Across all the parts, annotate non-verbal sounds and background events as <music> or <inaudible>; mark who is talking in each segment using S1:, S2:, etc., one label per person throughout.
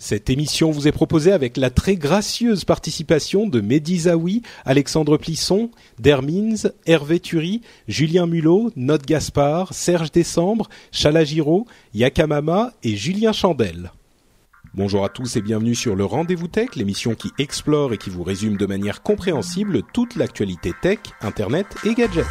S1: Cette émission vous est proposée avec la très gracieuse participation de Mehdi Zaoui, Alexandre Plisson, Dermins, Hervé Thury, Julien Mulot, Note Gaspard, Serge Décembre, Chala Giraud, Yakamama et Julien Chandel. Bonjour à tous et bienvenue sur le Rendez-vous Tech, l'émission qui explore et qui vous résume de manière compréhensible toute l'actualité tech, internet et gadgets.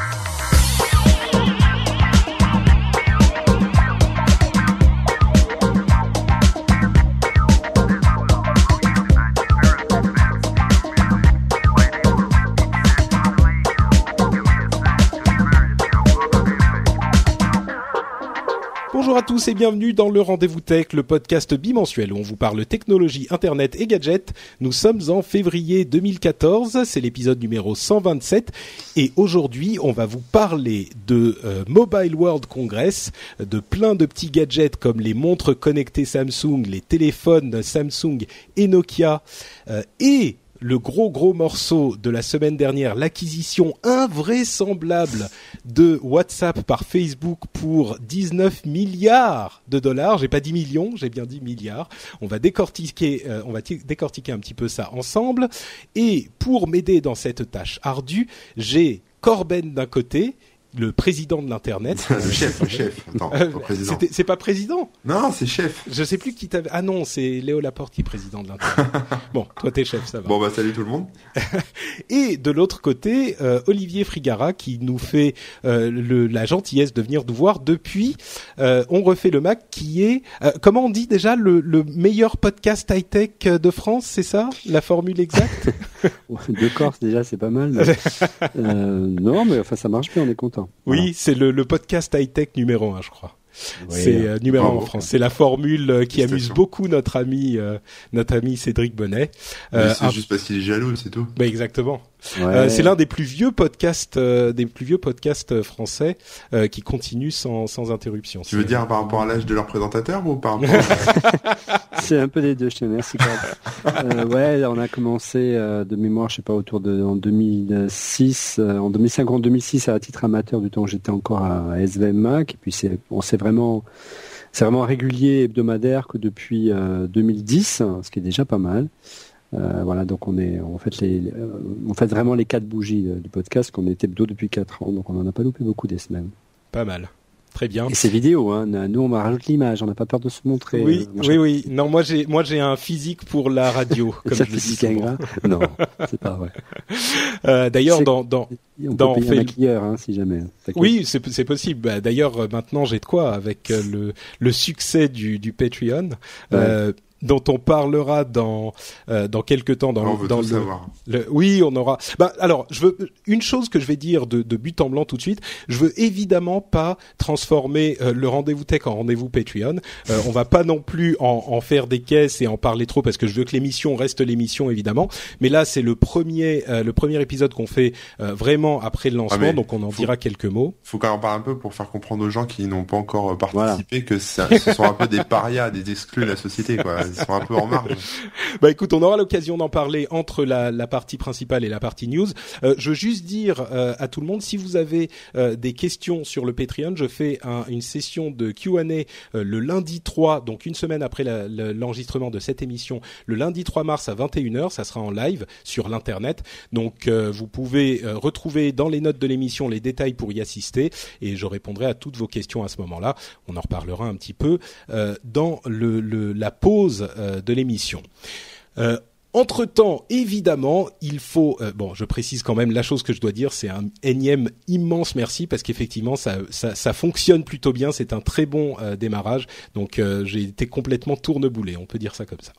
S1: Bonjour à tous et bienvenue dans le Rendez-vous Tech, le podcast bimensuel où on vous parle technologie, internet et gadgets. Nous sommes en février 2014, c'est l'épisode numéro 127 et aujourd'hui on va vous parler de euh, Mobile World Congress, de plein de petits gadgets comme les montres connectées Samsung, les téléphones Samsung et Nokia euh, et le gros gros morceau de la semaine dernière, l'acquisition invraisemblable de WhatsApp par Facebook pour 19 milliards de dollars. J'ai pas dit millions, j'ai bien dit milliards. On va décortiquer, euh, on va décortiquer un petit peu ça ensemble. Et pour m'aider dans cette tâche ardue, j'ai Corben d'un côté, le président de l'internet. <laughs>
S2: le chef, le chef. <laughs> Attends,
S1: Euh,
S2: pas président.
S1: c'était- C'est pas président.
S2: Non, c'est chef.
S1: Je sais plus qui t'avait. Ah non, c'est Léo Laporte qui est président de l'internet. <laughs> bon, toi t'es chef, ça va.
S2: Bon bah salut tout le monde.
S1: Et de l'autre côté, euh, Olivier Frigara qui nous fait euh, le, la gentillesse de venir nous voir depuis euh, On refait le Mac, qui est euh, comment on dit déjà le, le meilleur podcast high tech de France, c'est ça? La formule exacte?
S3: De Corse déjà c'est pas mal. mais- Euh, non mais enfin ça marche bien, on est content.
S1: Oui, c'est le, le podcast high tech numéro un, je crois. C'est euh, numéro un en. France. C'est la formule euh, qui amuse beaucoup notre ami, euh, notre ami Cédric Bonnet. Euh,
S2: c'est
S1: un-
S2: juste parce qu'il est jaloux, c'est tout.
S1: bah, exactement.
S3: Ouais.
S1: Euh, c'est l'un des plus vieux podcasts, euh, des plus vieux podcasts euh, français euh, qui continue sans, sans interruption.
S2: Tu veux dire par rapport à l'âge de leur présentateur ou par rapport à... <laughs> <laughs>
S3: C'est un peu des deux, je te remercie. Euh, ouais, on a commencé euh, de mémoire, je sais pas, autour de en 2006, euh, en 2005 en 2006 à titre amateur du temps où j'étais encore à, SVM Mac. Et puis c'est, on s'est vraiment, c'est vraiment régulier hebdomadaire que depuis euh, 2010, hein, ce qui est déjà pas mal. Euh, voilà, donc on est, on fait les, euh, on fait vraiment les quatre bougies euh, du podcast qu'on est hebdo depuis quatre ans, donc on en a pas loupé beaucoup des semaines.
S1: Pas mal. Très bien.
S3: Et c'est vidéo, hein. Nous, on rajoute l'image, on n'a pas peur de se montrer.
S1: Oui,
S3: euh,
S1: oui, oui. Non, moi j'ai, moi j'ai un physique pour la radio, <laughs> comme
S3: ça
S1: je dis
S3: physique ingrat <laughs> Non, c'est pas vrai.
S1: Euh, d'ailleurs, dans, dans,
S3: On
S1: Dans
S3: peut payer
S1: fait-
S3: un maquilleur, hein, si jamais. T'inquiète.
S1: oui, c'est, c'est possible. Bah, d'ailleurs, maintenant j'ai de quoi avec euh, le, le succès du, du Patreon, dont on parlera dans, euh, dans quelques temps dans,
S2: On
S1: le-
S2: veut
S1: dans
S2: tout
S1: le,
S2: savoir.
S1: Le- oui, on aura. Bah, alors, je veux une chose que je vais dire de, de but en blanc tout de suite. Je veux évidemment pas transformer euh, le rendez-vous tech en rendez-vous Patreon. Euh, on va pas non plus en, en faire des caisses et en parler trop parce que je veux que l'émission reste l'émission évidemment. Mais là, c'est le premier, euh, le premier épisode qu'on fait euh, vraiment après le lancement,
S2: mais
S1: donc on en
S2: faut-
S1: dira quelques mots.
S2: Faut qu'on en parle un peu pour faire comprendre aux gens qui n'ont pas encore euh, participé que ça, ce sont un peu des parias, des exclus de la société, quoi. Ils. <laughs>
S1: Bah écoute, on aura l'occasion d'en parler entre la, la partie principale et la partie news. Euh, je veux juste dire euh, à tout le monde, si vous avez euh, des questions sur le Patreon, je fais un- une session de Q&A euh, le lundi 3, donc une semaine après l'enregistrement de cette émission, le lundi 3 mars à 21h, ça sera en live sur l'internet. Donc euh, vous pouvez euh, retrouver dans les notes de l'émission les détails pour y assister et je répondrai à toutes vos questions à ce moment-là. On en reparlera un petit peu dans le, le- la pause euh, de l'émission. Euh, entre-temps, évidemment, il faut... euh, bon, je précise quand même la chose que je dois dire, c'est un énième immense merci parce qu'effectivement, ça, ça, ça fonctionne plutôt bien, c'est un très bon euh, démarrage, donc euh, j'ai été complètement tourneboulé, on peut dire ça comme ça.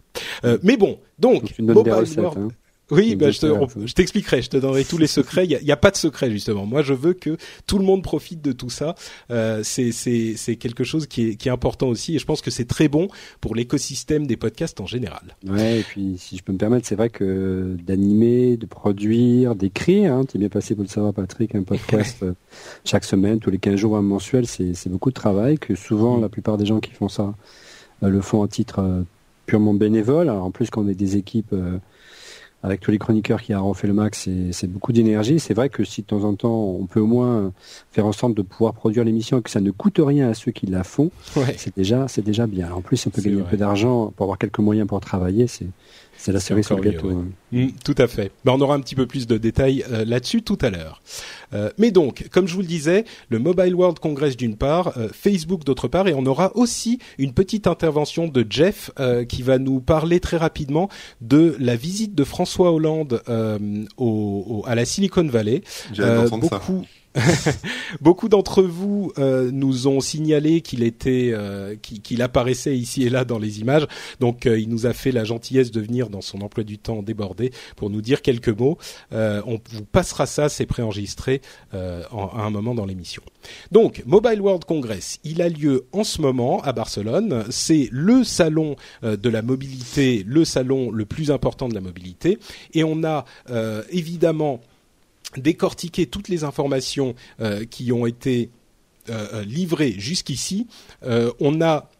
S1: Mais bon, donc...
S3: Donc,
S1: Mobile. World-
S3: Hein.
S1: Oui, bah, je, t'expliquerai, je te donnerai tous les secrets. Il n'y a, pas de secret justement. Moi, je veux que tout le monde profite de tout ça. Euh, c'est quelque chose qui est, qui est important aussi, et je pense que c'est très bon pour l'écosystème des podcasts en général.
S3: Ouais, et puis si je peux me permettre, c'est vrai que d'animer, de produire, d'écrire, hein, tu es bien passé pour le savoir, Patrick, un podcast euh, chaque semaine, tous les 15 jours, un mensuel, c'est beaucoup de travail. Que souvent, mm. la plupart des gens qui font ça euh, le font à titre euh, purement bénévole. Alors, en plus, quand on est des équipes avec tous les chroniqueurs qui ont fait le max, c'est beaucoup d'énergie. C'est vrai que si de temps en temps, on peut au moins faire en sorte de pouvoir produire l'émission et que ça ne coûte rien à ceux qui la font, c'est déjà, c'est déjà bien. En plus, on peut gagner un peu d'argent pour avoir quelques moyens pour travailler. C'est c'est la série sur le gâteau. Hein.
S1: Mm, tout à fait. Ben, on aura un petit peu plus de détails euh, là-dessus tout à l'heure. Euh, mais donc, comme je vous le disais, le Mobile World Congress d'une part, euh, Facebook d'autre part, et on aura aussi une petite intervention de Jeff qui va nous parler très rapidement de la visite de François Hollande au, à la Silicon Valley.
S2: beaucoup, <laughs>
S1: Beaucoup d'entre vous euh, nous ont signalé qu'il était, euh, qu'il apparaissait ici et là dans les images. Donc, euh, il nous a fait la gentillesse de venir dans son emploi du temps débordé pour nous dire quelques mots. on vous passera ça, c'est préenregistré en, à un moment dans l'émission. Donc, Mobile World Congress, il a lieu en ce moment à Barcelone. C'est le salon de la mobilité, le salon le plus important de la mobilité, et on a évidemment décortiquer toutes les informations euh, qui ont été euh, euh, livrées jusqu'ici. on a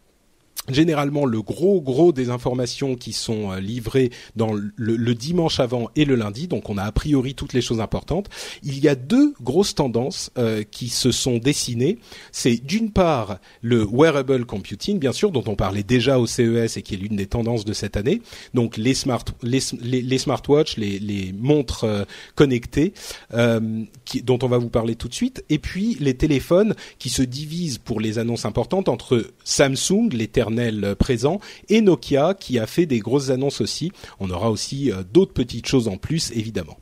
S1: généralement le gros gros des informations qui sont euh, livrées dans le, dimanche avant et le lundi, donc on a a priori toutes les choses importantes. Il y a deux grosses tendances euh, qui se sont dessinées. C'est d'une part le wearable computing, bien sûr, dont on parlait déjà au CES et qui est l'une des tendances de cette année. Donc les smart les, les, smartwatches, les, les montres euh, connectées, dont on va vous parler tout de suite, et puis les téléphones qui se divisent pour les annonces importantes entre Samsung, l'éternel présent, et Nokia qui a fait des grosses annonces aussi. On aura aussi euh, d'autres petites choses en plus, évidemment.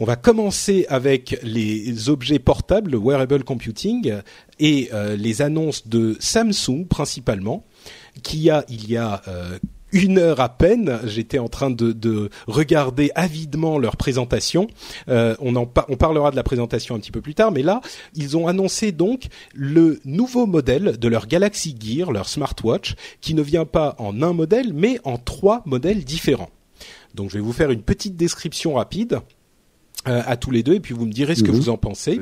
S1: On va commencer avec les objets portables, le wearable computing, et euh, les annonces de Samsung principalement, qui a il y a euh, une heure à peine, j'étais en train de, de, regarder avidement leur présentation. Euh, on, en on parlera de la présentation un petit peu plus tard, mais là, ils ont annoncé donc le nouveau modèle de leur Galaxy Gear, leur smartwatch, qui ne vient pas en un modèle, mais en trois modèles différents. Donc, je vais vous faire une petite description rapide euh, à tous les deux, et puis vous me direz ce que mhm. vous en pensez.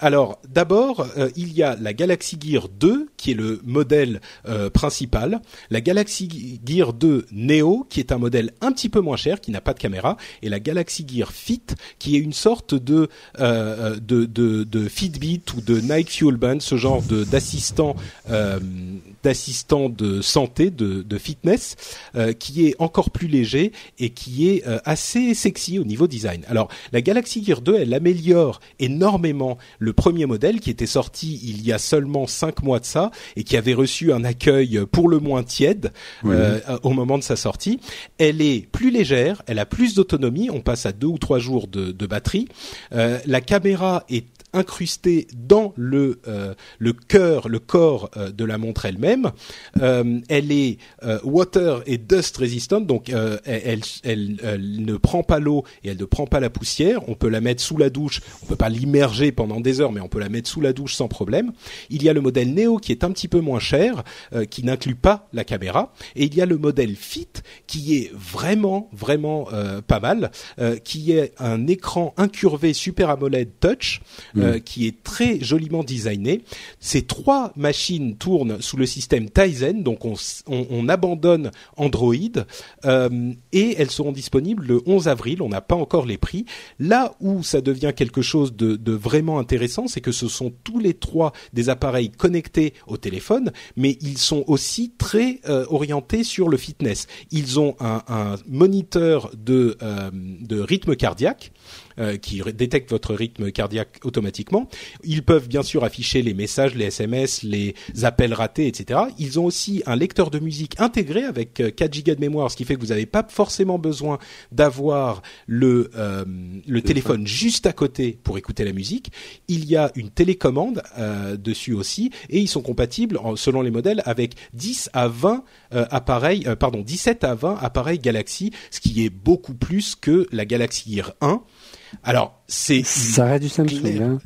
S1: Alors d'abord, euh, il y a la Galaxy Gear 2 qui est le modèle euh, principal, la Galaxy Gear 2 Neo qui est un modèle un petit peu moins cher qui n'a pas de caméra et la Galaxy Gear Fit qui est une sorte de euh, de, de, de, Fitbit ou de Nike Fuel Band, ce genre d'assistant d'assistant de santé de, de fitness qui est encore plus léger et qui est assez sexy au niveau design. Alors la Galaxy Gear 2 elle améliore énormément premier modèle qui était sorti il y a seulement cinq mois de ça et qui avait reçu un accueil pour le moins tiède euh, au moment de sa sortie. Elle est plus légère, elle a plus d'autonomie, on passe à deux ou trois jours de, de batterie. Euh, la caméra est incrustée dans le euh, le cœur, le corps euh, de la montre elle-même. Euh, elle est water et dust resistant, donc elle, elle, elle, ne prend pas l'eau et elle ne prend pas la poussière. On peut la mettre sous la douche. On peut pas l'immerger pendant des heures, mais on peut la mettre sous la douche sans problème. Il y a le modèle Neo qui est un petit peu moins cher, qui n'inclut pas la caméra, et il y a le modèle Fit qui est vraiment vraiment pas mal, qui est un écran incurvé Super AMOLED Touch. Euh, qui est très joliment designé. Ces trois machines tournent sous le système Tizen, donc on, on, on abandonne Android euh, et elles seront disponibles le 11 avril. On n'a pas encore les prix. Là où ça devient quelque chose de, de vraiment intéressant, c'est que ce sont tous les trois des appareils connectés au téléphone, mais ils sont aussi très euh, orientés sur le fitness. Ils ont un, un moniteur de, de rythme cardiaque qui détectent votre rythme cardiaque automatiquement. Ils peuvent bien sûr afficher les messages, les SMS, les appels ratés, etc. Ils ont aussi un lecteur de musique intégré avec 4 Go de mémoire, ce qui fait que vous n'avez pas forcément besoin d'avoir le le téléphone juste à côté pour écouter la musique. Il y a une télécommande dessus aussi et ils sont compatibles selon les modèles avec 10 à 20 appareils, pardon, 17 à 20 appareils Galaxy, ce qui est beaucoup plus que la Galaxy Gear 1. Alors, c'est
S3: ça reste du Samsung. Hein.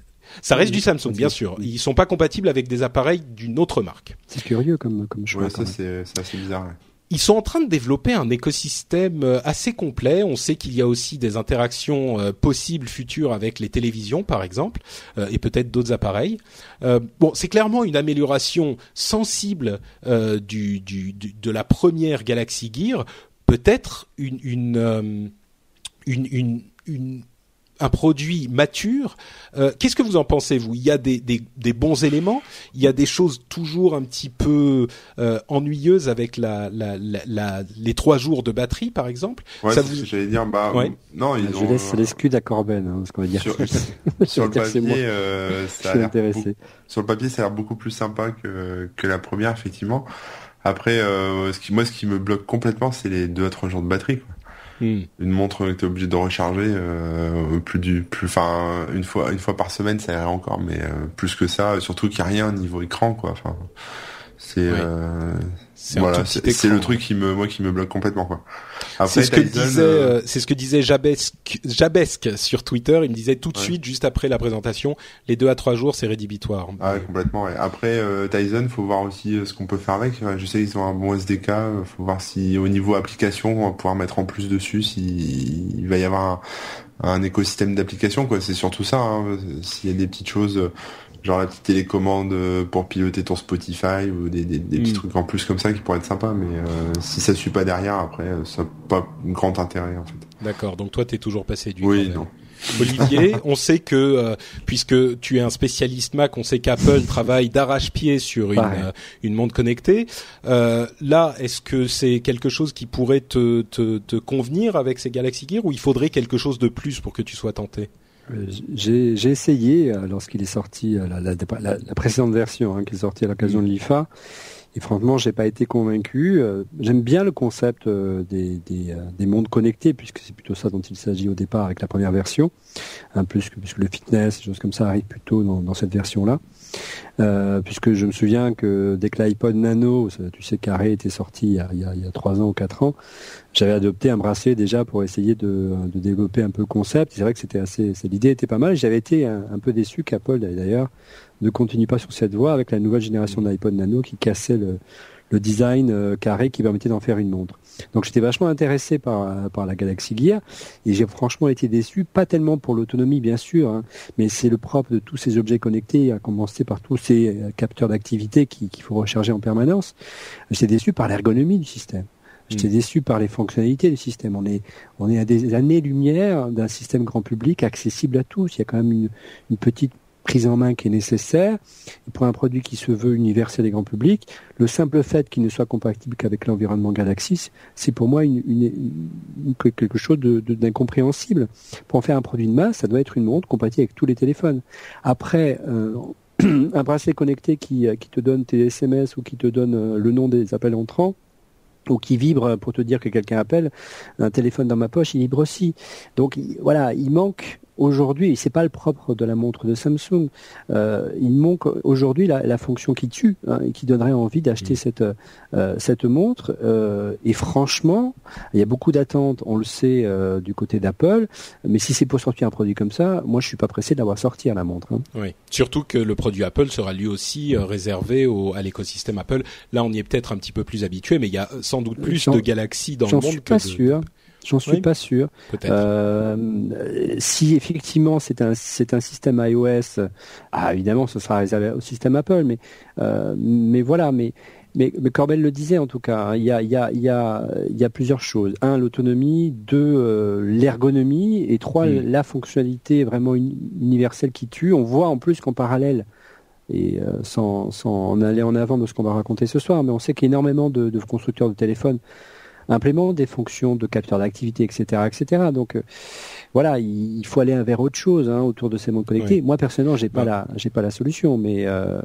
S1: Ça reste du Samsung, bien sûr. Ils sont pas compatibles avec des appareils d'une autre marque.
S3: C'est curieux comme comme choix.
S2: Ouais, ça c'est assez bizarre.
S1: Ils sont en train de développer un écosystème euh, assez complet. On sait qu'il y a aussi des interactions euh, possibles futures avec les télévisions, par exemple, euh, et peut-être d'autres appareils. bon, c'est clairement une amélioration sensible du, du, de la première Galaxy Gear. Peut-être une, une, une, une, une un produit mature. Euh, qu'est-ce que vous en pensez vous? Il y a des, des, des, bons éléments, il y a des choses toujours un petit peu euh, ennuyeuses avec la, la, la, les trois jours de batterie par exemple?
S2: Ouais, ça vous... j'allais dire. Bah non, ils
S3: je ont... laisse l'excuse à Corben, hein, ce qu'on va dire.
S2: Sur, <laughs> <laughs> sur le papier, euh, <laughs> ça a l'air sur le papier, ça a l'air beaucoup plus sympa que que la première effectivement. Après, euh, ce qui, moi, ce qui me bloque complètement, c'est les deux à trois jours de batterie. Quoi. Hmm. Une montre que tu es obligé de recharger euh, plus du plus enfin une fois une fois par semaine ça irait encore mais euh, plus que ça surtout qu'il n'y a rien niveau écran quoi enfin c'est euh, voilà, c'est le truc qui me moi qui me bloque complètement quoi.
S1: C'est ce que disait euh, c'est ce que disait Jabesque, Jabesque sur Twitter, il me disait tout de suite juste après la présentation, les deux à trois jours c'est rédhibitoire.
S2: Ah complètement. Ouais. Après euh, Tyson, faut voir aussi euh, ce qu'on peut faire avec. Je sais qu'ils ont un bon SDK, faut voir si au niveau application on va pouvoir mettre en plus dessus s'il va y avoir un, écosystème d'application quoi. C'est surtout ça. Hein. S'il y a des petites choses genre la petite télécommande euh, pour piloter ton Spotify ou des, des, des petits hmm. trucs en plus comme ça qui pourraient être sympas mais euh, si ça suit pas derrière après euh, ça n'a pas grand intérêt en fait.
S1: D'accord. Donc toi t'es toujours passé du
S2: oui non.
S1: Olivier, <laughs> on sait que puisque tu es un spécialiste Mac, on sait qu'Apple travaille d'arrache-pied sur une, une montre connectée. là, est-ce que c'est quelque chose qui pourrait te, te, te convenir avec ces Galaxy Gear ou il faudrait quelque chose de plus pour que tu sois tenté?
S3: J'ai essayé euh, lorsqu'il est sorti euh, la, la, la, précédente version hein, qui est sortie à l'occasion de l'IFA. Et franchement, j'ai pas été convaincu. Euh, j'aime bien le concept des, des, des, mondes connectés, puisque c'est plutôt ça dont il s'agit au départ avec la première version, hein, plus que puisque le fitness, des choses comme ça arrivent plutôt dans, dans cette version-là. Euh, puisque je me souviens que dès que l'iPod Nano, tu sais, carré était sorti il y a, il y a, 3 ans ou 4 ans, j'avais adopté un bracelet déjà pour essayer de, de développer un peu le concept. C'est vrai que c'était assez, l'idée était pas mal. J'avais été un, peu déçu qu'Apple d'ailleurs ne continue pas sur cette voie avec la nouvelle génération d'iPod Nano qui cassait le, le design euh, carré qui permettait d'en faire une montre. Donc j'étais vachement intéressé par, par la Galaxy Gear et j'ai franchement été déçu, pas tellement pour l'autonomie bien sûr, hein, mais c'est le propre de tous ces objets connectés, à commencer par tous ces euh, capteurs d'activité qu'il faut recharger en permanence. J'étais déçu par l'ergonomie du système. J'étais hmm. déçu par les fonctionnalités du système. On est, on est à des années-lumière d'un système grand public accessible à tous. Il y a quand même une, une petite prise en main qui est nécessaire. Pour un produit qui se veut universel et grand public, le simple fait qu'il ne soit compatible qu'avec l'environnement Galaxy, c'est pour moi une, une, quelque chose d'incompréhensible. Pour en faire un produit de masse, ça doit être une montre compatible avec tous les téléphones. Après, euh, <clears throat> un bracelet connecté qui, qui te donne tes SMS ou qui te donne euh, le nom des appels entrants, ou qui vibre pour te dire que quelqu'un appelle, un téléphone dans ma poche, il vibre aussi. Donc voilà, il manque aujourd'hui, et c'est pas le propre de la montre de Samsung, euh, il manque aujourd'hui la, fonction qui tue hein, et qui donnerait envie d'acheter mm. cette euh, cette montre. Euh, et franchement, il y a beaucoup d'attentes, on le sait du côté d'Apple, mais si c'est pour sortir un produit comme ça, moi je suis pas pressé d'avoir sorti la montre. Hein.
S1: Oui, surtout que le produit Apple sera lui aussi réservé au, à l'écosystème Apple. Là, on y est peut-être un petit peu plus habitué, mais il y a sans doute plus de Galaxy dans le monde.
S3: Suis pas sûr. J'en suis pas sûr. Euh, si effectivement c'est un c'est un système iOS, ah, évidemment ce sera réservé au système Apple, mais euh, mais voilà, mais mais, mais Corbel le disait en tout cas, hein, il y, a, il, y a, il, y a, y a plusieurs choses. Un, l'autonomie. Deux, euh, l'ergonomie. Et trois, hmm. la fonctionnalité vraiment universelle qui tue. On voit en plus qu'en parallèle, et euh, sans, sans en aller en avant de ce qu'on va raconter ce soir, mais on sait qu'énormément de, de constructeurs de téléphones implémente des fonctions de capteur d'activité, etc., etc. Donc voilà, il, faut aller vers autre chose hein, autour de ces mondes connectés. Moi personnellement, j'ai pas la, j'ai pas la solution, mais euh...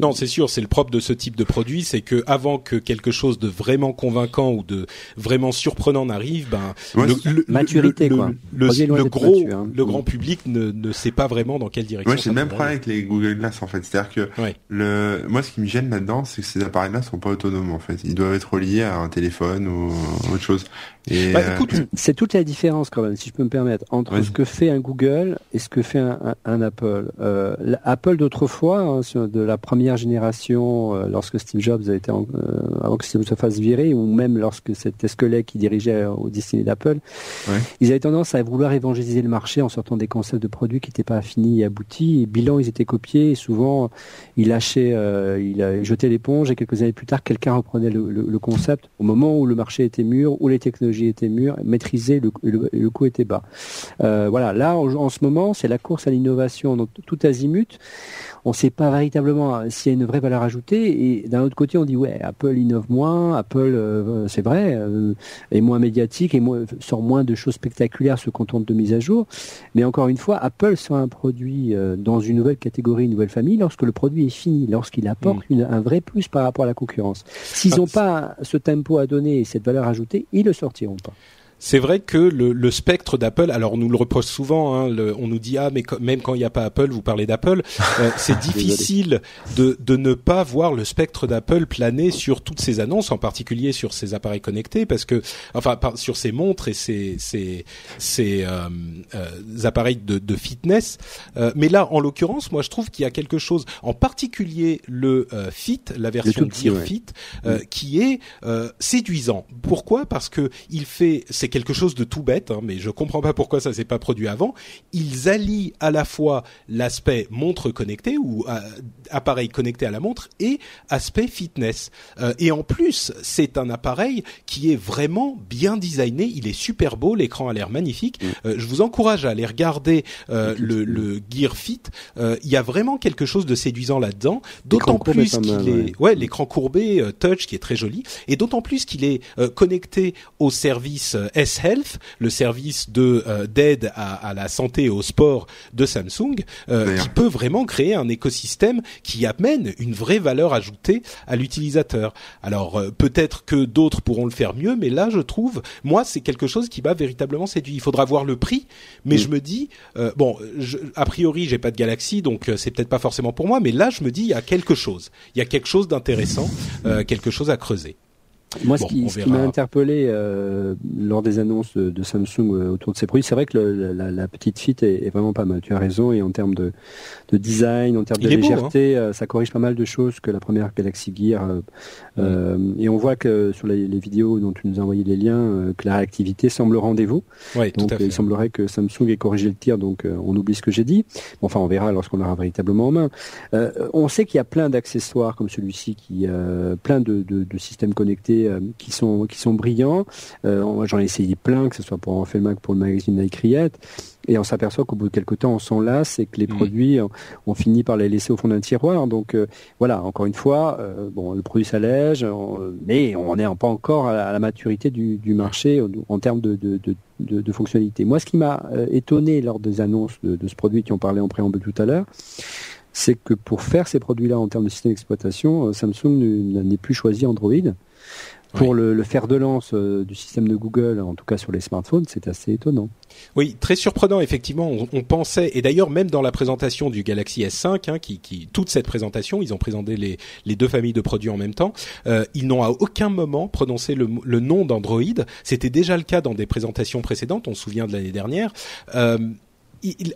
S1: non, c'est sûr, c'est le propre de ce type de produit, c'est que avant que quelque chose de vraiment convaincant ou de vraiment surprenant n'arrive, ben
S3: le, maturité
S1: le,
S3: quoi.
S1: Le, le gros, hein. le grand public ne, ne sait pas vraiment dans quelle direction.
S2: Moi, j'ai le même problème avec les Google Glass en fait, c'est-à-dire que le, moi, ce qui me gêne là-dedans, c'est que ces appareils-là sont pas autonomes en fait. Ils doivent être reliés à un téléphone ou autre chose.
S3: Et bah, écoute, euh, c'est toute la différence quand même, si je peux me permettre, entre ce que fait un Google et ce que fait un, un, Apple. Euh, Apple d'autrefois, hein, de la première génération, euh, lorsque Steve Jobs a été, en, euh, avant que Steve se fasse virer, ou même lorsque c'était Skelet qui dirigeait au destiné d'Apple, ils avaient tendance à vouloir évangéliser le marché en sortant des concepts de produits qui n'étaient pas finis et aboutis. Et bilan, ils étaient copiés et souvent, ils lâchaient, ils jetaient l'éponge et quelques années plus tard, quelqu'un reprenait le, le, le, concept au moment où le marché était mûr, où les technologies était mûr, maîtrisé, le, le, coût était bas. Euh, voilà, là en, ce moment, c'est la course à l'innovation, donc tout azimut. On ne sait pas véritablement euh, s'il y a une vraie valeur ajoutée. Et d'un autre côté, on dit ouais, Apple innove moins, Apple, euh, c'est vrai, est moins médiatique et sort moins de choses spectaculaires, se contente de mise à jour. Mais encore une fois, Apple sort un produit dans une nouvelle catégorie, une nouvelle famille, lorsque le produit est fini, lorsqu'il apporte mm. un vrai plus par rapport à la concurrence. S'ils n'ont pas ce tempo à donner et cette valeur ajoutée, ils le sortiront pas.
S1: C'est vrai que le, le spectre d'Apple, alors on nous le reproche souvent, hein, on nous dit ah mais même quand il n'y a pas Apple, vous parlez d'Apple, euh, <laughs> c'est difficile de, de ne pas voir le spectre d'Apple planer sur toutes ces annonces, en particulier sur ces appareils connectés, parce que enfin sur ces montres et ces ces, ces euh, euh, appareils de, de fitness. mais là, en l'occurrence, moi je trouve qu'il y a quelque chose, en particulier le Fit, la version Gear Fit, qui est séduisant. Pourquoi? Parce que il fait quelque chose de tout bête, hein, mais je comprends pas pourquoi ça s'est pas produit avant. Ils allient à la fois l'aspect montre connectée ou euh, appareil connecté à la montre et aspect fitness. Euh, et en plus, c'est un appareil qui est vraiment bien designé. Il est super beau, l'écran a l'air magnifique. Mm. Euh, je vous encourage à aller regarder le, le, Gear Fit. Il y a vraiment quelque chose de séduisant là-dedans. D'autant plus qu'il est, ouais, l'écran courbé touch qui est très joli, et d'autant plus qu'il est connecté au service S-Health, le service de euh, d'aide à, la santé et au sport de Samsung, euh, qui peut vraiment créer un écosystème qui amène une vraie valeur ajoutée à l'utilisateur. Alors euh, peut-être que d'autres pourront le faire mieux, mais là je trouve, moi c'est quelque chose qui m'a véritablement séduit. Il faudra voir le prix, mais je me dis, bon, je, a priori j'ai pas de Galaxy, donc c'est peut-être pas forcément pour moi, mais là je me dis il y a quelque chose, il y a quelque chose d'intéressant, quelque chose à creuser.
S3: Moi, ce qui, m'a interpellé euh, lors des annonces de, Samsung euh, autour de ces produits, c'est vrai que le, la, la, petite fit est, est, vraiment pas mal. Tu as raison, et en termes de, de design, en termes de légèreté, hein. euh, ça corrige pas mal de choses que la première Galaxy Gear. Euh, euh et on voit que sur les, les, vidéos dont tu nous as envoyé les liens, que la réactivité semble au rendez-vous.
S1: Ouais,
S3: donc, il semblerait que Samsung ait corrigé le tir, donc on oublie ce que j'ai dit. Enfin, on verra lorsqu'on l'aura véritablement en main. on sait qu'il y a plein d'accessoires comme celui-ci, qui plein de, de, de systèmes connectés euh, qui sont qui sont brillants. Euh, j'en ai essayé plein, que ce soit pour en Mac pour le magazine Nike et on s'aperçoit qu'au bout de quelques temps, on s'en lasse et que les mm. produits, on, finit par les laisser au fond d'un tiroir. Donc euh, voilà, encore une fois, bon, le produit s'allège, mais on n'est pas encore à la, maturité du, marché en termes de, de, de, fonctionnalité. Moi, ce qui m'a étonné lors des annonces de, ce produit qui ont parlé en préambule tout à l'heure, c'est que pour faire ces produits-là en termes de système d'exploitation, Samsung n'est plus choisi Android. Pour le, le, fer de lance euh, du système de Google, en tout cas sur les smartphones, c'est assez étonnant.
S1: Oui, très surprenant effectivement. On, on pensait et d'ailleurs même dans la présentation du Galaxy S5, hein, qui, qui, toute cette présentation, ils ont présenté les, les deux familles de produits en même temps. Euh, ils n'ont à aucun moment prononcé le, le nom d'Android. C'était déjà le cas dans des présentations précédentes. On se souvient de l'année dernière. Euh,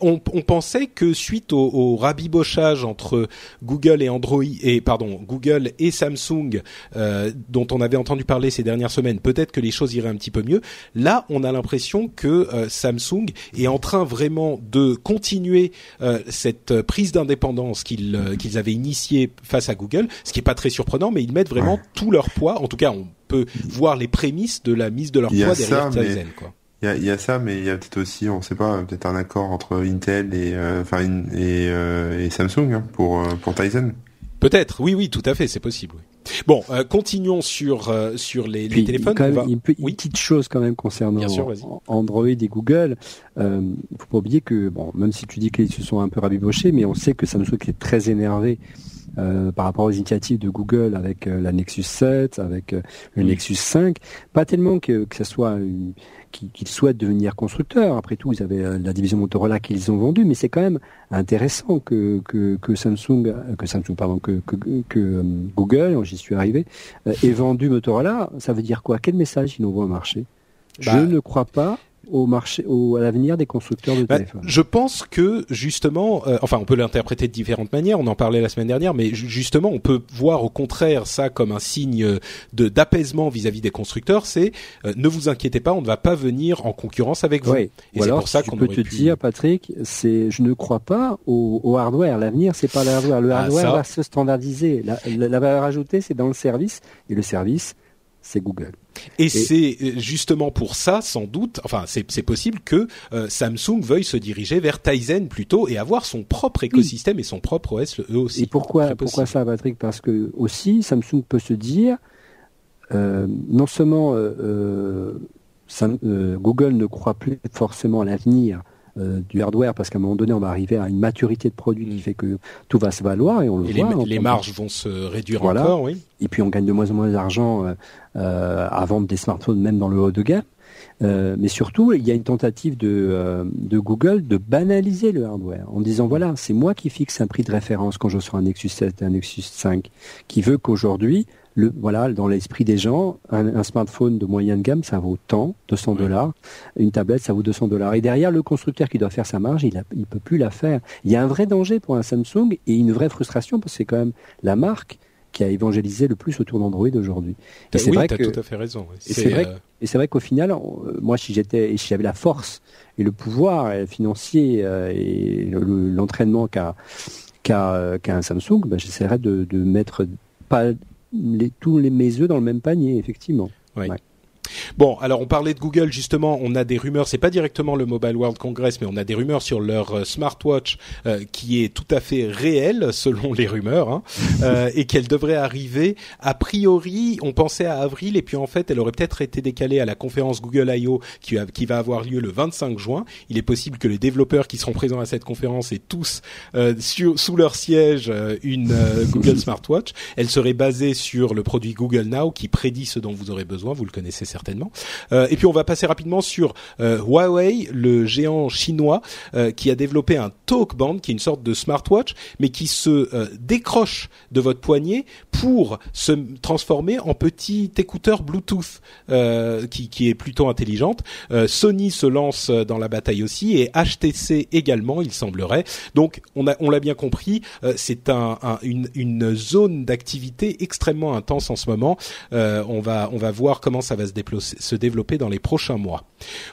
S1: on, pensait que suite au, rabibochage entre Google et Android et pardon Google et Samsung euh, dont on avait entendu parler ces dernières semaines, peut-être que les choses iraient un petit peu mieux. Là, on a l'impression que euh, Samsung est en train vraiment de continuer euh, cette prise d'indépendance qu'ils qu'ils avaient initiée face à Google, ce qui est pas très surprenant, mais ils mettent vraiment tout leur poids. En tout cas, on peut voir les prémices de la mise de leur poids derrière Tizen, quoi.
S2: Il y a, ça, mais il y a peut-être aussi, on sait pas, peut-être un accord entre Intel et, euh, enfin, et, euh, et, Samsung hein, pour euh, pour Tizen.
S1: Peut-être, oui, oui, tout à fait, c'est possible. Bon, euh, continuons sur euh, sur les, les téléphones.
S3: Quand même, une, petite chose quand même concernant Android et Google. Euh, il faut pas oublier que bon, même si tu dis qu'ils se sont un peu rabibochés, mais on sait que Samsung est très énervé euh, par rapport aux initiatives de Google avec euh, la Nexus 7, avec euh, le Nexus 5. Pas tellement que, que ce soit qu'ils souhaitent devenir constructeurs. Après tout, ils avaient la division Motorola qu'ils ont vendue, mais c'est quand même intéressant que, que, que, Samsung, que Samsung, pardon, que, que, que Google, j'y suis arrivé, ait vendu Motorola. Ça veut dire quoi? Quel message ils envoient au marché? Je bah, ne crois pas au marché, au, à l'avenir des constructeurs de bah, téléphones
S1: Je pense que justement, euh, enfin, on peut l'interpréter de différentes manières. On en parlait la semaine dernière, mais justement, on peut voir au contraire ça comme un signe de d'apaisement vis-à-vis des constructeurs. C'est euh, ne vous inquiétez pas, on ne va pas venir en concurrence avec vous.
S3: Et c'est pour ça qu'on peut te dire, Patrick, c'est je ne crois pas au, au hardware. L'avenir, c'est pas le hardware. Le ah, hardware va se standardiser. La, la valeur ajoutée, c'est dans le service, et le service, c'est Google.
S1: Et, c'est euh, justement pour ça, sans doute, enfin c'est possible que euh, Samsung veuille se diriger vers Tizen plutôt et avoir son propre écosystème et son propre OS eux aussi.
S3: Et pourquoi pourquoi ça, Patrick? Parce que aussi Samsung peut se dire euh, non seulement Google ne croit plus forcément à l'avenir euh, du hardware parce qu'à un moment donné on va arriver à une maturité de produit qui mm. fait que tout va se valoir et on le voit.
S1: Les, les marges vont se réduire encore, oui.
S3: Et puis on gagne de moins en moins d'argent euh, euh, à vendre des smartphones même dans le haut de gamme. Euh, mais surtout, il y a une tentative de, de, Google de banaliser le hardware en disant voilà, c'est moi qui fixe un prix de référence quand je sur un Nexus 7 et un Nexus 5, qui veut qu'aujourd'hui le, voilà, dans l'esprit des gens, un, smartphone de moyenne gamme, ça vaut tant, 200 dollars. Une tablette, ça vaut 200 dollars. Et derrière, le constructeur qui doit faire sa marge, il ne peut plus la faire. Il y a un vrai danger pour un Samsung et une vraie frustration parce que c'est quand même la marque qui a évangélisé le plus autour d'Android aujourd'hui.
S1: Et c'est vrai que, tout à fait raison.
S3: Et c'est vrai, euh, vrai qu'au final, euh, moi, si j'étais, si j'avais la force et le pouvoir financier euh, et l'entraînement qu'a qu'a un Samsung, ben, j'essaierais de, de mettre pas tous les, mes œufs dans le même panier, effectivement.
S1: Bon, alors on parlait de Google justement. On a des rumeurs. C'est pas directement le Mobile World Congress, mais on a des rumeurs sur leur euh, smartwatch euh, qui est tout à fait réelle <laughs> selon les rumeurs, hein, euh, <laughs> et qu'elle devrait arriver. A priori, on pensait à avril, et puis en fait, elle aurait peut-être été décalée à la conférence Google I.O. Qui, qui, va avoir lieu le 25 juin. Il est possible que les développeurs qui seront présents à cette conférence aient tous sur, sous leur siège une <laughs> Google Smartwatch. Elle serait basée sur le produit Google Now qui prédit ce dont vous aurez besoin. Vous le connaissez certainement. Euh, et puis on va passer rapidement sur euh, Huawei, le géant chinois euh, qui a développé un TalkBand, qui est une sorte de smartwatch, mais qui se décroche de votre poignet pour se transformer en petit écouteur Bluetooth qui, qui, est plutôt intelligente. Sony se lance dans la bataille aussi et HTC également, il semblerait. Donc on a on l'a bien compris, c'est un, une, une, zone d'activité extrêmement intense en ce moment. on va on va voir comment ça va se développer se développer dans les prochains mois.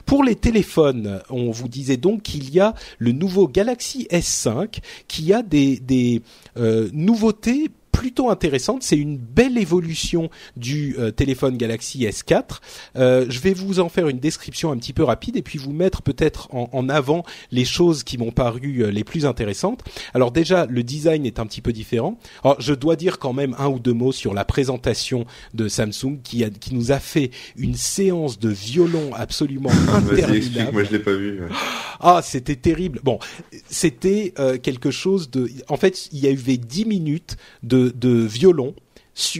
S1: Pour les téléphones, on vous disait donc qu'il y a le nouveau Galaxy S5 qui a des, euh, nouveautés plutôt intéressante. C'est une belle évolution du euh, téléphone Galaxy S4. Euh, je vais vous en faire une description un petit peu rapide et puis vous mettre peut-être en, avant les choses qui m'ont paru euh, les plus intéressantes. Alors déjà, le design est un petit peu différent. Alors, je dois dire quand même un ou deux mots sur la présentation de Samsung qui, a, qui nous a fait une séance de violon absolument <laughs> interminable.
S2: Moi, je l'ai pas vu.
S1: Ah, c'était terrible. Bon, c'était quelque chose de. En fait, il y avait dix minutes de de violon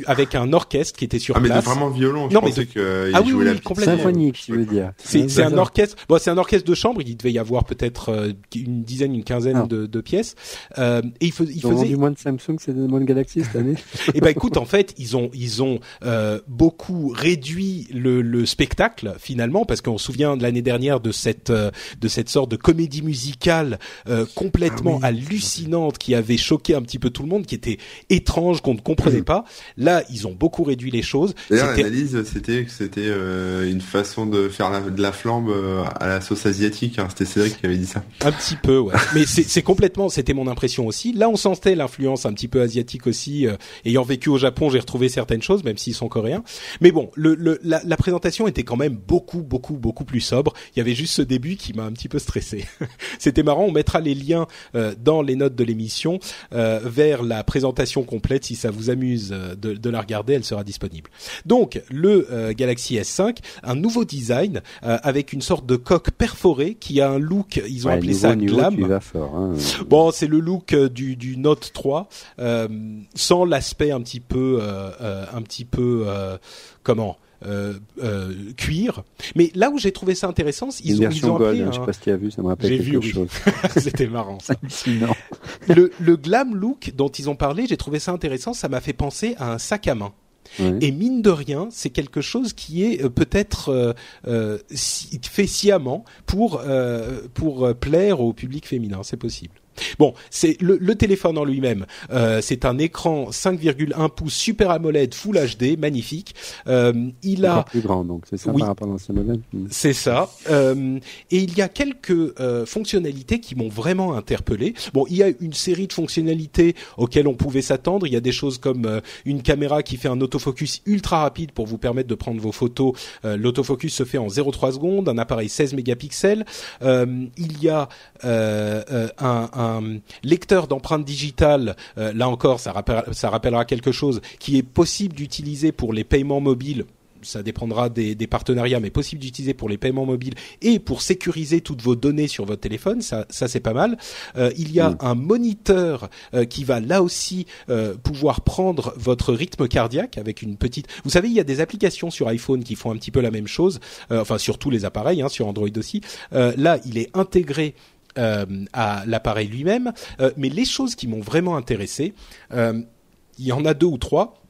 S1: avec un orchestre qui était sur
S2: ah,
S1: place.
S2: mais vraiment violon. Je non, pensais que
S1: ah oui, oui, complètement.
S3: Symphonique, tu veux dire.
S1: C'est un orchestre. Bon, c'est un orchestre de chambre. Il devait y avoir peut-être euh, une dizaine, une quinzaine ah. de, de, pièces. Euh, et il, il faisait.
S3: du moins de Samsung, c'est moins de Galaxy cette année.
S1: et <laughs> eh ben écoute, en fait, ils ont ils ont euh, beaucoup réduit le, le spectacle finalement parce qu'on se souvient de l'année dernière de cette euh, de cette sorte de comédie musicale euh, complètement ah hallucinante qui avait choqué un petit peu tout le monde, qui était étrange, qu'on ne comprenait pas. Là, ils ont beaucoup réduit les choses.
S2: D'ailleurs, l'analyse, c'était que c'était euh, une façon de faire de la flambe euh, à la sauce asiatique. Hein. C'était Cédric qui avait dit ça.
S1: Un petit peu, ouais. <laughs> Mais c'est complètement, c'était mon impression aussi. Là, on sentait l'influence un petit peu asiatique aussi. Euh, ayant vécu au Japon, j'ai retrouvé certaines choses, même s'ils sont coréens. Mais bon, le, le la, la, présentation était quand même beaucoup, beaucoup, beaucoup plus sobre. Il y avait juste ce début qui m'a un petit peu stressé. <laughs> c'était marrant. On mettra les liens dans les notes de l'émission vers la présentation complète si ça vous amuse de, de, la regarder, elle sera disponible. Donc le Galaxy S5, un nouveau design avec une sorte de coque perforée qui a un look, ils ont appelé ça glam.
S3: Hein.
S1: Bon, c'est le look du, du Note 3 sans l'aspect un petit peu un petit peu comment euh, euh, cuir. Mais là où j'ai trouvé ça intéressant, ils ont, ils ont
S3: gold, hein, je sais pas si tu as vu, ça me rappelle quelque
S1: vu,
S3: chose. <laughs> <laughs>
S1: C'était marrant ça. le, le glam look dont ils ont parlé, j'ai trouvé ça intéressant. Ça m'a fait penser à un sac à main. Et mine de rien, c'est quelque chose qui est euh, peut-être euh, euh fait sciemment pour euh, pour plaire au public féminin. C'est possible. Bon, c'est le, le, téléphone en lui-même. Euh, c'est un écran 5,1 pouces Super AMOLED Full HD, magnifique. Euh, il a
S3: plus grand, donc c'est ça par rapport à l'ancien modèle.
S1: Hmm. C'est ça. Euh, et il y a quelques euh, fonctionnalités qui m'ont vraiment interpellé. Bon, il y a une série de fonctionnalités auxquelles on pouvait s'attendre. Il y a des choses comme euh, une caméra qui fait un autofocus ultra rapide pour vous permettre de prendre vos photos. Euh, l'autofocus se fait en 0,3 secondes. Un appareil 16 mégapixels. il y a un, un un lecteur d'empreintes digitales, euh, là encore, ça, ça rappellera quelque chose, qui est possible d'utiliser pour les paiements mobiles ça dépendra des, partenariats, mais possible d'utiliser pour les paiements mobiles et pour sécuriser toutes vos données sur votre téléphone. Ça, ça c'est pas mal. Euh, il y a mm. un moniteur euh, qui va là aussi pouvoir prendre votre rythme cardiaque avec une petite. Vous savez, il y a des applications sur iPhone qui font un petit peu la même chose. enfin, sur tous les appareils, hein, sur Android aussi. là, il est intégré à l'appareil lui-même. Euh, mais les choses qui m'ont vraiment intéressé, euh, il y en a deux ou trois.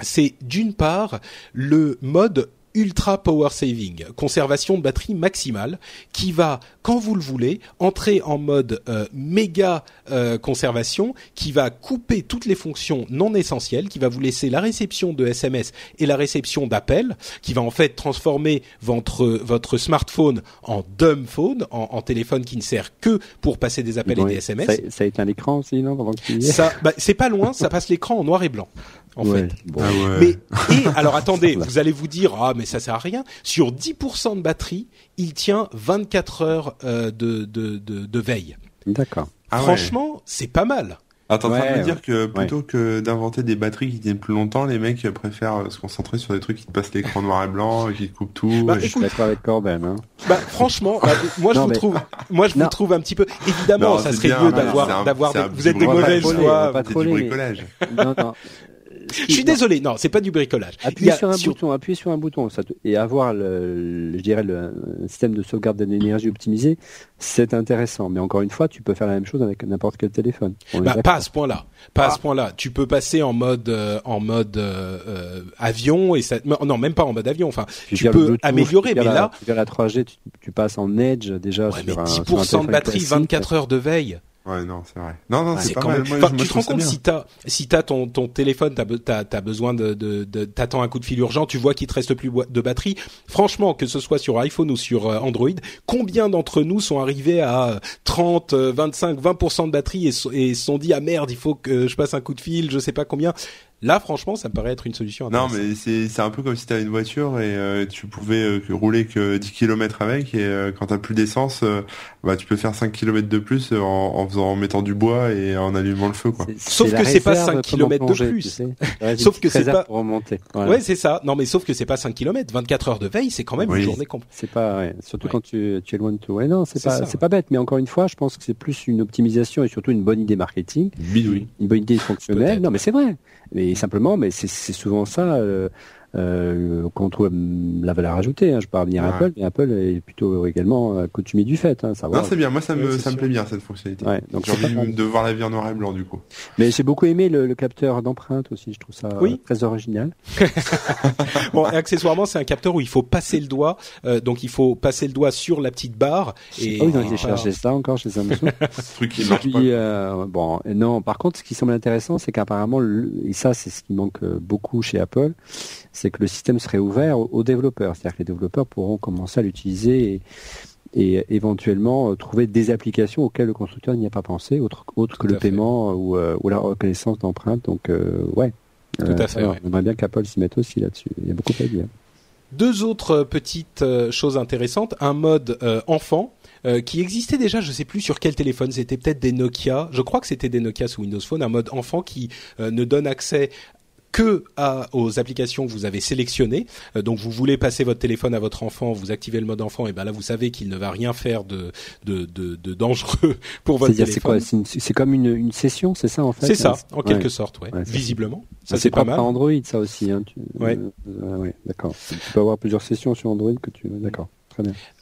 S1: C'est d'une part le mode ultra power saving, conservation de batterie maximale, qui va, quand vous le voulez, entrer en mode euh, méga euh, conservation, qui va couper toutes les fonctions non essentielles, qui va vous laisser la réception de SMS et la réception d'appels, qui va en fait transformer votre votre smartphone en dumb phone, en, téléphone qui ne sert que pour passer des appels et des SMS.
S3: Ça, ça éteint l'écran aussi, non pendant
S1: que Ça, bah, c'est pas loin, ça passe l'écran en noir et blanc en fait.
S2: Ah
S1: mais et <laughs> alors attendez, vous allez vous dire ah mais ça sert à rien. Sur 10% de batterie, il tient 24 heures euh, de, de, de, de veille.
S3: D'accord.
S1: Ah Franchement, c'est pas mal.
S2: Attends, ouais, en train de me dire que plutôt que d'inventer des batteries qui tiennent plus longtemps, les mecs préfèrent se concentrer sur des trucs qui te passent l'écran noir et blanc, qui te coupent tout.
S3: Bah, je suis d'accord avec Corben. Hein.
S1: Bah, franchement, bah, <laughs> moi je vous trouve, moi je vous trouve un petit peu. Évidemment, ça serait mieux d'avoir, d'avoir. Vous êtes des mauvaises joies.
S2: Pas trop bricolage.
S1: Non, non. <laughs> Je suis désolé, non, c'est pas du bricolage.
S3: Appuyer sur un bouton, appuyer sur un bouton, ça et avoir le, je dirais le système de sauvegarde de l'énergie optimisé, c'est intéressant. Mais encore une fois, tu peux faire la même chose avec n'importe quel téléphone.
S1: Bah, pas à ce point-là. Pas à ce ah. point-là. Tu peux passer en mode euh, en mode euh, euh, avion et ça, non, même pas en mode avion. Enfin, tu peux améliorer, mais là,
S3: vers la 3G, tu, passes en Edge déjà
S1: sur mais 10% un, de batterie, 24 heures de veille.
S2: Ouais, non, c'est vrai. Non, non, c'est pas
S1: mal. Moi, tu te rends compte si t'as si t'as ton ton téléphone, t'as as, besoin de, de, de t'attends un coup de fil urgent, tu vois qu'il te reste plus de batterie. Franchement, que ce soit sur iPhone ou sur euh, Android, combien d'entre nous sont arrivés à 30, 25, 20% de batterie et, et se sont dit ah merde, il faut que je passe un coup de fil, je sais pas combien. Là, franchement, ça me paraît être une solution.
S2: Non, mais c'est c'est un peu comme si tu avais une voiture et euh, tu pouvais euh, rouler que 10 km avec et euh, quand t'as plus d'essence, bah tu peux faire 5 km de plus en, en, faisant en mettant du bois et en allumant le feu quoi.
S1: Sauf que c'est pas 5 km de plus. <laughs> sauf que c'est pas
S3: remonter.
S1: Ouais, c'est ça. Non, mais sauf que c'est pas 5 km, 24 heures de veille, c'est quand même une journée complète.
S3: C'est pas ouais. surtout quand tu tu es loin de tout. Ouais, non, c'est pas c'est pas bête, mais encore une fois, je pense que c'est plus une optimisation et surtout une bonne idée marketing.
S1: Oui,
S3: Une bonne idée fonctionnelle. Non, mais c'est vrai. Mais simplement, mais c'est souvent ça. Euh, euh, qu'on trouve la valeur ajoutée. Hein. Je parle bien Apple, mais Apple est plutôt également euh, coutumier du fait. Hein,
S2: non, c'est bien. Moi, ça me, ça me plaît bien cette fonctionnalité. Ouais, donc j'ai envie de voir la vie en noir et blanc du coup.
S3: Mais j'ai beaucoup aimé le, le capteur d'empreinte aussi. Je trouve ça oui. très original. <laughs>
S1: bon, et accessoirement, c'est un capteur où il faut passer le doigt. Euh, donc, il faut passer le doigt sur la petite barre.
S3: Et oh, ils ont été chercher ça encore chez Samsung. <laughs>
S2: ce truc qui marche puis,
S3: euh, bon, non. Par contre, ce qui semble intéressant, c'est qu'apparemment, et ça, c'est ce qui manque beaucoup chez Apple, c'est que le système serait ouvert aux, développeurs. C'est-à-dire que les développeurs pourront commencer à l'utiliser et, éventuellement euh, trouver des applications auxquelles le constructeur n'y a pas pensé, autre, autre que le paiement euh, ou, la reconnaissance d'empreinte. Donc, euh, ouais.
S1: Tout à fait.
S3: On aimerait bien qu'Apple s'y mette aussi là-dessus. Il y a beaucoup à dire.
S1: Deux autres petites choses intéressantes. Un mode enfant. qui existait déjà, je ne sais plus sur quel téléphone, c'était peut-être des Nokia, je crois que c'était des Nokia sous Windows Phone, un mode enfant qui ne donne accès que aux applications que vous avez sélectionnées. donc vous voulez passer votre téléphone à votre enfant, vous activez le mode enfant, et ben là vous savez qu'il ne va rien faire de de, de, de dangereux <laughs> pour votre téléphone.
S3: C'est comme une, une session, c'est ça en fait.
S1: C'est ça, en quelque sorte, ouais. Visiblement, ça c'est pas mal.
S3: Android, ça aussi. Hein, ouais. ouais d'accord. Tu peux avoir plusieurs sessions sur Android que tu. D'accord.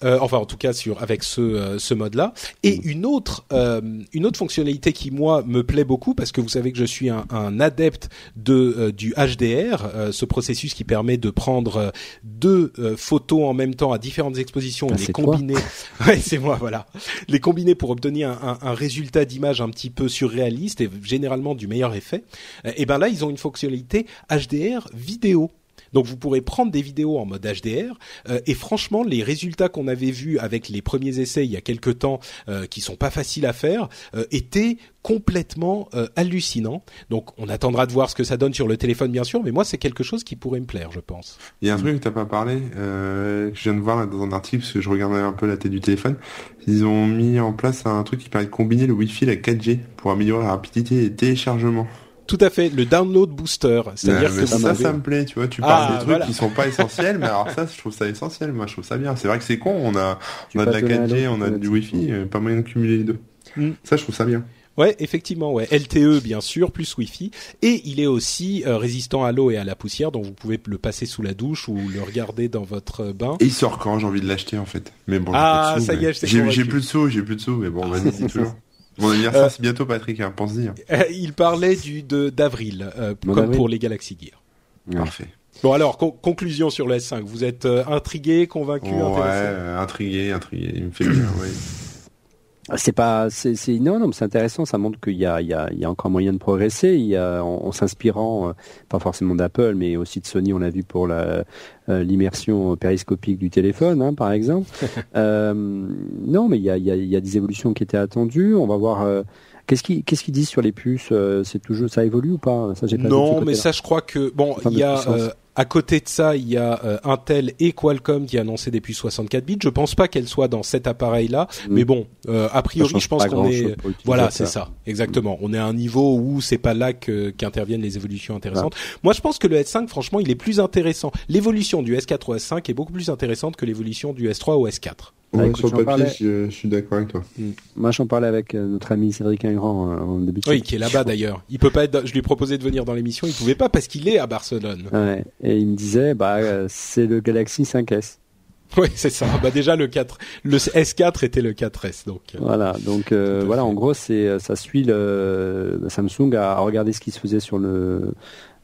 S1: Euh, enfin, en tout cas, sur avec ce euh, ce mode-là. Et mm. une autre euh, une autre fonctionnalité qui moi me plaît beaucoup parce que vous savez que je suis un, un adepte de du HDR, ce processus qui permet de prendre deux photos en même temps à différentes expositions
S3: et
S1: ah, les combiner. <laughs> ouais, c'est moi, voilà. Les combiner pour obtenir un, un, un résultat d'image un petit peu surréaliste et généralement du meilleur effet. et ben là, ils ont une fonctionnalité HDR vidéo. Donc vous pourrez prendre des vidéos en mode HDR euh, et franchement les résultats qu'on avait vus avec les premiers essais il y a quelques temps euh, qui sont pas faciles à faire euh, étaient complètement euh, hallucinants. Donc on attendra de voir ce que ça donne sur le téléphone bien sûr, mais moi c'est quelque chose qui pourrait me plaire, je pense.
S2: Il y a un truc que t'as pas parlé, euh, que je viens de voir dans un article parce que je regardais un peu la tête du téléphone. Ils ont mis en place un truc qui permet de combiner le Wi-Fi et la 4G pour améliorer la rapidité des téléchargements.
S1: Tout à fait, le download booster.
S2: C'est-à-dire que ça, ça me plaît, tu vois. Tu parles ah, des trucs qui sont pas essentiels, mais alors ça, je trouve ça essentiel. Moi, je trouve ça bien. C'est vrai que c'est con. On a, on a de la 4G, on a du Wi-Fi, euh, pas moyen de cumuler les deux. Mm. Ça, je trouve ça bien.
S1: Ouais, effectivement, ouais. LTE bien sûr, plus Wi-Fi, et il est aussi euh, résistant à l'eau et à la poussière, donc vous pouvez le passer sous la douche ou le regarder dans votre bain.
S2: Et il sort quand? J'ai envie de l'acheter en fait. Mais bon,
S1: ah ça y est,
S2: j'ai plus de sous, j'ai plus de sous, mais bon, vas-y, toujours. <laughs> Mon anniversaire, euh, c'est bientôt, Patrick, hein, pense-y. Hein.
S1: Euh, il parlait du de d'avril, euh, comme pour les Galaxy Gear.
S2: Parfait.
S1: Bon alors, conclusion sur le S5. Vous êtes intrigué, convaincu,
S2: ouais, intrigué, intrigué. Il me fait bien, <clears throat> oui.
S3: C'est pas, c'est, non, non, c'est intéressant. Ça montre qu'il y a, il y a, il y a encore moyen de progresser. Il y a, en, s'inspirant, pas forcément d'Apple, mais aussi de Sony. On l'a vu pour la, euh, l'immersion périscopique du téléphone, hein, par exemple. <laughs> euh, non, mais il y a, y, a, y a, des évolutions qui étaient attendues. On va voir. Euh, qu'est-ce qu'ils qu'est-ce qu'ils disent sur les puces euh, C'est toujours ça évolue ou pas?
S1: Ça, j'ai pas Non, mais ça, je crois que bon, il y a à côté de ça, il y a euh, Intel et Qualcomm qui a annoncé des puces 64 bits. Je pense pas qu'elles soient dans cet appareil-là, mm. mais bon, euh, a priori, je pense qu'on est, voilà, c'est ça, exactement. On est à un niveau où c'est pas là que qu'interviennent les évolutions intéressantes. Moi, je pense que le S5, franchement, il est plus intéressant. L'évolution du S4 au S5 est beaucoup plus intéressante que l'évolution du S3 au S4
S2: sur le papier, je, suis d'accord avec toi.
S3: Hmm. Moi, j'en parlais avec euh, notre ami Cédric Ingrand euh, en début de
S1: Oui, qui est là-bas d'ailleurs. Il peut pas être. Je lui ai proposé de venir dans l'émission, il pouvait pas parce qu'il est à Barcelone.
S3: Ouais. Et il me disait, bah, euh, c'est le Galaxy 5S. <laughs>
S1: Oui, c'est ça. Bah déjà le 4, le S4 était le 4S donc.
S3: Voilà, donc voilà, en gros c'est ça suit le Samsung à regarder ce qui se faisait sur le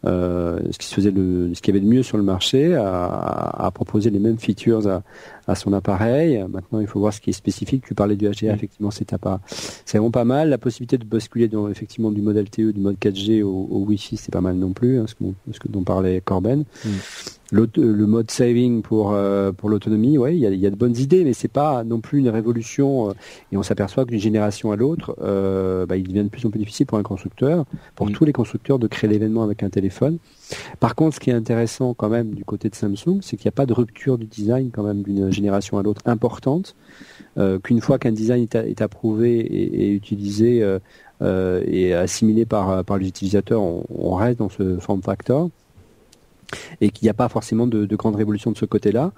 S3: euh, ce qui se faisait le, ce qu'il y avait de mieux sur le marché, à, à proposer les mêmes features à, à, son appareil. Maintenant, il faut voir ce qui est spécifique. Tu parlais du HDR, effectivement, c'est pas, c'est vraiment pas mal. La possibilité de basculer dans, effectivement du mode LTE, du mode 4G au, au Wi-Fi, c'est pas mal non plus, hein, ce, que, ce que dont parlait Corben. Le mode saving pour euh, pour l'autonomie, ouais, il y a, y a, de bonnes idées, mais c'est pas non plus une révolution. Euh, et on s'aperçoit qu'une génération à l'autre, euh, bah, il devient de plus en plus difficile pour un constructeur, pour mm. tous les constructeurs, de créer l'événement avec un téléphone. Par contre, ce qui est intéressant quand même du côté de Samsung, c'est qu'il n'y a pas de rupture du design quand même d'une génération à l'autre importante. Euh, Qu'une fois qu'un design est, est, approuvé et, et utilisé euh, et assimilé par par les utilisateurs, on, on reste dans ce form factor et qu'il n'y a pas forcément de, de grande révolution de ce côté-là.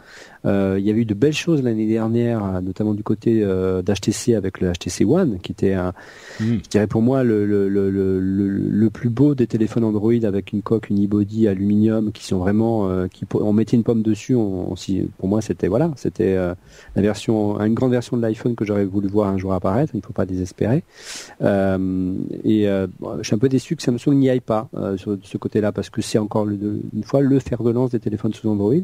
S3: Euh, il y avait eu de belles choses l'année dernière, notamment du côté euh, d'HTC avec le HTC One, qui était, un, hmm. je dirais pour moi, le, le, le, le, plus beau des téléphones Android avec une coque, une e-body aluminium, qui sont vraiment, euh, qui on mettait une pomme dessus. On, pour moi, c'était voilà, c'était euh, la version, une grande version de l'iPhone que j'aurais voulu voir un jour apparaître. Il ne faut pas désespérer. Euh, et je suis un peu déçu que Samsung n'y aille pas sur ce côté-là parce que c'est encore une fois le fer de lance des téléphones sous Android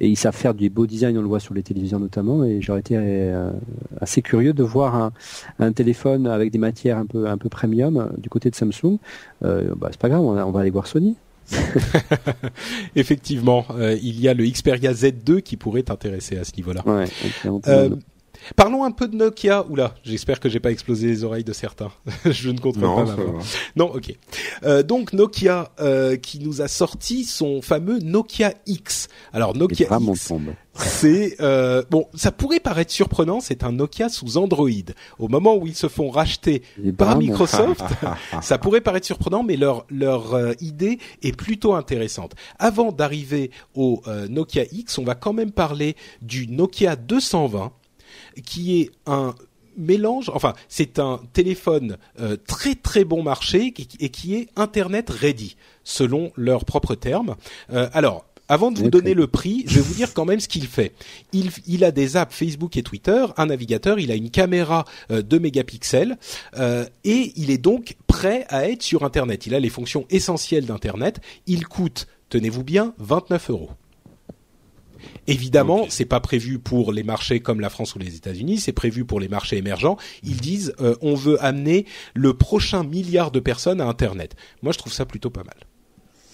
S3: et ils savent faire du beau design, on le voit sur les télévisions notamment, et j'aurais été euh, assez curieux de voir un, un, téléphone avec des matières un peu un peu premium euh, du côté de Samsung. Euh, bah, c'est pas grave, on, va aller voir Sony. <laughs> <laughs>
S1: Effectivement, il y a le Xperia Z2 qui pourrait t'intéresser à ce niveau-là.
S3: Ouais,
S1: Parlons un peu de Nokia. Oula, j'espère que j'ai pas explosé les oreilles de certains. <laughs> je ne contrôle pas. Non, ok. Euh, donc Nokia euh, qui nous a sorti son fameux Nokia X. Alors Nokia X, c'est euh, bon, ça pourrait paraître surprenant. C'est un Nokia sous Android. Au moment où ils se font racheter par Microsoft, <laughs> ça pourrait paraître surprenant, mais leur leur euh, idée est plutôt intéressante. Avant d'arriver au euh, Nokia X, on va quand même parler du Nokia 220 qui est un mélange, enfin c'est un téléphone euh, très très bon marché et qui est Internet ready selon leurs propres termes. Euh, alors avant de vous donner le prix, je vais vous dire quand même ce qu'il fait. Il, il, a des apps Facebook et Twitter, un navigateur, il a une caméra euh, 2 mégapixels euh, et il est donc prêt à être sur Internet. Il a les fonctions essentielles d'Internet. Il coûte, tenez-vous bien, 29 euros. Évidemment, c'est pas prévu pour les marchés comme la France ou les États-Unis, c'est prévu pour les marchés émergents. Ils disent euh, on veut amener le prochain milliard de personnes à Internet. Moi, je trouve ça plutôt pas mal.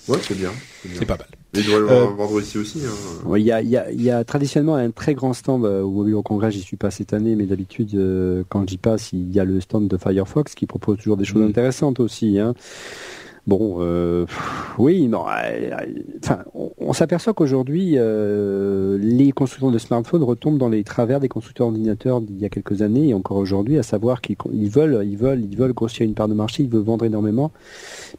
S2: Ouais, c'est bien.
S1: C'est pas mal.
S2: Mais il doit le euh, vendre ici aussi. Hein.
S3: Il y, a, y, a, y, a, traditionnellement un très grand stand euh, au Mobile Congrès. J'y suis pas cette année, mais d'habitude, euh, quand j'y passe, il y a le stand de Firefox qui propose toujours des choses mm. intéressantes aussi. Hein. Bon, euh, oui, non. Euh, enfin, on, s'aperçoit qu'aujourd'hui, euh, les constructeurs de smartphones retombent dans les travers des constructeurs d'ordinateurs d'il y a quelques années et encore aujourd'hui, à savoir qu'ils veulent, ils veulent, ils veulent grossir une part de marché, ils veulent vendre énormément,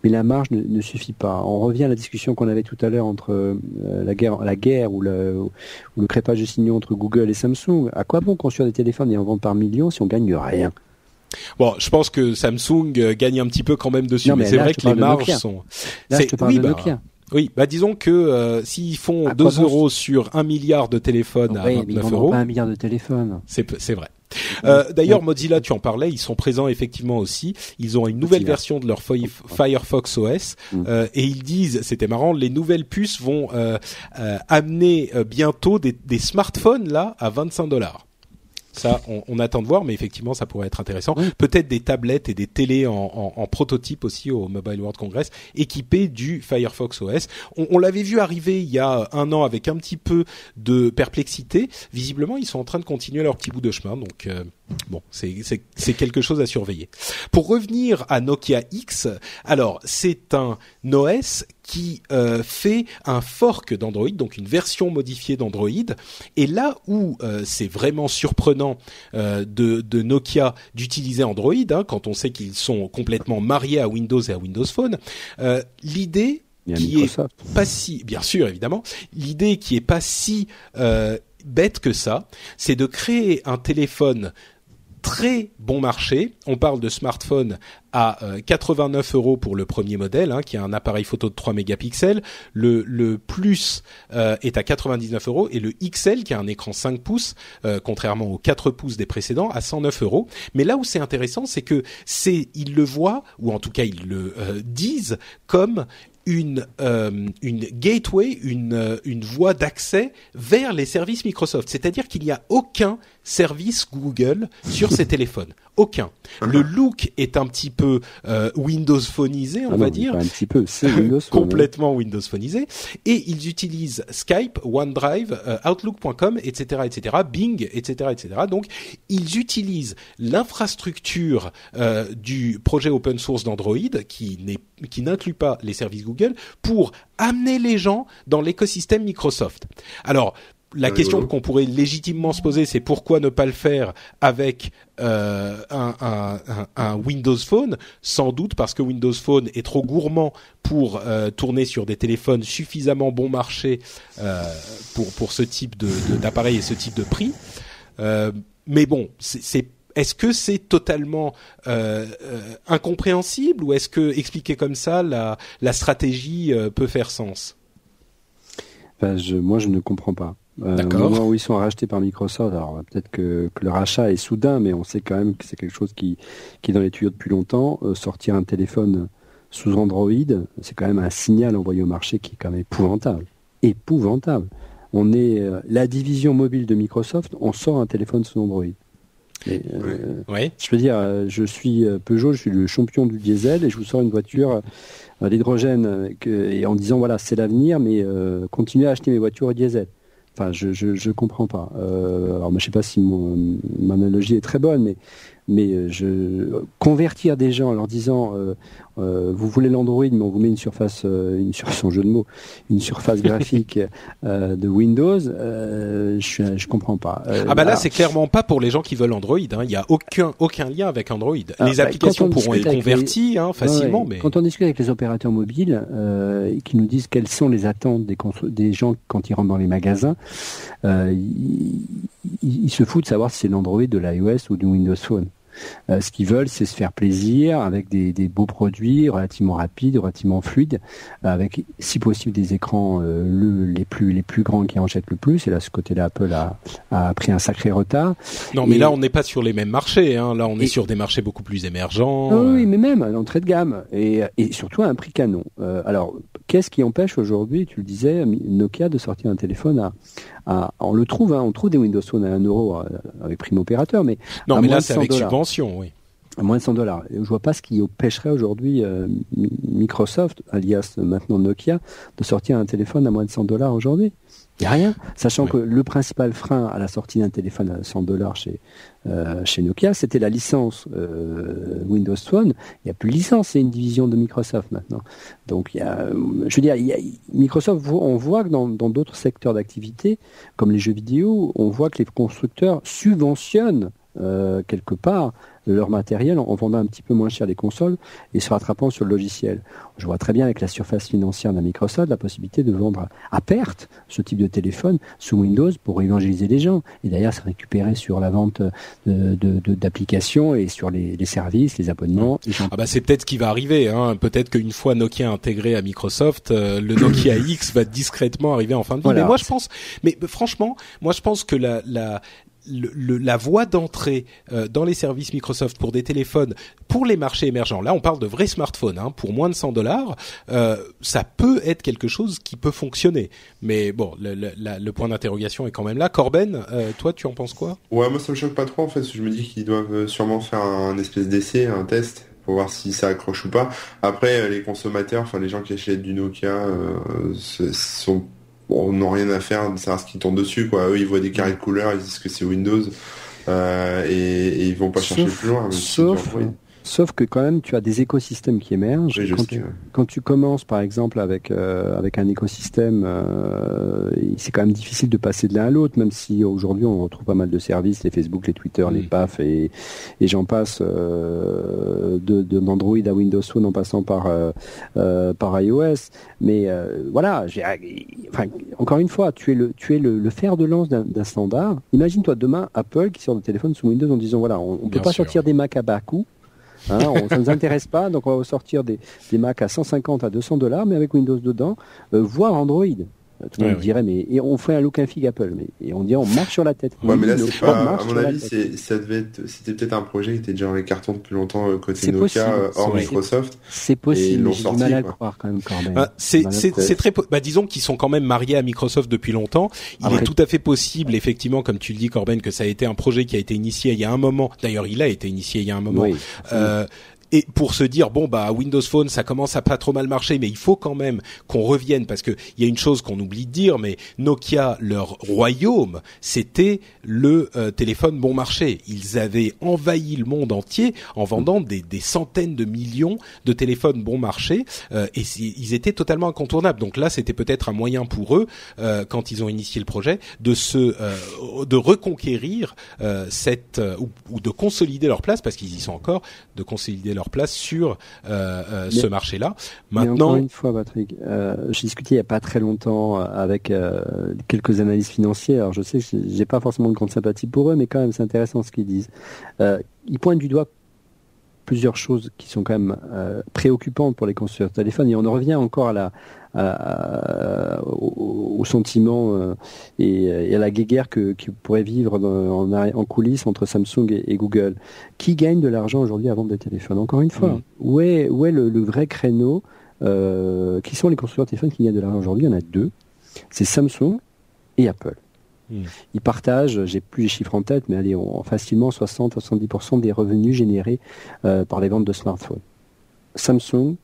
S3: mais la marge ne, suffit pas. On revient à la discussion qu'on avait tout à l'heure entre la guerre, la guerre ou le, ou le crépage de signaux entre Google et Samsung. À quoi bon construire des téléphones et en vendre par millions si on gagne rien?
S1: Bon, je pense que Samsung euh, gagne un petit peu quand même dessus, mais, c'est vrai que les marges sont.
S3: Là, je te parle oui, de bah, Nokia.
S1: Oui, bah disons que euh, s'ils font 2 euros sur un milliard de téléphones à 29 euros,
S3: pas un milliard de téléphones.
S1: C'est c'est vrai. Euh, D'ailleurs, Mozilla, tu en parlais, ils sont présents effectivement aussi. Ils ont une nouvelle version de leur Firefox OS mm. euh, et ils disent, c'était marrant, les nouvelles puces vont euh, euh amener bientôt des, des smartphones là à 25 dollars. Ça, on, attend de voir, mais effectivement, ça pourrait être intéressant. Peut-être des tablettes et des télés en, prototype aussi au Mobile World Congress, équipées du Firefox OS. On, l'avait vu arriver il y a un an avec un petit peu de perplexité. Visiblement, ils sont en train de continuer leur petit bout de chemin, donc euh, bon, c'est quelque chose à surveiller. Pour revenir à Nokia X, alors c'est un OS qui euh, fait un fork d'Android, donc une version modifiée d'Android. Et là où euh, c'est vraiment surprenant euh, de, de, Nokia d'utiliser Android, hein, quand on sait qu'ils sont complètement mariés à Windows et à Windows Phone, l'idée qui est pas si, bien sûr évidemment, l'idée qui est pas si bête que ça, c'est de créer un téléphone très bon marché. On parle de smartphone à 89 euh, euros pour le premier modèle, hein, qui a un appareil photo de 3 mégapixels. Le, le Plus euh, est à 99 euros et le XL, qui a un écran 5 pouces, euh, contrairement aux 4 pouces des précédents, à 109 euros. Mais là où c'est intéressant, c'est que c'est ils le voient ou en tout cas ils le disent comme une une gateway, une une voie d'accès vers les services Microsoft. C'est-à-dire qu'il n'y a aucun service Google sur ces <laughs> téléphones. Aucun. Le look est un petit peu euh, Windows phonisé, on
S3: ah
S1: va dire.
S3: Un petit peu, c'est <laughs> Windows
S1: complètement Windows phonisé. Et ils utilisent Skype, OneDrive, euh, Outlook.com, etc., etc., Bing, etc., etc. Donc ils utilisent l'infrastructure euh, du projet open source d'Android qui n'est qui n'inclut pas les services Google pour amener les gens dans l'écosystème Microsoft. Alors, la question qu'on pourrait légitimement se poser, c'est pourquoi ne pas le faire avec euh, un, un, un, Windows Phone? Sans doute parce que Windows Phone est trop gourmand pour euh, tourner sur des téléphones suffisamment bon marché euh, pour pour ce type de d'appareil et ce type de prix. Euh, mais bon, c'est est-ce que c'est totalement euh, incompréhensible ou est-ce que expliquer comme ça la, la stratégie peut faire sens?
S3: Ben, je, Moi, je ne comprends pas. Euh, au moment où ils sont rachetés par Microsoft, alors peut-être que, que, le rachat est soudain, mais on sait quand même que c'est quelque chose qui, qui est dans les tuyaux depuis longtemps. Euh, sortir un téléphone sous Android, c'est quand même un signal envoyé au marché qui est quand même épouvantable. Épouvantable. On est euh, la division mobile de Microsoft, on sort un téléphone sous Android. Et,
S1: oui.
S3: Je veux dire, je suis Peugeot, je suis le champion du diesel et je vous sors une voiture à l'hydrogène et en disant voilà c'est l'avenir, mais continuez à acheter mes voitures au diesel Enfin, je, je, je comprends pas. Euh, alors, je sais pas si mon, analogie est très bonne, mais mais euh, je convertir des gens en leur disant euh, euh, vous voulez l'Android mais on vous met une surface une surface jeu de mots une surface graphique <laughs> de Windows je je comprends pas.
S1: Ah bah là c'est clairement pas pour les gens qui veulent Android hein. il y a aucun aucun lien avec Android. Les bah, applications pourront être converties hein, facilement mais
S3: quand on discute avec les opérateurs mobiles qui nous disent quelles sont les attentes des des gens quand ils rentrent dans les magasins ils, ils se foutent de savoir si c'est l'Android de l'iOS ou du Windows Phone euh, ce qu'ils veulent, c'est se faire plaisir avec des, beaux produits relativement rapides, relativement fluides, avec si possible des écrans euh, les plus les plus grands qui en jettent le plus. Et là, ce côté-là, Apple a, a pris un sacré retard.
S1: Non, mais là, on n'est pas sur les mêmes marchés. Hein. Là, on est sur des marchés beaucoup plus émergents.
S3: Ah oui, mais même à l'entrée de gamme et, et surtout à un prix canon. Euh, alors, qu'est-ce qui empêche aujourd'hui, tu le disais, Nokia de sortir un téléphone à, on le trouve, hein, on trouve des Windows Phone à 1 euro euh, avec prime opérateur, mais
S1: non, mais là c'est avec subvention, oui.
S3: À moins de 100 dollars. Je vois pas ce qui empêcherait aujourd'hui euh, Microsoft, alias maintenant Nokia, de sortir un téléphone à moins de 100 dollars aujourd'hui. Il n'y a rien. Sachant que le principal frein à la sortie d'un téléphone à 100 dollars chez, euh, chez Nokia, c'était la licence euh, Windows Phone. Il n'y a plus de licence, c'est une division de Microsoft maintenant. Donc, il y a, je veux dire, il y a, Microsoft, on voit que dans d'autres secteurs d'activité, comme les jeux vidéo, on voit que les constructeurs subventionnent euh, quelque part leur matériel en, vendant un petit peu moins cher les consoles et se rattrapant sur le logiciel. Je vois très bien avec la surface financière de Microsoft la possibilité de vendre à perte ce type de téléphone sous Windows pour évangéliser les gens et d'ailleurs se récupérer sur la vente d'applications de, et sur les, services, les abonnements.
S1: Ah bah c'est peut-être ce qui va arriver. Hein. Peut-être qu'une fois Nokia intégré à Microsoft, euh, le Nokia X va discrètement arriver en fin de vie. Mais moi je pense, mais franchement, moi je pense que la, la, la voie d'entrée euh, dans les services Microsoft pour des téléphones pour les marchés émergents, là on parle de vrais smartphones, hein, pour moins de 100 dollars, euh, ça peut être quelque chose qui peut fonctionner. Mais bon, le, point d'interrogation est quand même là. Corben, euh, toi tu en penses quoi?
S2: Ouais, moi ça me choque pas trop en fait. Je me dis qu'ils doivent sûrement faire un espèce d'essai, un test pour voir si ça accroche ou pas. Après, les consommateurs, enfin les gens qui achètent du Nokia, sont bon, n'ont rien à faire de savoir ce qui tourne dessus. Quoi. Eux, ils voient des carrés de couleurs, ils disent que c'est Windows euh, et, et, ils vont pas chercher plus loin.
S3: Sauf, Sauf que quand même, tu as des écosystèmes qui émergent. quand, tu, quand, tu, commences, par exemple, avec euh, avec un écosystème, euh, c'est quand même difficile de passer de l'un à l'autre, même si aujourd'hui on retrouve pas mal de services, les Facebook, les Twitter, les PAF et, et j'en passe euh, de, de d'Android à Windows Phone en passant par euh, par iOS. Mais voilà, j'ai, enfin, encore une fois, tu es le tu es le, le fer de lance d'un, standard. Imagine-toi demain Apple qui sort de téléphone sous Windows en disant voilà, on, ne peut pas sortir des Mac à bas coût Hein, on, ça ne nous intéresse pas, donc on va sortir des, Mac à 150 à 200 dollars, mais avec Windows dedans, euh, voire Android. Tout le monde dirait, mais et on fait un look un fig Apple, mais et on dit on marche sur la tête.
S2: Ouais, mais là, c'est pas, à mon avis, ça devait être, c'était peut-être un projet qui était déjà dans les cartons depuis longtemps euh, côté Nokia, euh, hors Microsoft.
S3: C'est possible. J'ai du mal à le croire quand même. Quand même.
S1: Bah, c'est c'est très, bah disons qu'ils sont quand même mariés à Microsoft depuis longtemps. Il est tout à fait possible, effectivement, comme tu le dis, Corben, que ça a été un projet qui a été initié il y a un moment. D'ailleurs, il a été initié il y a un moment. Oui, euh, et pour se dire bon bah Windows Phone ça commence à pas trop mal marcher mais il faut quand même qu'on revienne parce que il y a une chose qu'on oublie de dire mais Nokia leur royaume c'était le euh, téléphone bon marché. Ils avaient envahi le monde entier en vendant des, des centaines de millions de téléphones bon marché euh, et ils étaient totalement incontournables. Donc là c'était peut-être un moyen pour eux euh, quand ils ont initié le projet de se de reconquérir cette ou, ou, de consolider leur place parce qu'ils y sont encore de consolider leur place sur euh, euh, ce marché-là.
S3: Maintenant, une fois, Patrick, euh, j'ai discuté il n'y a pas très longtemps avec quelques analystes financiers. Alors je sais que j'ai pas forcément de grande sympathie pour eux, mais quand même c'est intéressant ce qu'ils disent. ils pointent du doigt plusieurs choses qui sont quand même préoccupantes pour les constructeurs de téléphones et on en revient encore à la, au, sentiment euh, et, à la guerre que, qui pourrait vivre en, en, coulisses entre Samsung et, Google. Qui gagne de l'argent aujourd'hui à vendre des téléphones? Encore une fois, où est, où est le, vrai créneau euh, Qui sont les constructeurs de téléphones qui gagnent de l'argent aujourd'hui? Il y en a deux. C'est Samsung et Apple. Ils partagent, j'ai plus les chiffres en tête, mais allez, on, facilement 60 à 70% des revenus générés euh, par les ventes de smartphones. Samsung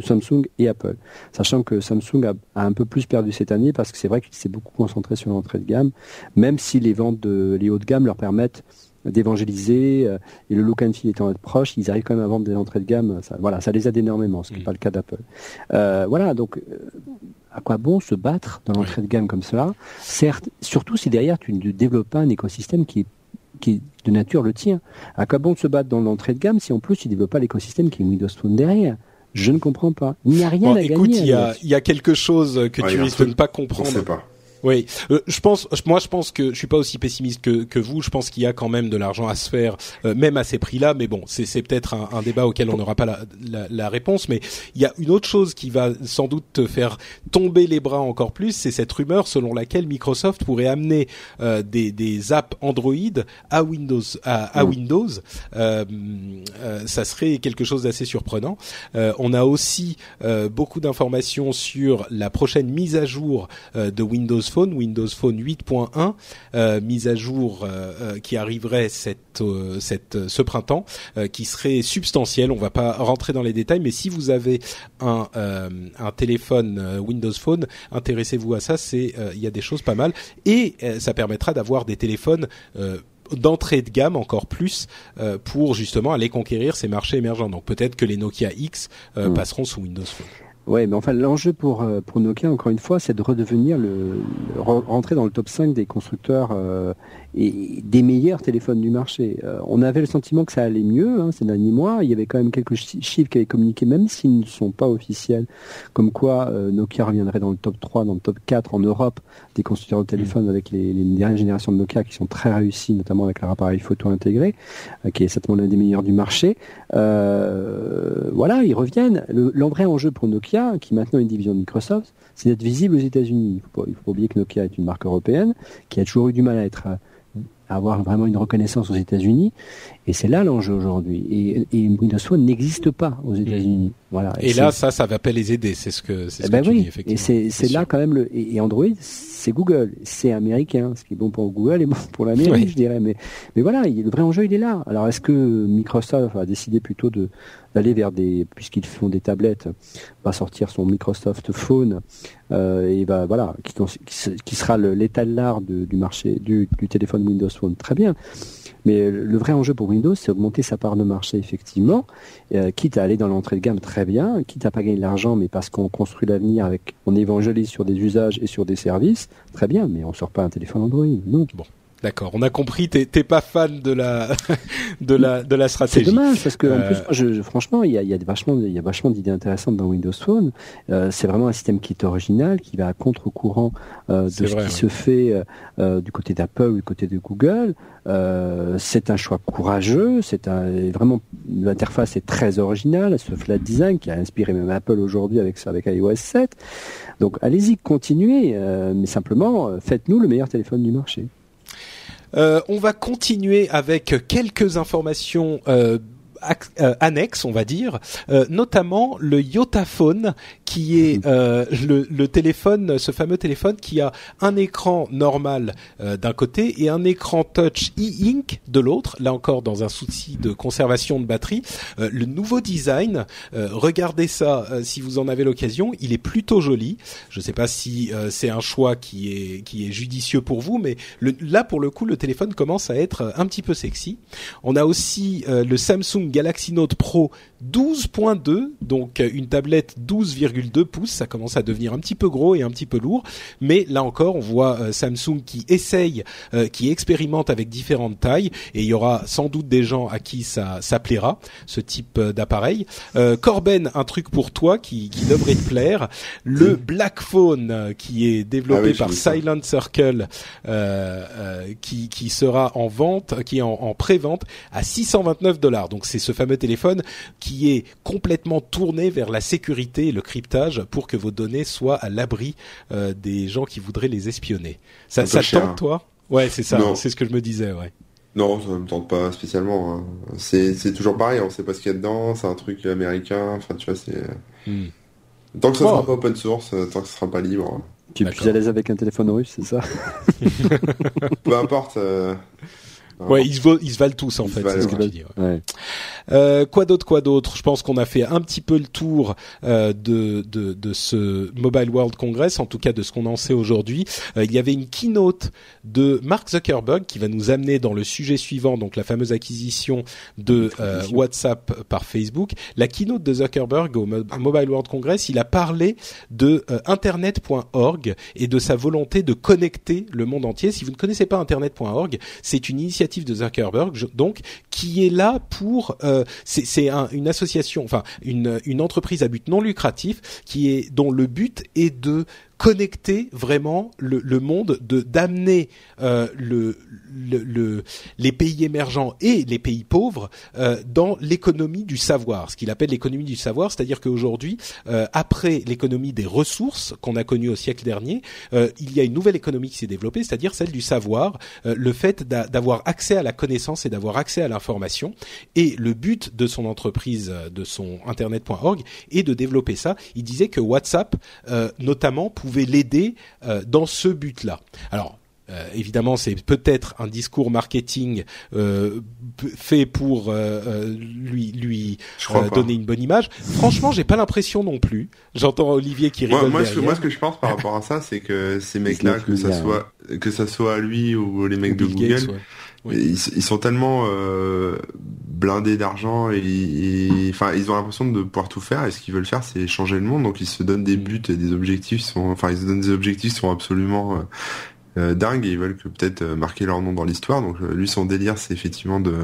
S3: Samsung et Apple. Sachant que Samsung a, un peu plus perdu cette année parce que c'est vrai qu'il s'est beaucoup concentré sur l'entrée de gamme, même si les ventes de les hauts de gamme leur permettent d'évangéliser euh, et le look and feel étant proche, ils arrivent quand même à vendre des entrées de gamme. Ça, voilà, ça les aide énormément, ce qui n'est pas le cas d'Apple. Euh, voilà, donc euh, à quoi bon se battre dans l'entrée de gamme comme cela? Certes, surtout si derrière tu ne développes pas un écosystème qui est qui de nature le tien. À quoi bon se battre dans l'entrée de gamme si en plus tu ne développes pas l'écosystème qui est Windows Phone derrière? Je ne comprends pas. Il n'y a rien à
S1: écoute,
S3: gagner.
S1: Il y a, il y a quelque chose que tu risques de ne pas comprendre. Pas. Oui, euh, je pense, moi je pense que je suis pas aussi pessimiste que, que vous. Je pense qu'il y a quand même de l'argent à se faire, euh, même à ces prix-là. Mais bon, c'est, c'est peut-être un, un, débat auquel on n'aura pas la, la, la, réponse. Mais il y a une autre chose qui va sans doute te faire tomber les bras encore plus, c'est cette rumeur selon laquelle Microsoft pourrait amener euh, des, des apps Android à Windows. À, à mm. Windows, ça serait quelque chose d'assez surprenant. on a aussi beaucoup d'informations sur la prochaine mise à jour de Windows Windows Phone 8.1, euh, mise à jour euh, euh, qui arriverait cette, cette, ce printemps, qui serait substantielle. On va pas rentrer dans les détails, mais si vous avez un, un téléphone Windows Phone, intéressez-vous à ça. C'est il y a des choses pas mal et ça permettra d'avoir des téléphones d'entrée de gamme encore plus pour justement aller conquérir ces marchés émergents. Donc peut-être que les Nokia X hmm. passeront sous Windows Phone.
S3: Ouais, mais enfin l'enjeu pour euh, pour Nokia encore une fois, c'est de redevenir le, rentrer dans le top 5 des constructeurs euh, et des meilleurs téléphones du marché. Euh, on avait le sentiment que ça allait mieux hein, ces derniers mois. Il y avait quand même quelques chiffres qui avaient communiqué, même s'ils ne sont pas officiels, comme quoi euh, Nokia reviendrait dans le top 3, dans le top 4 en Europe des constructeurs de téléphones avec les, les, dernières générations de Nokia qui sont très réussies, notamment avec leur appareil photo intégré, euh, qui est certainement l'un des meilleurs du marché. voilà, ils reviennent. Le, vrai enjeu pour Nokia, qui est maintenant une division de Microsoft, c'est d'être visible aux États-Unis. Il ne faut pas oublier que Nokia est une marque européenne qui a toujours eu du mal à être avoir vraiment une reconnaissance aux États-Unis. Et c'est là l'enjeu aujourd'hui. Et, et, Windows Phone n'existe pas aux États-Unis. Voilà.
S1: Et, là, ça, ça va pas les aider. C'est ce que, c'est ce
S3: eh ben
S1: que tu dis, effectivement.
S3: Et c'est là quand même le, et, Android, c'est Google. C'est américain. Ce qui est bon pour Google est bon pour l'Amérique, je dirais. Mais, mais voilà, le vrai enjeu, il est là. Alors, est-ce que Microsoft a décidé plutôt de, d'aller vers des, puisqu'ils font des tablettes, va sortir son Microsoft Phone, euh, et va, voilà, qui, qui sera l'étalard du marché, du, du téléphone Windows Phone. Très bien. Mais le vrai enjeu pour Windows, c'est augmenter sa part de marché, effectivement, euh, quitte à aller dans l'entrée de gamme très bien, quitte à pas gagner de l'argent, mais parce qu'on construit l'avenir avec, on évangélise sur des usages et sur des services, très bien, mais on sort pas un téléphone Android, non.
S1: Bon. D'accord, on a compris. T'es, pas fan de la <laughs> de la de la stratégie.
S3: C'est dommage parce que en plus, euh. je, franchement, il y a, y a vachement il y a vachement d'idées intéressantes dans Windows Phone. Euh, c'est vraiment un système qui est original, qui va à contre-courant euh, de ce qui se fait euh, du côté d'Apple ou du côté de Google. Euh, c'est un choix courageux. C'est un vraiment l'interface est très originale, ce flat design qui a inspiré même Apple aujourd'hui avec ça, avec iOS 7. Donc allez-y, continuez, mais simplement faites-nous le meilleur téléphone du marché.
S1: Euh, on va continuer avec quelques informations euh, euh, annexe, on va dire, euh, notamment le Yotaphone, qui est euh, le, téléphone, ce fameux téléphone qui a un écran normal d'un côté et un écran touch e-ink de l'autre. Là encore, dans un souci de conservation de batterie, le nouveau design, regardez ça si vous en avez l'occasion, il est plutôt joli. Je ne sais pas si c'est un choix qui est qui est judicieux pour vous, mais là pour le coup, le téléphone commence à être un petit peu sexy. On a aussi le Samsung Galaxy Note Pro 12.2, donc euh, une tablette 12,2 pouces, ça commence à devenir un petit peu gros et un petit peu lourd, mais là encore on voit euh, Samsung qui essaye, euh, qui expérimente avec différentes tailles, et il y aura sans doute des gens à qui ça, ça plaira, ce type d'appareil. Corben, un truc pour toi qui, qui devrait te plaire, le Black Phone qui est développé ah par Silent Circle, qui, qui sera en vente, qui est en, en pré-vente à 629 dollars, donc c'est ce fameux téléphone qui est complètement tourné vers la sécurité et le cryptage pour que vos données soient à l'abri euh, des gens qui voudraient les espionner. Ça, ça tente toi? Ouais, c'est ça. C'est ce que je me disais, ouais.
S2: Non, ça me tente pas spécialement. Hein. C'est toujours pareil, on sait pas ce qu'il y a dedans, c'est un truc américain, enfin tu vois, c'est... Hmm. Tant que ça sera pas open source, euh, tant que ça sera pas libre.
S3: Tu es plus à l'aise avec un téléphone russe, c'est ça? <laughs> <laughs>
S2: Peu importe. Euh,
S1: Ouais, ils se, ils se valent tous en fait, c'est ce que tu dis. Ouais. Euh, quoi d'autre, quoi d'autre? Je pense qu'on a fait un petit peu le tour euh, de, de, de ce Mobile World Congress, en tout cas de ce qu'on en sait aujourd'hui. Euh, il y avait une keynote de Mark Zuckerberg qui va nous amener dans le sujet suivant, donc la fameuse acquisition de euh, WhatsApp par Facebook. La keynote de Zuckerberg au Mobile World Congress, il a parlé de euh, Internet.org et de sa volonté de connecter le monde entier. Si vous ne connaissez pas Internet.org, c'est une initiative de Zuckerberg, donc qui est là pour euh, c'est une association, enfin une, une entreprise à but non lucratif qui est dont le but est de connecter vraiment le, le monde, de d'amener euh, le, le, les pays émergents et les pays pauvres euh, dans l'économie du savoir, ce qu'il appelle l'économie du savoir, c'est-à-dire qu'aujourd'hui, euh, après l'économie des ressources qu'on a connue au siècle dernier, euh, il y a une nouvelle économie qui s'est développée, c'est-à-dire celle du savoir, euh, le fait d'avoir accès à la connaissance et d'avoir accès à l'information. Et le but de son entreprise, de son internet.org, est de développer ça. Il disait que WhatsApp, notamment, pouvait l'aider euh, dans ce but-là. Alors, euh, évidemment, c'est peut-être un discours marketing euh, fait pour lui lui donner une bonne image. Franchement, j'ai pas l'impression non plus. J'entends Olivier qui rigole
S2: moi, ce, moi, ce que je pense par rapport à ça, c'est que ces <laughs> mecs-là, que ça soit que ça soit lui ou les mecs de Google, ils, sont tellement euh, blindés d'argent et, enfin ils ont l'impression de pouvoir tout faire et ce qu'ils veulent faire c'est changer le monde. Donc ils se donnent des buts et des objectifs sont enfin ils se donnent des objectifs qui sont absolument euh, euh dingues et ils veulent que peut-être euh, marquer leur nom dans l'histoire. Donc lui son délire c'est effectivement de,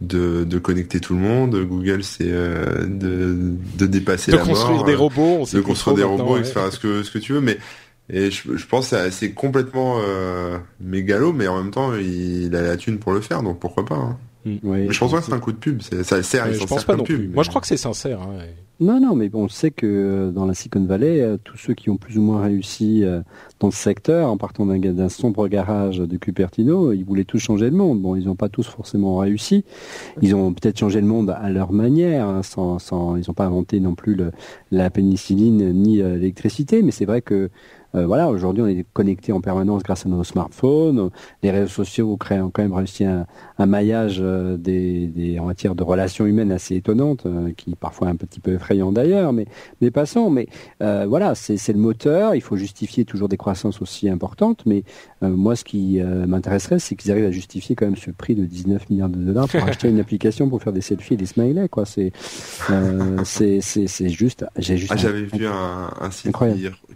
S2: de de connecter tout le monde. Google c'est de de dépasser
S1: de
S2: la
S1: construire des robots
S2: on de construire des robots etc ce que ce que tu veux. Mais et je, je pense que c'est complètement euh, mégalo, mais en même temps, il, a la thune pour le faire, donc pourquoi pas. Hein. Mm. mais je pense pas que c'est un coup de pub. Ça sert,
S1: je pense pas non plus. Moi, je crois que c'est sincère. Hein,
S3: Non, non, mais bon, on sait que euh, dans la Silicon Valley, euh, tous ceux qui ont plus ou moins réussi euh, dans ce secteur, en partant d'un sombre garage de Cupertino, ils voulaient tous changer le monde. Bon, ils n'ont pas tous forcément réussi. Ils ont peut-être changé le monde à leur manière, hein, sans, sans, ils n'ont pas inventé non plus le, la pénicilline ni l'électricité, mais c'est vrai que euh, voilà, aujourd'hui, on est connecté en permanence grâce à nos smartphones. Les réseaux sociaux créent quand même réussi un, un maillage euh, des, des, en matière de relations humaines assez étonnante, euh, qui parfois est un petit peu effrayant d'ailleurs, mais, mais passons. Mais voilà, c'est le moteur. Il faut justifier toujours des croissances aussi importantes. Mais moi, ce qui m'intéresserait, c'est qu'ils arrivent à justifier quand même ce prix de 19 milliards de dollars pour <laughs> acheter une application pour faire des selfies et des smileys. Quoi, c'est c'est juste.
S2: J'ai juste. Ah, j'avais vu un, un site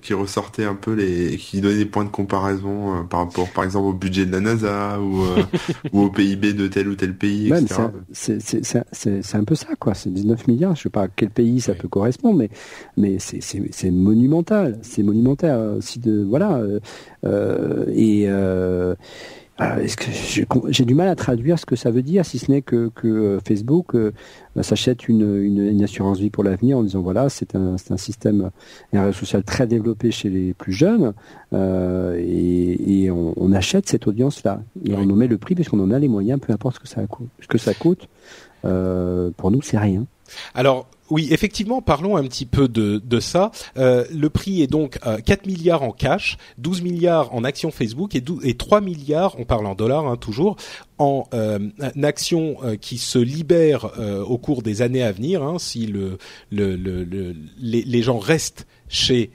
S2: qui ressortait un peu les, qui donnait des points de comparaison euh, par rapport, par exemple, au budget de la NASA ou, euh, <laughs> ou au PIB de tel ou tel pays, etc.
S3: C'est un peu ça, quoi. C'est 19 milliards. Je sais pas à quel pays ça peut correspondre, mais mais c'est monumental. C'est monumental aussi de voilà euh, et euh, est-ce que j'ai du mal à traduire ce que ça veut dire, si ce n'est que, que, euh, Facebook euh, s'achète une, une, assurance vie pour l'avenir en disant voilà, c'est un, un, système, un réseau social très développé chez les plus jeunes, euh, et, et on, on, achète cette audience-là. Et on en met le prix puisqu'on en a les moyens, peu importe ce que ça coûte. Ce que ça coûte pour nous, c'est rien.
S1: Alors, oui, effectivement, parlons un petit peu de, de ça. Euh, le prix est donc euh, 4 milliards en cash, 12 milliards en actions Facebook et, 12, et 3 milliards, on parle en dollars hein, toujours, en euh, actions euh, qui se libèrent euh, au cours des années à venir, hein, si le, le, le, les, gens restent chez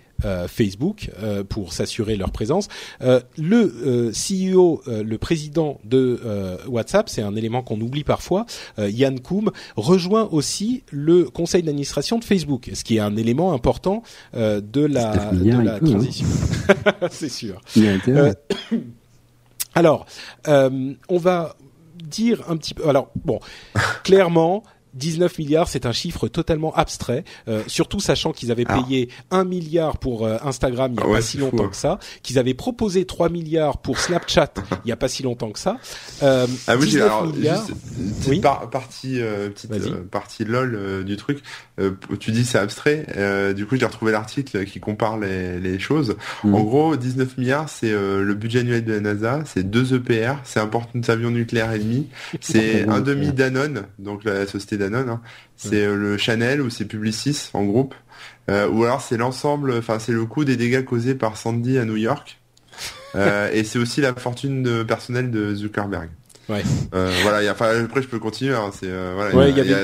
S1: Facebook euh, pour s'assurer leur présence. Euh, le CEO, le président de WhatsApp, c'est un élément qu'on oublie parfois, Yann Koum, rejoint aussi le conseil d'administration de Facebook, ce qui est un élément important de la, de la hein. transition. <laughs> c'est sûr. <coughs> alors, on va dire un petit peu. Alors bon, clairement, 19 milliards, c'est un chiffre totalement abstrait, euh, surtout sachant qu'ils avaient payé 1 milliard pour euh, Instagram il n'y a ah pas si longtemps que ça, qu'ils avaient proposé 3 milliards pour Snapchat il n'y a pas si longtemps que ça.
S2: Euh, ah oui, alors, milliards... petite partie, euh, petite partie lol du truc. tu dis c'est abstrait. du coup, j'ai retrouvé l'article qui compare les, les choses. Mm. En gros, 19 milliards, c'est le budget annuel de la NASA, c'est deux EPR, c'est un porte-avions nucléaire ennemi, <laughs> c'est un demi Danone, donc la société Hein. C'est euh, le Chanel ou c'est Publicis en groupe. Euh, ou alors c'est l'ensemble, enfin c'est le coût des dégâts causés par Sandy à New York. Euh, <laughs> et c'est aussi la fortune personnelle de Zuckerberg. Ouais. Euh, voilà, y a, après je peux continuer. Hein, c'est euh, voilà.
S1: Ouais, il y, a, y a,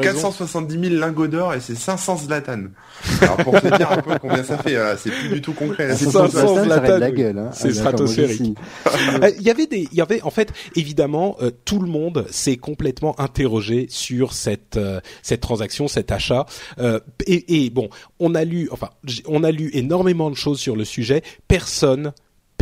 S2: 470 000 lingots d'or et c'est 500 Zlatan. Alors pour te dire un peu combien ça fait, c'est plus du tout concret.
S1: C'est 500 Zlatan, la gueule. Hein. C'est stratosphérique. Euh, il y avait des, il y avait en fait évidemment euh, tout le monde s'est complètement interrogé sur cette euh, cette transaction, cet achat. et, et bon, on a lu, enfin, on a lu énormément de choses sur le sujet. Personne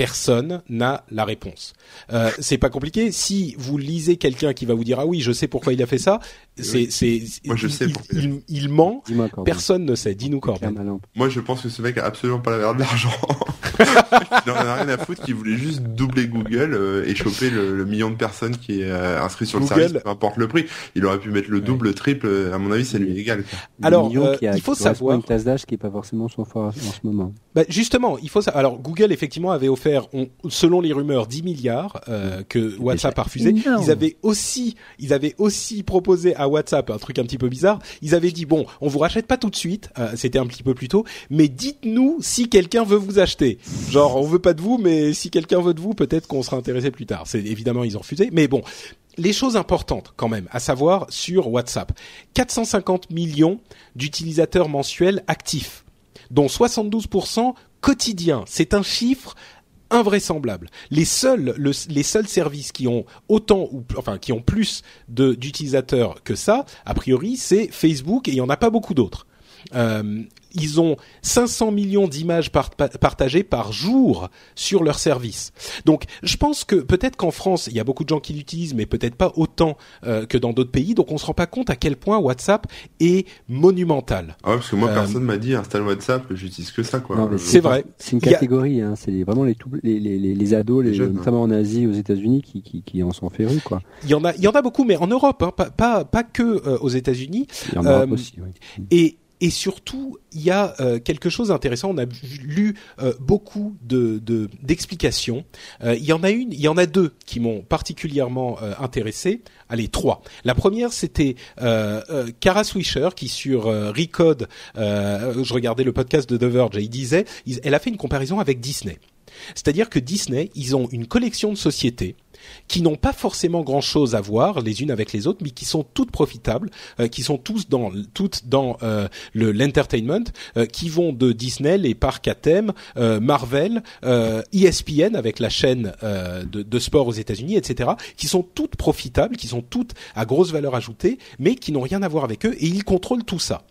S1: personne n'a la réponse. Euh, c'est pas compliqué. Si vous lisez quelqu'un qui va vous dire ah oui, je sais pourquoi il a fait ça, c'est c'est
S2: moi je
S1: il,
S2: sais
S1: il, il, ment. Personne ne sait. Dis-nous Corben.
S2: Moi je pense que ce mec a absolument pas l'air de l'argent. <laughs> il en a rien à foutre. Qui voulait juste doubler Google euh, et choper le, le, million de personnes qui est euh, inscrit sur le service, peu importe le prix. Il aurait pu mettre le double, le triple. À mon avis, c'est lui égal.
S1: Alors euh, il faut savoir
S3: une classe d'âge qui est pas forcément son fort en ce moment.
S1: Bah, justement, il faut savoir. Alors Google effectivement avait offert selon les rumeurs, 10 milliards euh, que WhatsApp a refusé. Ils avaient aussi, ils avaient aussi proposé à WhatsApp un truc un petit peu bizarre. Ils avaient dit bon, on vous rachète pas tout de suite, euh, c'était un petit peu plus tôt, mais dites-nous si quelqu'un veut vous acheter. Genre, on veut pas de vous, mais si quelqu'un veut de vous, peut-être qu'on sera intéressé plus tard. C'est évidemment ils ont refusé, mais bon. Les choses importantes quand même, à savoir sur WhatsApp, 450 millions d'utilisateurs mensuels actifs, dont 72% quotidiens. C'est un chiffre invraisemblable. Les seuls, les seuls services qui ont autant ou enfin qui ont plus d'utilisateurs que ça, a priori, c'est Facebook et il y en a pas beaucoup d'autres. Euh, ils ont 500 millions d'images partagées par jour sur leur service. Donc, je pense que peut-être qu'en France, il y a beaucoup de gens qui l'utilisent, mais peut-être pas autant euh, que dans d'autres pays. Donc, on se rend pas compte à quel point WhatsApp est monumental.
S2: Ah ouais, parce que moi, euh, personne m'a dit installe WhatsApp, j'utilise que ça, quoi.
S1: C'est vrai.
S3: C'est une catégorie. Hein, c'est vraiment les, les, les, les ados, les, jeunes, notamment en Asie, aux États-Unis, qui, qui, qui en sont férus, quoi.
S1: Il y en a, il y en a beaucoup, mais en Europe, hein, pas, pas, pas que euh, aux États-Unis.
S3: Il y en a aussi. Oui.
S1: Et et surtout, il y a euh, quelque chose d'intéressant. On a lu euh, beaucoup de d'explications. Euh, il y en a une, il y en a deux qui m'ont particulièrement intéressé. Allez, trois. La première, c'était Kara Swisher qui sur Recode, je regardais le podcast de The Verge et il disait, elle a fait une comparaison avec Disney. C'est-à-dire que Disney, ils ont une collection de sociétés qui n'ont pas forcément grand-chose à voir les unes avec les autres, mais qui sont toutes profitables, euh, qui sont tous dans toutes dans euh, le l'entertainment, euh, qui vont de Disney, les parcs à thème, Marvel, ESPN avec la chaîne de, de, sport aux États-Unis, etc., qui sont toutes profitables, qui sont toutes à grosse valeur ajoutée, mais qui n'ont rien à voir avec eux, et ils contrôlent tout ça.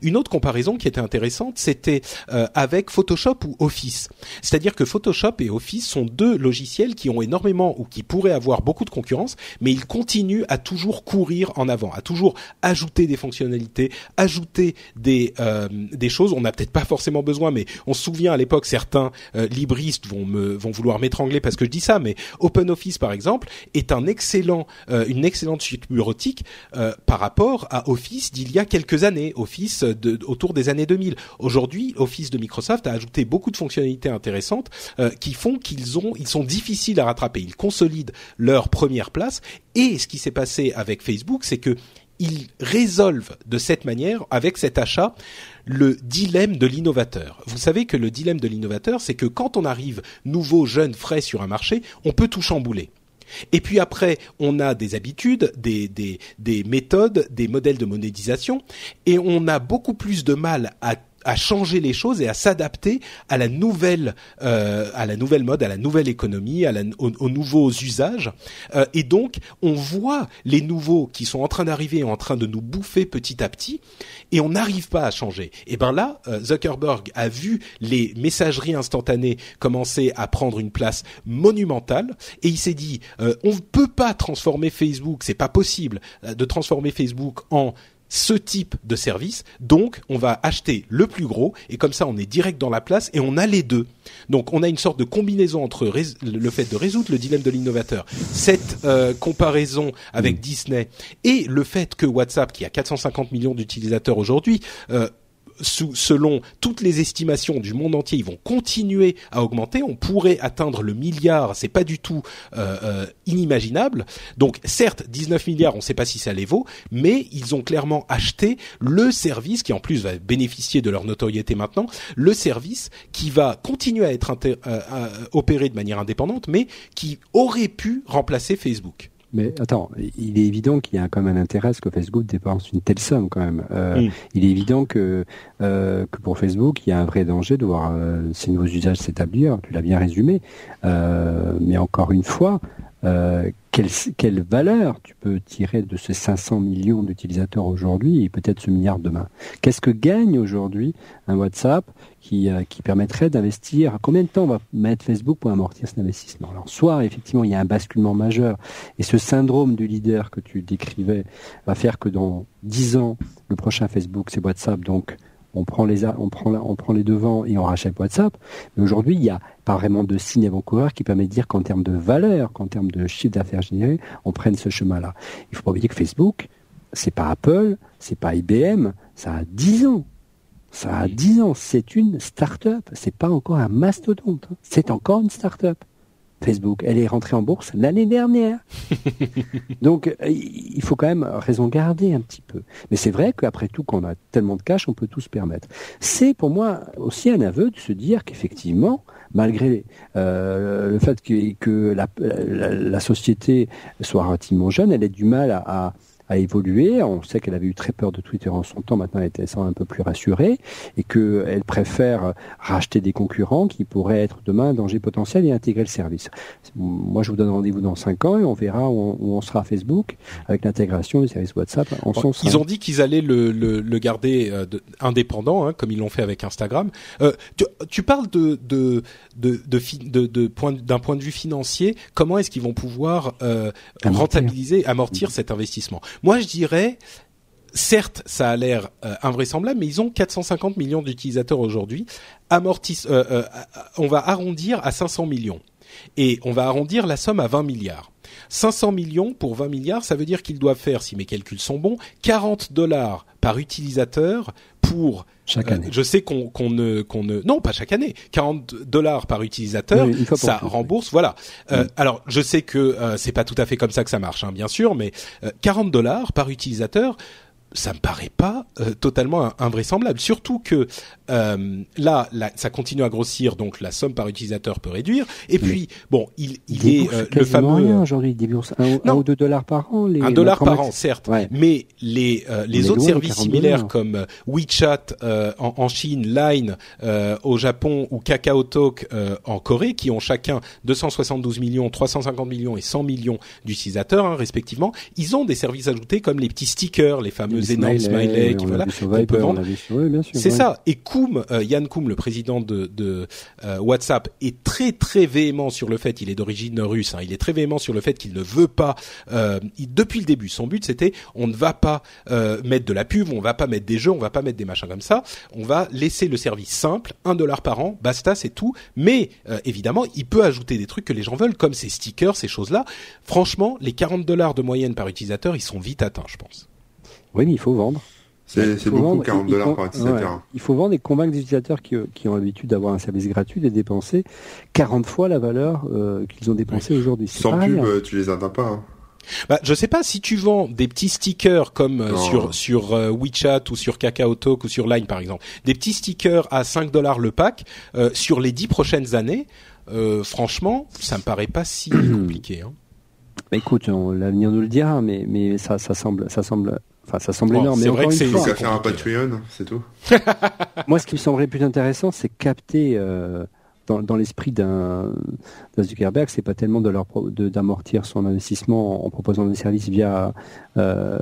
S1: Une autre comparaison qui était intéressante, c'était euh, avec Photoshop ou Office. C'est-à-dire que Photoshop et Office sont deux logiciels qui ont énormément ou qui pourraient avoir beaucoup de concurrence, mais ils continuent à toujours courir en avant, à toujours ajouter des fonctionnalités, ajouter des euh, des choses. On n'a peut-être pas forcément besoin, mais on se souvient à l'époque certains euh, libristes vont me vont vouloir m'étrangler parce que je dis ça, mais OpenOffice par exemple est un excellent une excellente suite bureautique par rapport à Office d'il y a quelques années. Office autour des années 2000. Aujourd'hui, Office de Microsoft a ajouté beaucoup de fonctionnalités intéressantes euh, qui font qu'ils ont, ils sont difficiles à rattraper. Ils consolident leur première place. Et ce qui s'est passé avec Facebook, c'est que ils résolvent de cette manière, avec cet achat, le dilemme de l'innovateur. Vous savez que le dilemme de l'innovateur, c'est que quand on arrive nouveau, jeune, frais sur un marché, on peut tout chambouler. Et puis après, on a des habitudes, des, des, des méthodes, des modèles de monétisation, et on a beaucoup plus de mal à à changer les choses et à s'adapter à la nouvelle euh, à la nouvelle mode, à la nouvelle économie, à la, aux, nouveaux usages. Euh, et donc, on voit les nouveaux qui sont en train d'arriver, en train de nous bouffer petit à petit, et on n'arrive pas à changer. Et ben là, euh, Zuckerberg a vu les messageries instantanées commencer à prendre une place monumentale, et il s'est dit, euh, on ne peut pas transformer Facebook, c'est pas possible de transformer Facebook en ce type de service. Donc, on va acheter le plus gros et comme ça, on est direct dans la place et on a les deux. Donc, on a une sorte de combinaison entre le fait de résoudre le dilemme de l'innovateur, cette euh, comparaison avec Disney et le fait que WhatsApp, qui a 450 millions d'utilisateurs aujourd'hui, euh, selon toutes les estimations du monde entier, ils vont continuer à augmenter. On pourrait atteindre le milliard, c'est pas du tout euh, euh, inimaginable. Donc certes, 19 milliards, on ne sait pas si ça les vaut, mais ils ont clairement acheté le service qui en plus va bénéficier de leur notoriété maintenant, le service qui va continuer à être euh, opéré de manière indépendante, mais qui aurait pu remplacer Facebook.
S3: Mais attends, il est évident qu'il y a quand même un intérêt à ce que Facebook dépense une telle somme quand même. Euh, Il est évident que, euh, que pour Facebook, il y a un vrai danger de voir euh, ces nouveaux usages s'établir. Tu l'as bien résumé. Euh, mais encore une fois, euh, quelle, quelle, valeur tu peux tirer de ces 500 millions d'utilisateurs aujourd'hui et peut-être ce milliard demain? Qu'est-ce que gagne aujourd'hui un WhatsApp qui, euh, qui permettrait d'investir? Combien de temps va mettre Facebook pour amortir cet investissement? Alors, soit effectivement il y a un basculement majeur et ce syndrome du leader que tu décrivais va faire que dans 10 ans, le prochain Facebook c'est WhatsApp, donc on prend les on prend on prend les devants et on rachète WhatsApp. Mais aujourd'hui, il n'y a pas vraiment de signe avant-coureur qui permet de dire qu'en termes de valeur, qu'en termes de chiffre d'affaires généré, on prenne ce chemin-là. Il faut pas oublier que Facebook, c'est pas Apple, c'est pas IBM, ça a 10 ans. Ça a 10 ans. C'est une start-up. C'est pas encore un mastodonte. Hein. C'est encore une start-up. Facebook. Elle est rentrée en bourse l'année dernière. <laughs> Donc, euh, il faut quand même raison garder un petit peu. Mais c'est vrai qu'après tout, quand on a tellement de cash, on peut tout se permettre. C'est pour moi aussi un aveu de se dire qu'effectivement, malgré euh, le fait que, la, société soit relativement jeune, elle a du mal à a évolué. On sait qu'elle avait eu très peur de Twitter en son temps. Maintenant, elle était un peu plus rassurée et qu'elle préfère racheter des concurrents qui pourraient être demain un danger potentiel et intégrer le service. Moi, je vous donne rendez-vous dans 5 ans et on verra où on, sera à Facebook avec l'intégration du service WhatsApp. En son
S1: ils ont dit qu'ils allaient le, garder euh, indépendant, hein, comme ils l'ont fait avec Instagram. Euh, tu, parles de de de de, point d'un point de vue financier. Comment est-ce qu'ils vont pouvoir euh, rentabiliser, amortir cet investissement? Moi, je dirais, certes, ça a l'air euh, invraisemblable, mais ils ont 450 millions d'utilisateurs aujourd'hui. Euh, euh, on va arrondir à 500 millions. Et on va arrondir la somme à 20 milliards. 500 millions pour 20 milliards, ça veut dire qu'ils doivent faire, si mes calculs sont bons, 40 dollars par utilisateur pour
S3: chaque année.
S1: je sais qu'on ne qu'on ne non pas chaque année. 40 dollars par utilisateur ça rembourse voilà. Euh, alors je sais que euh, c'est pas tout à fait comme ça que ça marche hein, bien sûr mais 40 dollars par utilisateur ça me paraît pas euh, totalement invraisemblable. Surtout que euh, là, ça continue à grossir, donc la somme par utilisateur peut réduire. Et puis, bon, il, il est
S3: euh, le fameux aujourd'hui. Un, un, ou deux dollars par an.
S1: Les, un dollar par an, certes. Mais les les autres services similaires comme WeChat en, en, Chine, Line au Japon ou KakaoTalk en Corée, qui ont chacun 272 millions, 350 millions et 100 millions d'utilisateurs hein, respectivement, ils ont des services ajoutés comme les petits stickers, les fameux des énormes smileys, voilà, C'est ça. Et Koum, euh, Yann Koum, le président de, de euh, WhatsApp, est très très véhément sur le fait, il est d'origine russe, hein, il est très véhément sur le fait qu'il ne veut pas, euh, depuis le début, son but c'était, on ne va pas mettre de la pub, on va pas mettre des jeux, on va pas mettre des machins comme ça, on va laisser le service simple, un dollar par an, basta, c'est tout. Mais évidemment, il peut ajouter des trucs que les gens veulent, comme ces stickers, ces choses-là. Franchement, les 40 dollars de moyenne par utilisateur, ils sont vite atteints, je pense.
S3: Oui, mais il faut vendre.
S2: C'est beaucoup, 40 dollars par utilisateur.
S3: il faut vendre et convaincre des utilisateurs qui, qui ont l'habitude d'avoir un service gratuit de dépenser 40 fois la valeur euh, qu'ils ont dépensé aujourd'hui.
S2: Sans pub, euh, tu les atteins pas. Hein.
S1: Bah, je sais pas si tu vends des petits stickers comme euh, sur sur WeChat ou sur KakaoTalk ou sur Line par exemple, des petits stickers à 5 dollars le pack sur les 10 prochaines années. franchement, ça me paraît pas si <clears throat> compliqué. Hein.
S3: Bah, écoute, l'avenir nous le dira, mais mais ça ça semble ça semble Enfin, ça semble énorme. C'est
S2: vrai que c'est ça faire un Patreon, c'est tout. <laughs>
S3: Moi, ce qui me semblerait plus intéressant, c'est capter euh, dans, dans l'esprit d'un Zuckerberg, c'est pas tellement de leur d'amortir son investissement en, proposant des services via euh,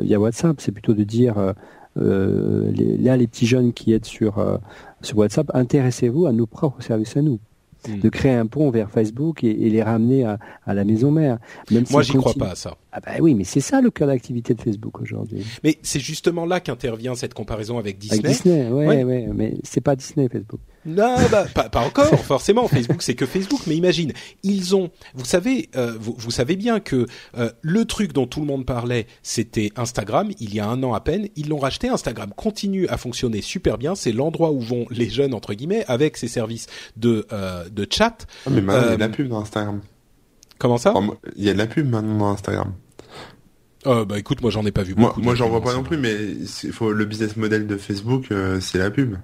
S3: via WhatsApp, c'est plutôt de dire euh, les, là les petits jeunes qui êtes sur sur WhatsApp, intéressez-vous à nos propres services à nous. Hmm. de créer un pont vers Facebook et, les ramener à, la maison mère.
S1: Même Moi, j'y crois pas à ça.
S3: Ah bah oui, mais c'est ça le cœur d'activité de Facebook aujourd'hui.
S1: Mais c'est justement là qu'intervient cette comparaison avec Disney.
S3: Avec Disney, ouais, ouais. ouais mais c'est pas Disney Facebook.
S1: Non, bah, pas, pas, encore. <laughs> Forcément, Facebook, c'est que Facebook. Mais imagine, ils ont. Vous savez, euh, vous, vous, savez bien que euh, le truc dont tout le monde parlait, c'était Instagram. Il y a un an à peine, ils l'ont racheté. Instagram continue à fonctionner super bien. C'est l'endroit où vont les jeunes entre guillemets avec ses services de euh, de chat.
S2: Ah, mais maintenant, il y a de la pub dans Instagram.
S1: Comment ça?
S2: Il y a de la pub maintenant dans Instagram.
S1: Euh, bah écoute, moi j'en ai pas vu.
S2: Moi, moi j'en vois pas non plus, mais faut, le business model de Facebook, c'est la pub.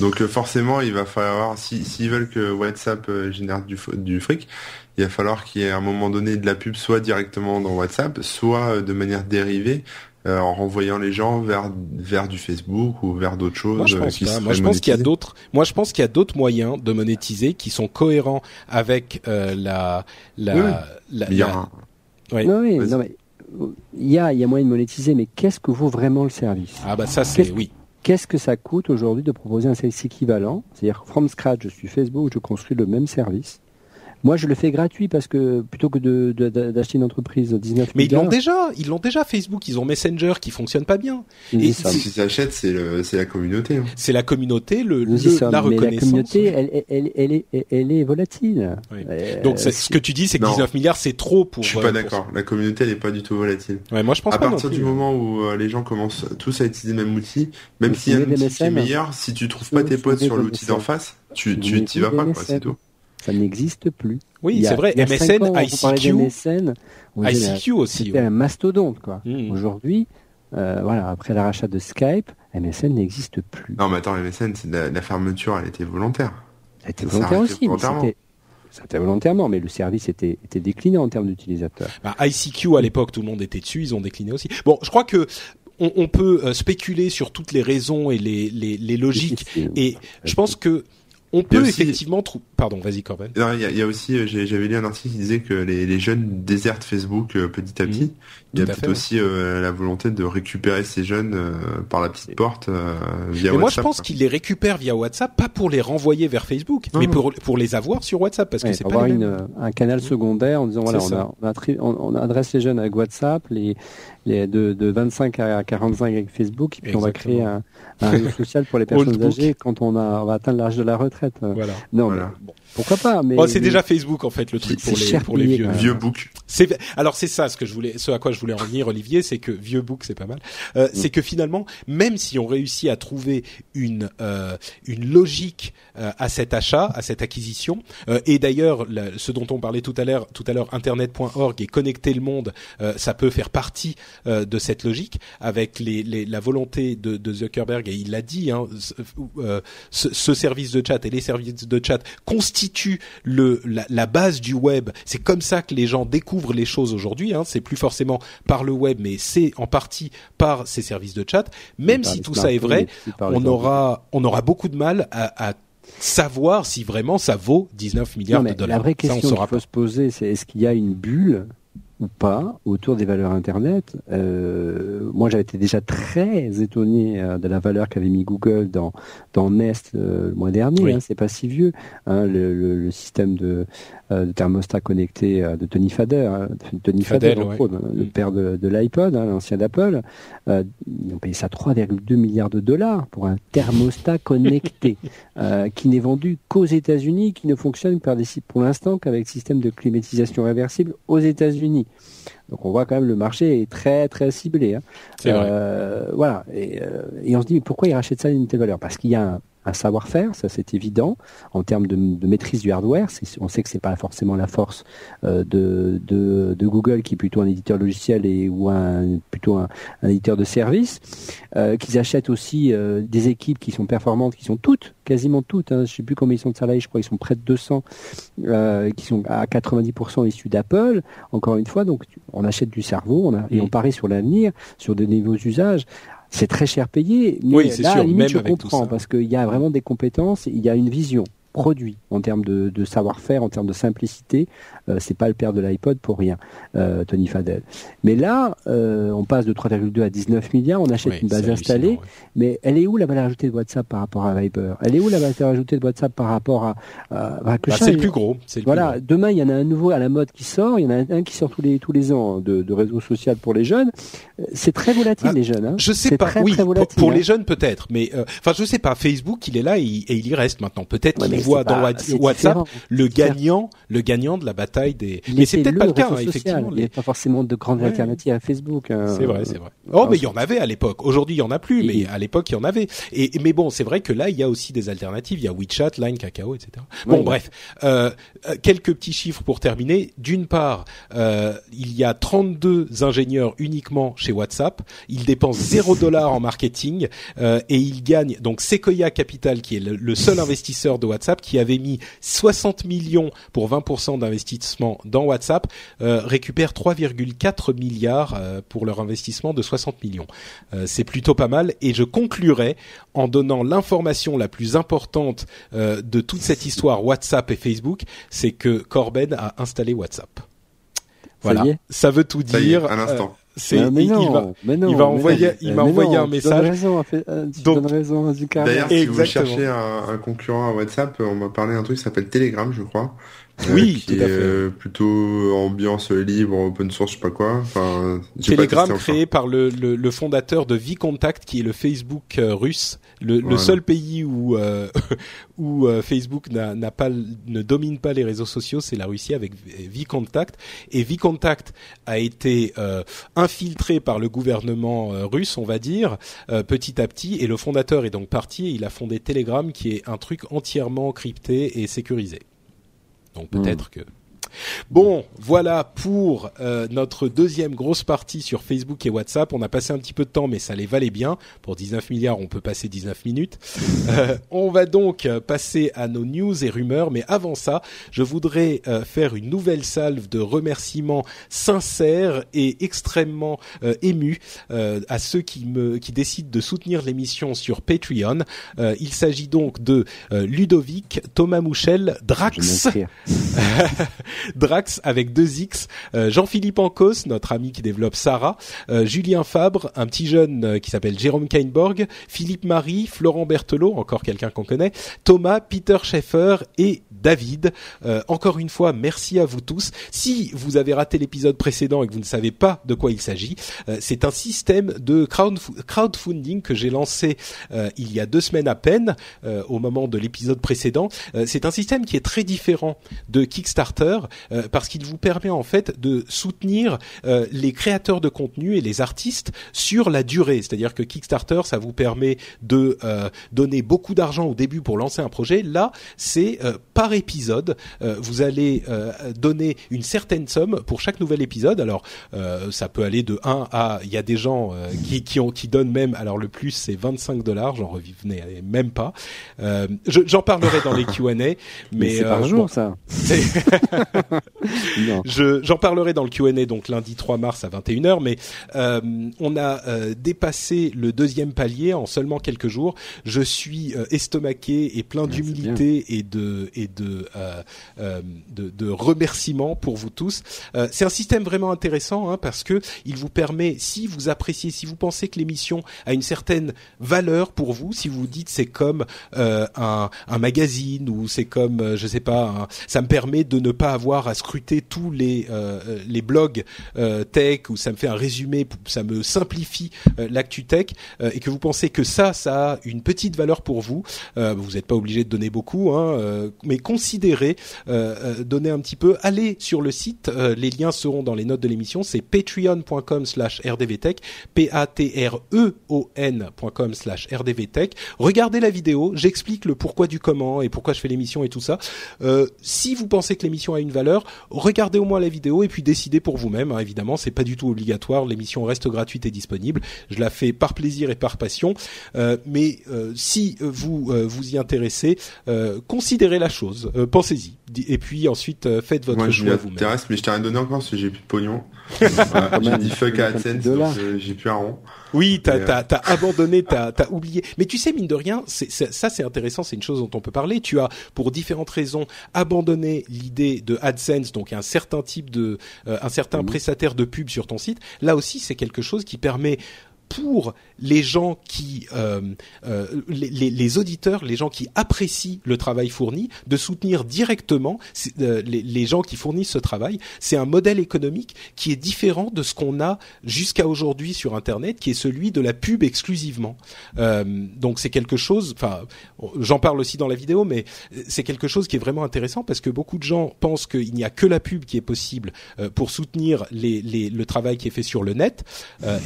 S2: Donc euh, forcément, il va falloir, s'ils si, veulent que WhatsApp euh, génère du, du fric, il va falloir qu'il y ait à un moment donné de la pub, soit directement dans WhatsApp, soit euh, de manière dérivée, en renvoyant les gens vers vers du Facebook ou vers d'autres choses. Moi,
S1: je pense, Moi, je pense qu'il y a d'autres. Moi, je pense qu'il y a d'autres moyens de monétiser qui sont cohérents avec la la. Oui, la,
S3: il y a Oui. Non, oui, non, mais il y a il y a moyen de monétiser, mais qu'est-ce que vaut vraiment le service?
S1: Ah bah ça c'est oui
S3: qu'est-ce que ça coûte aujourd'hui de proposer un service équivalent? C'est-à-dire, from scratch, je suis Facebook, je construis le même service. Moi, je le fais gratuit parce que plutôt que d'acheter une entreprise 19
S1: Mais ils l'ont déjà, ils l'ont déjà Facebook, ils ont Messenger qui fonctionne pas bien.
S2: Et ce qu'ils achètent, c'est la communauté. Hein.
S1: C'est la communauté, le, la reconnaissance. Mais la
S3: communauté, elle, elle, elle, est, elle est volatile.
S1: Euh, Donc ce que tu dis, c'est que 19 milliards, c'est trop pour.
S2: Je suis pas euh, d'accord. La communauté, elle est pas du tout volatile.
S1: Ouais, moi je pense
S2: à
S1: pas.
S2: À partir du moment où euh, les gens commencent tous à utiliser le même outil, même s'il y a un outil qui est meilleur, si tu trouves pas tes potes sur l'outil d'en face, tu tu t'y vas pas, quoi, c'est tout.
S3: Ça n'existe plus.
S1: Oui, c'est vrai. MSN, ICQ, MSN, ICQ aussi.
S3: C'était un mastodonte, quoi. Mmh. Aujourd'hui, euh, voilà, après le rachat de Skype, MSN n'existe plus.
S2: Non, mais attends, MSN, la, la, fermeture, elle était volontaire.
S3: Elle était volontaire aussi, volontairement. c'était volontairement, mais le service était, était décliné en termes d'utilisateurs.
S1: Bah, ICQ à l'époque, tout le monde était dessus, ils ont décliné aussi. Bon, je crois que on, on peut euh, spéculer sur toutes les raisons et les, les, les logiques, et je pense que on peut effectivement trouver. Pardon, vas-y Corben.
S2: Il y, a, aussi, euh, j'avais lu un article qui disait que les, jeunes désertent Facebook euh, petit à petit. Mhm. Il y a peut-être aussi euh, la volonté de récupérer ces jeunes par la petite porte via WhatsApp.
S1: Moi, je pense qu'ils les récupèrent via WhatsApp, pas pour les renvoyer vers Facebook, mais pour, pour les avoir sur WhatsApp, parce que c'est pas
S3: avoir une, un canal secondaire en disant voilà, on, a, on, adresse les jeunes avec WhatsApp, les, les de, de 25 à 45 avec Facebook, et puis on va créer un, un réseau social pour les <laughs> personnes âgées quand on, a, on va atteindre l'âge de la retraite.
S1: Voilà.
S3: Non, Mais, pourquoi pas mais,
S1: c'est déjà Facebook en fait le truc pour les pour les vieux
S2: vieux book.
S1: C'est alors c'est ça ce que je voulais ce à quoi je voulais en venir Olivier, c'est que vieux book c'est pas mal. Euh, mm. C'est que finalement même si on réussit à trouver une euh, une logique euh, à cet achat, à cette acquisition euh, et d'ailleurs ce dont on parlait tout à l'heure tout à l'heure internet.org et connecter le monde, euh, ça peut faire partie de cette logique avec les, les la volonté de, de Zuckerberg et il l'a dit hein, ce, ce service de chat et les services de chat constituent le la, base du web. C'est comme ça que les gens découvrent les choses aujourd'hui. Hein. C'est plus forcément par le web, mais c'est en partie par ces services de chat. Même si tout ça est vrai, on aura on aura beaucoup de mal à, savoir si vraiment ça vaut 19 milliards de dollars.
S3: La vraie question qu'il faut se poser, c'est est-ce qu'il y a une bulle ou pas autour des valeurs Internet? Euh, moi, j'avais été déjà très étonné euh, de la valeur qu'avait mis Google dans dans Nest euh, le mois dernier. Hein, c'est pas si vieux. Hein, le, le, le, système de de thermostat connecté euh, de Tony Fader, hein, Tony Fader, le mm. père de, de l'iPod, hein, l'ancien d'Apple, euh, ils ont payé ça 3,2 milliards de dollars pour un thermostat <laughs> connecté qui n'est vendu qu'aux États-Unis, qui ne fonctionne par des, pour l'instant qu'avec système de climatisation réversible aux États-Unis. Donc on voit quand même le marché est très très ciblé. Hein. Euh, voilà. Et, et, on se dit mais pourquoi ils rachètent ça à une telle valeur Parce qu'il y a un, un savoir-faire, ça c'est évident. En termes de, maîtrise du hardware, on sait que c'est pas forcément la force euh, de, de, Google, qui est plutôt un éditeur logiciel et ou un, plutôt un, éditeur de services, euh, qu'ils achètent aussi euh, des équipes qui sont performantes, qui sont toutes, quasiment toutes. Hein, je sais plus combien ils sont de salariés, je crois qu'ils sont près de 200, qui sont à 90% issus d'Apple. Encore une fois, donc on achète du cerveau, on et on parie sur l'avenir, sur de nouveaux usages c'est très cher payé, mais
S1: oui,
S3: là,
S1: sûr,
S3: limite, je comprends parce qu'il y a vraiment des compétences, il y a une vision produit en termes de, de savoir-faire, en termes de simplicité. Euh, c'est pas le père de l'iPod pour rien, euh, Tony Fadell. Mais là, euh, on passe de 3,2 à 19 milliards, on achète une base installée, mais elle est où la valeur ajoutée de WhatsApp par rapport à Viber? Elle est où la valeur ajoutée de WhatsApp par rapport à,
S1: à, bah, C'est le plus gros.
S3: voilà, demain il y en a un nouveau à la mode qui sort, il y en a un qui sort tous les tous les ans de, de réseau social pour les jeunes. C'est très volatile ah, les jeunes. Hein.
S1: Je sais pas. oui, pour, les hein. jeunes peut-être, mais enfin je sais pas. Facebook, il est là et, il y reste maintenant. Peut-être voit dans WhatsApp le gagnant, le gagnant de la bataille des.
S3: mais c'est peut-être pas le cas, hein, effectivement. Il n'y a pas forcément de grandes alternatives à Facebook.
S1: Hein. C'est vrai, c'est vrai. Oh, mais il y en avait à l'époque. Aujourd'hui, il y en a plus, mais à l'époque, il y en avait. Et mais bon, c'est vrai que là, il y a aussi des alternatives. Il y a WeChat, Line, Kakao, etc. Bon, bref, euh, euh, quelques petits chiffres pour terminer. D'une part, euh, il y a 32 ingénieurs uniquement chez WhatsApp. Ils dépensent 0 dollar en marketing et ils gagnent donc Sequoia Capital, qui est le seul investisseur de WhatsApp, qui avait mis 60 millions pour 20% d'investissement dans WhatsApp, euh, récupèrent 3,4 milliards euh, pour leur investissement de 60 millions. Euh, c'est plutôt pas mal et je conclurai en donnant l'information la plus importante de toute cette histoire WhatsApp et Facebook, c'est que Corben a installé WhatsApp. Voilà, ça, veut tout dire.
S2: un instant.
S3: C'est, mais non, il va, mais non,
S1: il va envoyer, il m'a envoyé un message.
S3: Raison, tu Donc, raison,
S2: D'ailleurs, si vous cherchez un, un, concurrent à WhatsApp, on m'a parlé d'un truc qui s'appelle Telegram, je crois.
S1: Euh, oui,
S2: qui
S1: tout à
S2: fait. Euh, plutôt ambiance libre, open source, je sais pas quoi. Enfin,
S1: Telegram créé par le, le, le, fondateur de Vcontact, qui est le Facebook euh, russe, le, le, seul pays où euh, <laughs> où Facebook n'a pas ne domine pas les réseaux sociaux, c'est la Russie avec Vcontact. Et Vcontact a été infiltré par le gouvernement russe, on va dire, petit à petit. Et le fondateur est donc parti. Et il a fondé Telegram, qui est un truc entièrement crypté et sécurisé. Donc peut-être hmm. que Bon, voilà pour euh, notre deuxième grosse partie sur Facebook et WhatsApp. On a passé un petit peu de temps, mais ça les valait bien. Pour 19 milliards, on peut passer 19 minutes. Euh, on va donc passer à nos news et rumeurs, mais avant ça, je voudrais euh, faire une nouvelle salve de remerciements sincères et extrêmement émus à ceux qui me qui décident de soutenir l'émission sur Patreon. il s'agit donc de Ludovic, Thomas Mouchel, Drax. <laughs> Drax avec deux X, euh, Jean-Philippe Ancos, notre ami qui développe Sarah, euh, Julien Fabre, un petit jeune euh, qui s'appelle Jérôme Kainborg, Philippe Marie, Florent Berthelot, encore quelqu'un qu'on connaît, Thomas, Peter Schaeffer et David. encore une fois, merci à vous tous. Si vous avez raté l'épisode précédent et que vous ne savez pas de quoi il s'agit, c'est un système de crowdfunding que j'ai lancé il y a deux semaines à peine, au moment de l'épisode précédent. c'est un système qui est très différent de Kickstarter euh, parce qu'il vous permet en fait de soutenir euh, les créateurs de contenu et les artistes sur la durée. C'est-à-dire que Kickstarter, ça vous permet de euh, donner beaucoup d'argent au début pour lancer un projet. Là, c'est par épisode. vous allez donner une certaine somme pour chaque nouvel épisode. Alors, ça peut aller de 1 à... Il y a des gens qui, qui, ont, qui donnent même... Alors, le plus, c'est 25 dollars. J'en revenais même pas. J'en parlerai dans les <laughs> Q&A. Mais,
S3: mais c'est par jour, ça. <laughs>
S1: j'en parlerai dans le Q&A donc lundi 3 mars à 21h, mais euh, on a euh, dépassé le deuxième palier en seulement quelques jours. Je suis euh, estomaqué et plein d'humilité et de et de, de, de remerciements pour vous tous. c'est un système vraiment intéressant hein, parce que il vous permet, si vous appréciez, si vous pensez que l'émission a une certaine valeur pour vous, si vous dites c'est comme un, un magazine ou c'est comme je sais pas, ça me permet de ne pas avoir à scruter tous les les blogs tech où ça me fait un résumé, ça me simplifie l'actu tech et que vous pensez que ça, ça a une petite valeur pour vous, vous n'êtes pas obligé de donner beaucoup, hein, mais considérez donner un petit peu. Allez sur le site, les liens seront dans les notes de l'émission. C'est patreon.com/slash rdvtech, p-a-t-r-e-o-n.com slash rdvtech. Regardez la vidéo, j'explique le pourquoi du comment et pourquoi je fais l'émission et tout ça. Euh, si vous pensez que l'émission a une valeur, regardez au moins la vidéo et puis décidez pour vous-même. Hein, évidemment, c'est pas du tout obligatoire. L'émission reste gratuite et disponible. Je la fais par plaisir et par passion. Euh, mais euh, si vous vous y intéressez, considérez la chose, pensez-y. Et puis ensuite, faites votre
S2: Moi,
S1: choix
S2: vous-même. mais je t'ai rien donné encore parce que j'ai plus de pognon. <laughs> j'ai dit fuck à AdSense, donc j'ai plus un rond.
S1: Oui, t'as as, as, abandonné, t'as as oublié. Mais tu sais, mine de rien, ça c'est intéressant, c'est une chose dont on peut parler. Tu as, pour différentes raisons, abandonné l'idée de AdSense, donc un certain type de, euh, un certain mmh. prestataire de pub sur ton site. Là aussi, c'est quelque chose qui permet pour les gens qui, euh, euh, les, les, auditeurs, les gens qui apprécient le travail fourni, de soutenir directement euh, les, les, gens qui fournissent ce travail. C'est un modèle économique qui est différent de ce qu'on a jusqu'à aujourd'hui sur Internet, qui est celui de la pub exclusivement. Euh, donc c'est quelque chose. Enfin, j'en parle aussi dans la vidéo, mais c'est quelque chose qui est vraiment intéressant parce que beaucoup de gens pensent qu'il n'y a que la pub qui est possible euh, pour soutenir les, le travail qui est fait sur le net.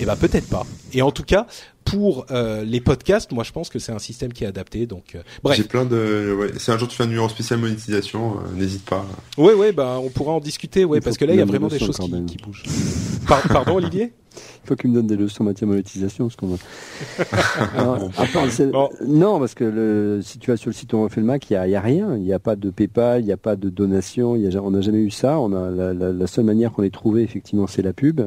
S1: et ben peut-être pas. Et en tout cas, pour euh, les podcasts, moi je pense que c'est un système qui est adapté. Donc euh, bref.
S2: J'ai plein de. Ouais, c'est un jour tu fais un numéro spécial monétisation, euh, n'hésite pas.
S1: Ouais ouais bah on pourra en discuter ouais parce que là il y a vraiment des choses qui, qui, bougent. pardon Olivier?
S3: Il faut qu'il me donne des leçons en matière de monétisation parce qu'on. <laughs> Non parce que le... si tu vas sur le site On refait le Mac, il y a, y a, rien, il n'y a pas de PayPal, il n'y a pas de donation, y a... on n'a jamais eu ça. On a la, la, la seule manière qu'on ait trouvé effectivement c'est la pub.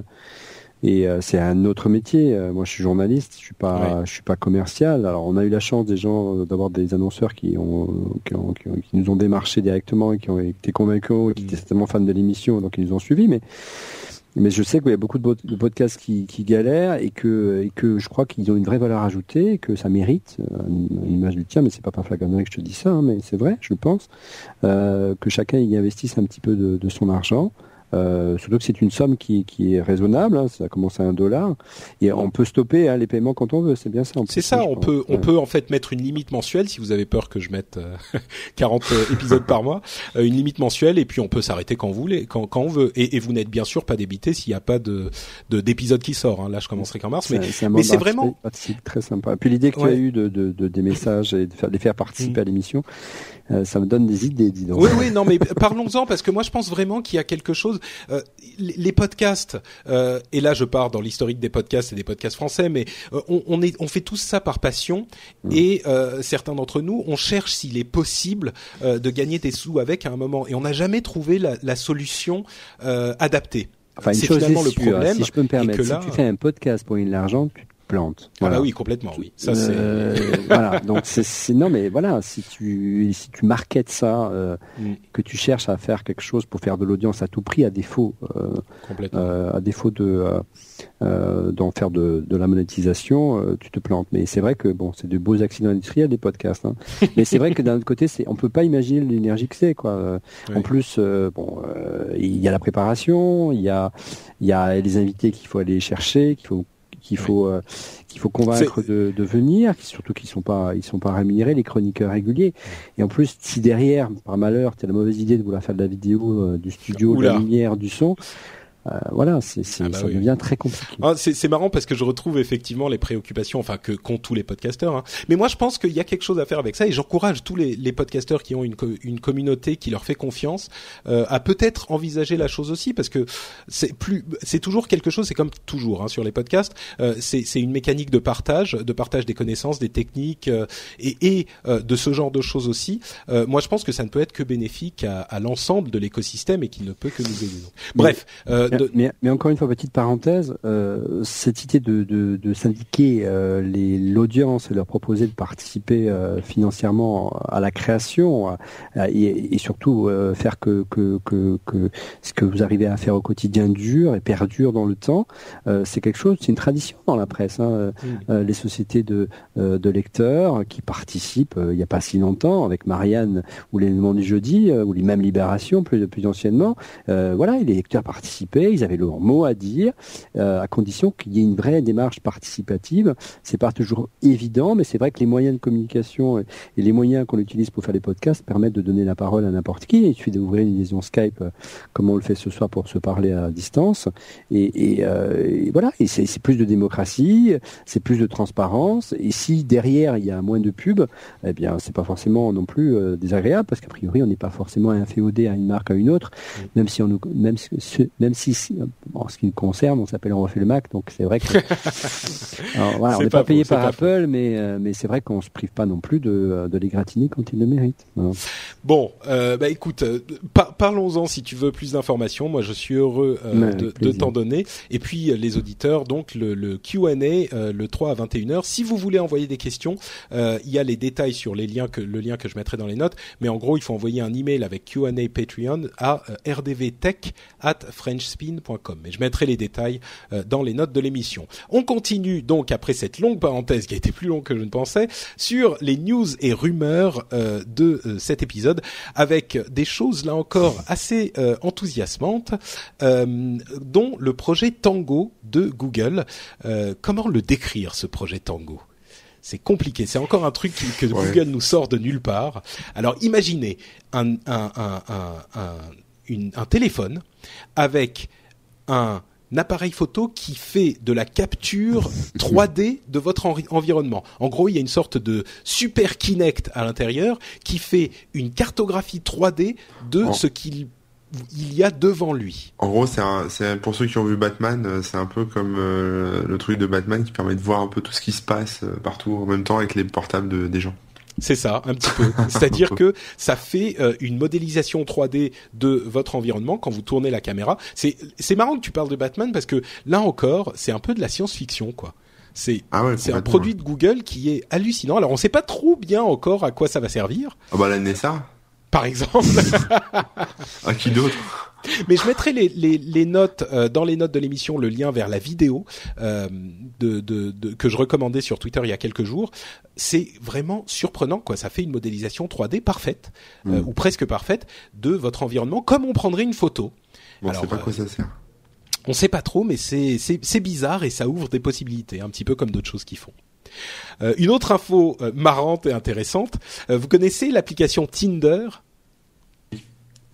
S3: Et euh, c'est un autre métier. Euh, moi, je suis journaliste, je suis pas, je suis pas commercial. Alors, on a eu la chance des gens euh, d'avoir des annonceurs qui ont, qui, ont, qui, nous ont démarché directement et qui ont été convaincus, qui étaient mm. certainement fans de l'émission, donc ils nous ont suivis. Mais mais je sais qu'il y a beaucoup de, podcasts qui, qui, galèrent et que, et que je crois qu'ils ont une vraie valeur ajoutée, que ça mérite, une image du tien, mais c'est pas par flagonnant que je te dis ça, hein, mais c'est vrai, je pense, euh, que chacun y investisse un petit peu de, de son argent. Euh, surtout que c'est une somme qui, qui est raisonnable, hein, ça commence à un dollar, et on peut stopper hein, les paiements quand on veut, c'est bien ça.
S1: C'est ça, on peut, on peut en fait mettre une limite mensuelle si vous avez peur que je mette 40 euh, <laughs> euh, épisodes par mois, euh, une limite mensuelle, et puis on peut s'arrêter quand vous voulez, quand, quand on veut, et, et vous n'êtes bien sûr pas débité s'il n'y a pas de d'épisode qui sort. Hein. Là, je commencerai qu'en mars, mais c'est vraiment
S3: très sympa. Puis l'idée que tu as eu de, de, de, des messages et de faire, de les faire participer mm. à l'émission, euh, ça me donne des idées, dis donc.
S1: Oui, oui, non, mais parlons-en parce que moi, je pense vraiment qu'il y a quelque chose. Euh, les podcasts, euh, et là, je pars dans l'historique des podcasts et des podcasts français, mais euh, on, on, est, on fait tout ça par passion mmh. et certains d'entre nous, on cherche s'il est possible de gagner des sous avec à un moment, et on n'a jamais trouvé la, la solution adaptée.
S3: Enfin, c'est finalement le problème. Si je peux me permettre, si tu fais un podcast pour une l'argent, plante.
S1: Ah bah oui, complètement, oui. Ça c'est.
S3: Euh, <laughs> voilà. Donc c'est non mais voilà, si tu si tu marketes ça, euh, mm. que tu cherches à faire quelque chose pour faire de l'audience à tout prix, à défaut, euh, à défaut de d'en faire de, de la monétisation, tu te plantes. Mais c'est vrai que bon, c'est de beaux accidents industriels des podcasts. Hein. <laughs> mais c'est vrai que d'un autre côté, c'est on peut pas imaginer l'énergie que c'est quoi. En plus, bon, il y a la préparation, il y a il y a les invités qu'il faut aller chercher, qu'il faut qu'il faut euh, qu'il faut convaincre de, de, venir, surtout qu'ils sont pas ils sont pas rémunérés les chroniqueurs réguliers. Et en plus, si derrière, par malheur, tu as la mauvaise idée de vouloir faire de la vidéo, euh, du studio, de la lumière, du son, voilà, c'est, ah bah ça devient très compliqué.
S1: Ah, c'est, marrant parce que je retrouve effectivement les préoccupations, enfin que qu'ont tous les podcasteurs. Hein. Mais moi, je pense qu'il y a quelque chose à faire avec ça et j'encourage tous les, les podcasteurs qui ont une, une communauté qui leur fait confiance euh, à peut-être envisager la chose aussi parce que c'est plus, c'est toujours quelque chose. C'est comme toujours hein, sur les podcasts. Euh, c'est, c'est une mécanique de partage, de partage des connaissances, des techniques euh, et, et euh, de ce genre de choses aussi. moi, je pense que ça ne peut être que bénéfique à, à l'ensemble de l'écosystème et qu'il ne peut que nous aider. Bref.
S3: Mais, mais, encore une fois, petite parenthèse, euh, cette idée de, de, de syndiquer euh, l'audience et leur proposer de participer euh, financièrement à la création euh, et, et, surtout euh, faire que, que, que, que, ce que vous arrivez à faire au quotidien dure et perdure dans le temps, c'est quelque chose, c'est une tradition dans la presse. Hein. Les sociétés de, de lecteurs qui participent il n'y a pas si longtemps avec Marianne ou l'élément du jeudi ou les mêmes libérations plus, plus anciennement, voilà, les lecteurs participaient, ils avaient leur mot à dire, à condition qu'il y ait une vraie démarche participative. C'est pas toujours évident, mais c'est vrai que les moyens de communication et les moyens qu'on utilise pour faire les podcasts permettent de donner la parole à n'importe qui. Il suffit d'ouvrir une liaison Skype, euh, comme on le fait ce soir pour se parler à distance. Et, euh, voilà, et c'est plus de démocratie, c'est plus de transparence. Et si derrière il y a moins de pub, eh bien c'est pas forcément non plus euh, désagréable parce qu'a priori on n'est pas forcément inféodé à une marque à une autre, même si on nous, même, même si en ce qui nous concerne, on s'appelle on refait le Mac, donc c'est vrai que <laughs> on n'est pas, payé par Apple, mais mais c'est vrai qu'on se prive pas non plus de, de les gratiner quand ils le méritent.
S1: Bon, euh, bah écoute, euh, parlons-en si tu veux plus d'informations. Moi, je suis heureux euh, de, t'en donner. Et puis les auditeurs, donc le, le Q&A le 3 à 21 h Si vous voulez envoyer des questions, il y a les détails sur les liens que le lien que je mettrai dans les notes. Mais en gros, il faut envoyer un email avec Q&A Patreon à rdvtech at frenchspin.com. Et je mettrai les détails dans les notes de l'émission. On continue donc après cette longue parenthèse qui a été plus longue que je ne pensais sur les news et rumeurs de cet épisode avec des choses là encore assez euh, enthousiasmantes, euh, dont le projet Tango de Google. Euh, comment le décrire ce projet Tango? C'est compliqué. C'est encore un truc que Google nous sort de nulle part. Alors imaginez un, un, un, un téléphone avec un appareil photo qui fait de la capture <laughs> 3D de votre environnement. En gros, il y a une sorte de super Kinect à l'intérieur qui fait une cartographie 3D de ce qu'il il y a devant lui.
S2: En gros, c'est pour ceux qui ont vu Batman, euh, c'est un peu comme euh, le truc de Batman qui permet de voir un peu tout ce qui se passe euh, partout en même temps avec les portables des gens.
S1: C'est ça, un petit peu. <laughs> C'est-à-dire que ça fait euh, une modélisation 3D de votre environnement quand vous tournez la caméra. C'est c'est marrant que tu parles de Batman parce que là encore, c'est un peu de la science-fiction quoi. C'est
S2: ah
S1: c'est un produit de Google qui est hallucinant. Alors on sait pas trop bien encore à quoi ça va servir.
S2: Ah bah la NSA.
S1: Par exemple.
S2: à <laughs> qui d'autre?
S1: Mais je mettrai les, les, les notes euh, dans les notes de l'émission le lien vers la vidéo euh, de, de, de, que je recommandais sur Twitter il y a quelques jours. C'est vraiment surprenant quoi. Ça fait une modélisation 3D parfaite euh, mm. ou presque parfaite de votre environnement comme on prendrait une photo.
S2: Bon, Alors, sait pas quoi ça sert.
S1: On sait pas trop, mais c'est c'est bizarre et ça ouvre des possibilités, un petit peu comme d'autres choses qu'ils font. Euh, une autre info marrante et intéressante, vous connaissez l'application Tinder?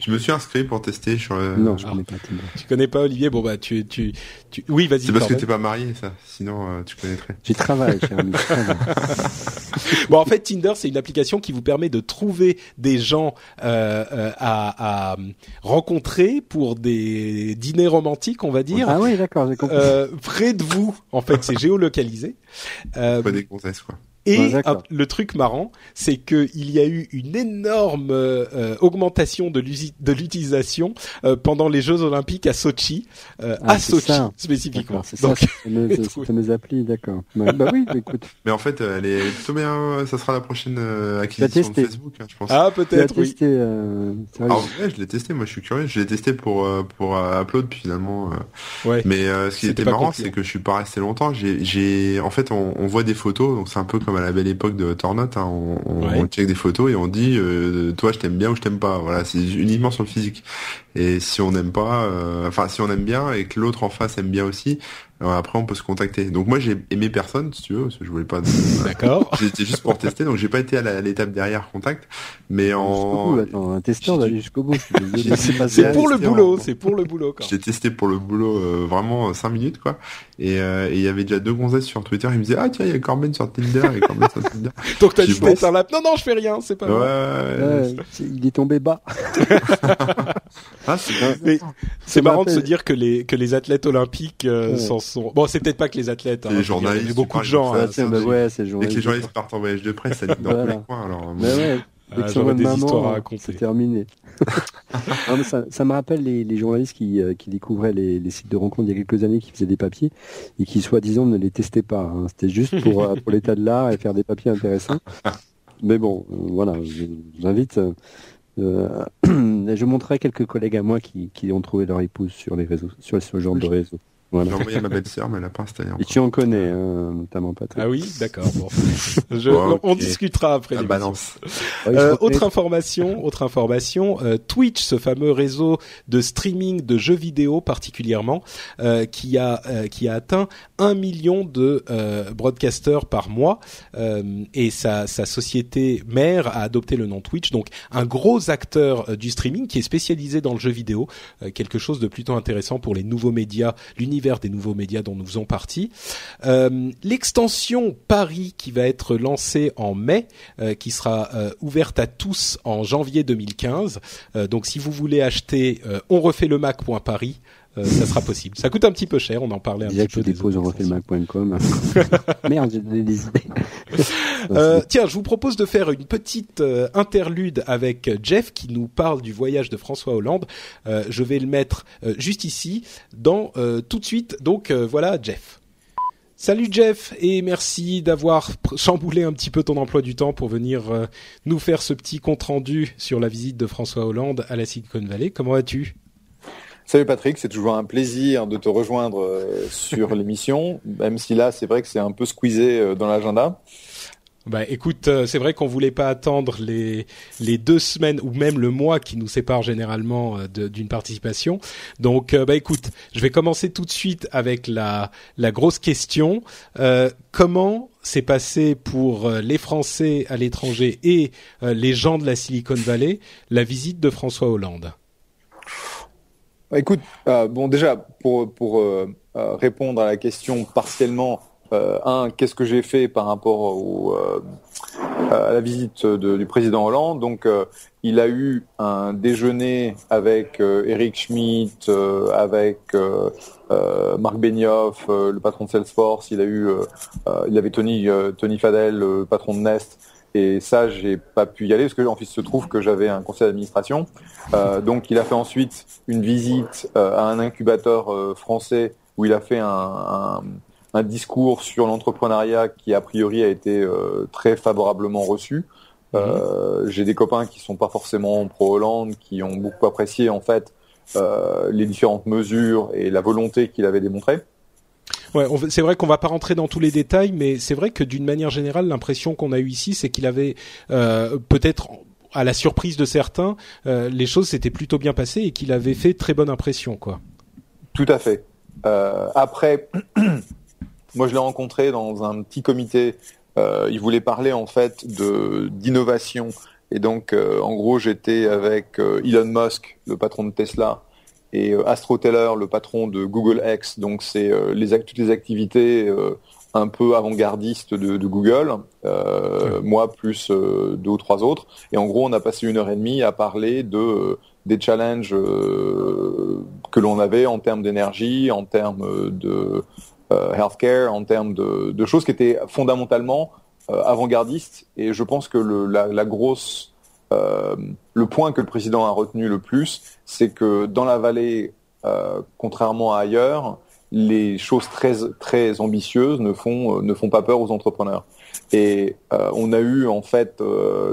S2: Je me suis inscrit pour tester sur le...
S3: Non, je connais pas Tinder.
S1: Tu connais pas Olivier? Bon bah tu tu, tu... oui vas-y.
S2: C'est parce que t'es pas marié ça. Sinon euh, tu connaîtrais.
S3: J'y travaille, cher ami. <laughs>
S1: bon en fait Tinder c'est une application qui vous permet de trouver des gens euh, euh, à, à, rencontrer pour des dîners romantiques on va dire.
S3: Ah oui d'accord j'ai compris.
S1: Euh, près de vous en fait c'est <laughs> géolocalisé.
S2: Euh, pas des gonzesses quoi.
S1: Et le truc marrant, c'est qu'il y a eu une énorme euh, augmentation de l'utilisation euh, pendant les Jeux Olympiques à Sochi, euh, ah, à Sochi spécifiquement.
S3: C'est ça, <laughs> mes applis, d'accord. bah oui, écoute. <laughs>
S2: Mais en fait, elle est plutôt bien. Ça sera la prochaine acquisition de Facebook, hein, je pense.
S1: Ah peut-être.
S3: Oui. Testé,
S2: ah, ouais, je l'ai testé. Moi, je suis curieux. Je l'ai testé pour pour Upload, puis finalement.
S1: ouais.
S2: Mais ce qui était, marrant, c'est que je suis pas resté longtemps. J'ai, en fait, on, on voit des photos, donc c'est un peu comme à la belle époque de Tornote, hein, on, on, check des photos et on dit euh, toi je t'aime bien ou je t'aime pas. Voilà, c'est uniquement sur le physique. Et si on n'aime pas, euh, enfin si on aime bien et que l'autre en face aime bien aussi, après, on peut se contacter. Donc moi, j'ai aimé personne, si tu veux, parce que je voulais pas. <laughs>
S1: D'accord. <laughs>
S2: J'étais juste pour tester, donc j'ai pas été à l'étape derrière contact, mais en.
S3: Attends, un testeur d'aller jusqu'au bout. <laughs>
S1: c'est pour le boulot, c'est pour le boulot.
S2: J'ai testé pour le boulot euh, vraiment 5 minutes quoi, euh, et il y avait déjà deux gonzesses sur Twitter, ils me disaient ah tiens il y a Corben sur Tinder, a Corben sur Tinder.
S1: donc t'as dit un lap. Non non je fais rien, c'est pas.
S2: Ouais.
S3: il est tombé bas.
S2: Ah,
S1: c'est marrant de se dire que les que les athlètes olympiques euh, s'en Bon, c'est peut-être pas que les athlètes.
S2: Hein, les journalistes.
S1: Il y a beaucoup de gens.
S3: Hein, bah ouais, c'est
S2: les journalistes. Et que les journalistes partent en voyage de presse, ça dit dans voilà. les coins. Alors,
S3: bah ouais. Ah, J'aurais des histoires à raconter. C'est terminé. <laughs> ça, me rappelle les, journalistes qui, euh, découvraient les, sites de rencontres il y a quelques années, qui faisaient des papiers et qui, soi-disant, ne les testaient pas. Hein. C'était juste pour, euh, pour l'état de l'art et faire des papiers intéressants. <laughs> Mais bon, euh, voilà, j'invite. <clears throat> je montrerai quelques collègues à moi qui, ont trouvé leur épouse sur les réseaux, sur ce genre de réseau.
S2: Voilà. J'ai envoyé à ma belle-sœur, mais elle n'a pas installé
S3: Et tu en connais, hein, notamment pas
S1: Ah oui, d'accord. Bon. <laughs> On discutera après. La balance. Euh, autre information, autre information. Euh, Twitch, ce fameux réseau de streaming de jeux vidéo particulièrement, euh, qui a qui a atteint un million de broadcasters par mois, et sa sa société mère a adopté le nom Twitch. Donc un gros acteur du streaming qui est spécialisé dans le jeu vidéo, quelque chose de plutôt intéressant pour les nouveaux médias, l'univers des nouveaux médias dont nous faisons partie. Euh, l'extension Paris qui va être lancée en mai, euh, qui sera euh, ouverte à tous en janvier 2015. donc si vous voulez acheter on refait le ça sera possible. Ça coûte un petit peu cher, on en parlait un petit peu.
S3: Dépose on refait le Mac.com. <laughs> Merde, j'ai donné des idées. <laughs>
S1: euh, tiens, je vous propose de faire une petite interlude avec Jeff qui nous parle du voyage de François Hollande. Euh, je vais le mettre juste ici, dans tout de suite. Donc voilà, Jeff. Salut Jeff et merci d'avoir chamboulé un petit peu ton emploi du temps pour venir nous faire ce petit compte rendu sur la visite de François Hollande à la Silicon Valley. Comment vas-tu?
S4: Salut Patrick, c'est toujours un plaisir de te rejoindre euh, sur <laughs> l'émission, même si là c'est vrai que c'est un peu squeezé euh, dans l'agenda.
S1: Bah écoute, euh, c'est vrai qu'on voulait pas attendre les les deux semaines ou même le mois qui nous sépare généralement d'une participation. Donc bah écoute, je vais commencer tout de suite avec la la grosse question. comment s'est passé pour les Français à l'étranger et les gens de la Silicon Valley la visite de François Hollande?
S4: Bah, écoute, euh, bon déjà pour pour euh, euh, répondre à la question partiellement, un, qu'est-ce que j'ai fait par rapport au, à la visite du président Hollande? Donc, il a eu un déjeuner avec Eric Schmidt, avec Marc Benioff, le patron de Salesforce. Il a eu, il avait Tony Tony Fadel, le patron de Nest. Et ça, j'ai pas pu y aller parce que en fait, il se trouve que j'avais un conseil d'administration. Euh, donc, il a fait ensuite une visite euh, à un incubateur euh, français où il a fait un, un, un discours sur l'entrepreneuriat qui a priori a été euh, très favorablement reçu. Mhm. j'ai des copains qui sont pas forcément pro Hollande, qui ont beaucoup apprécié en fait les différentes mesures et la volonté qu'il avait démontrée.
S1: Ouais, c'est vrai qu'on va pas rentrer dans tous les détails, mais c'est vrai que d'une manière générale, l'impression qu'on a eue ici, c'est qu'il avait euh, peut-être à la surprise de certains, euh, les choses s'étaient plutôt bien passées et qu'il avait fait très bonne impression, quoi.
S4: Tout à fait. Euh, après, <clears throat> moi je l'ai rencontré dans un petit comité. Il voulait parler en fait de d'innovation et donc en gros j'étais avec Elon Musk, le patron de Tesla, et euh, Astro Teller, le patron de Google X, donc c'est euh, les toutes les activités euh, un peu avant-gardistes de, Google, moi plus deux ou trois autres. Et en gros, on a passé une heure et demie à parler de des challenges que l'on avait en termes d'énergie, en termes de healthcare, en termes de, choses qui étaient fondamentalement avant-gardistes. Et je pense que le, la, la grosse euh, le point que le président a retenu le plus, c'est que dans la vallée, euh, contrairement à ailleurs, les choses très très ambitieuses ne font euh, pas peur aux entrepreneurs. Et on a eu en fait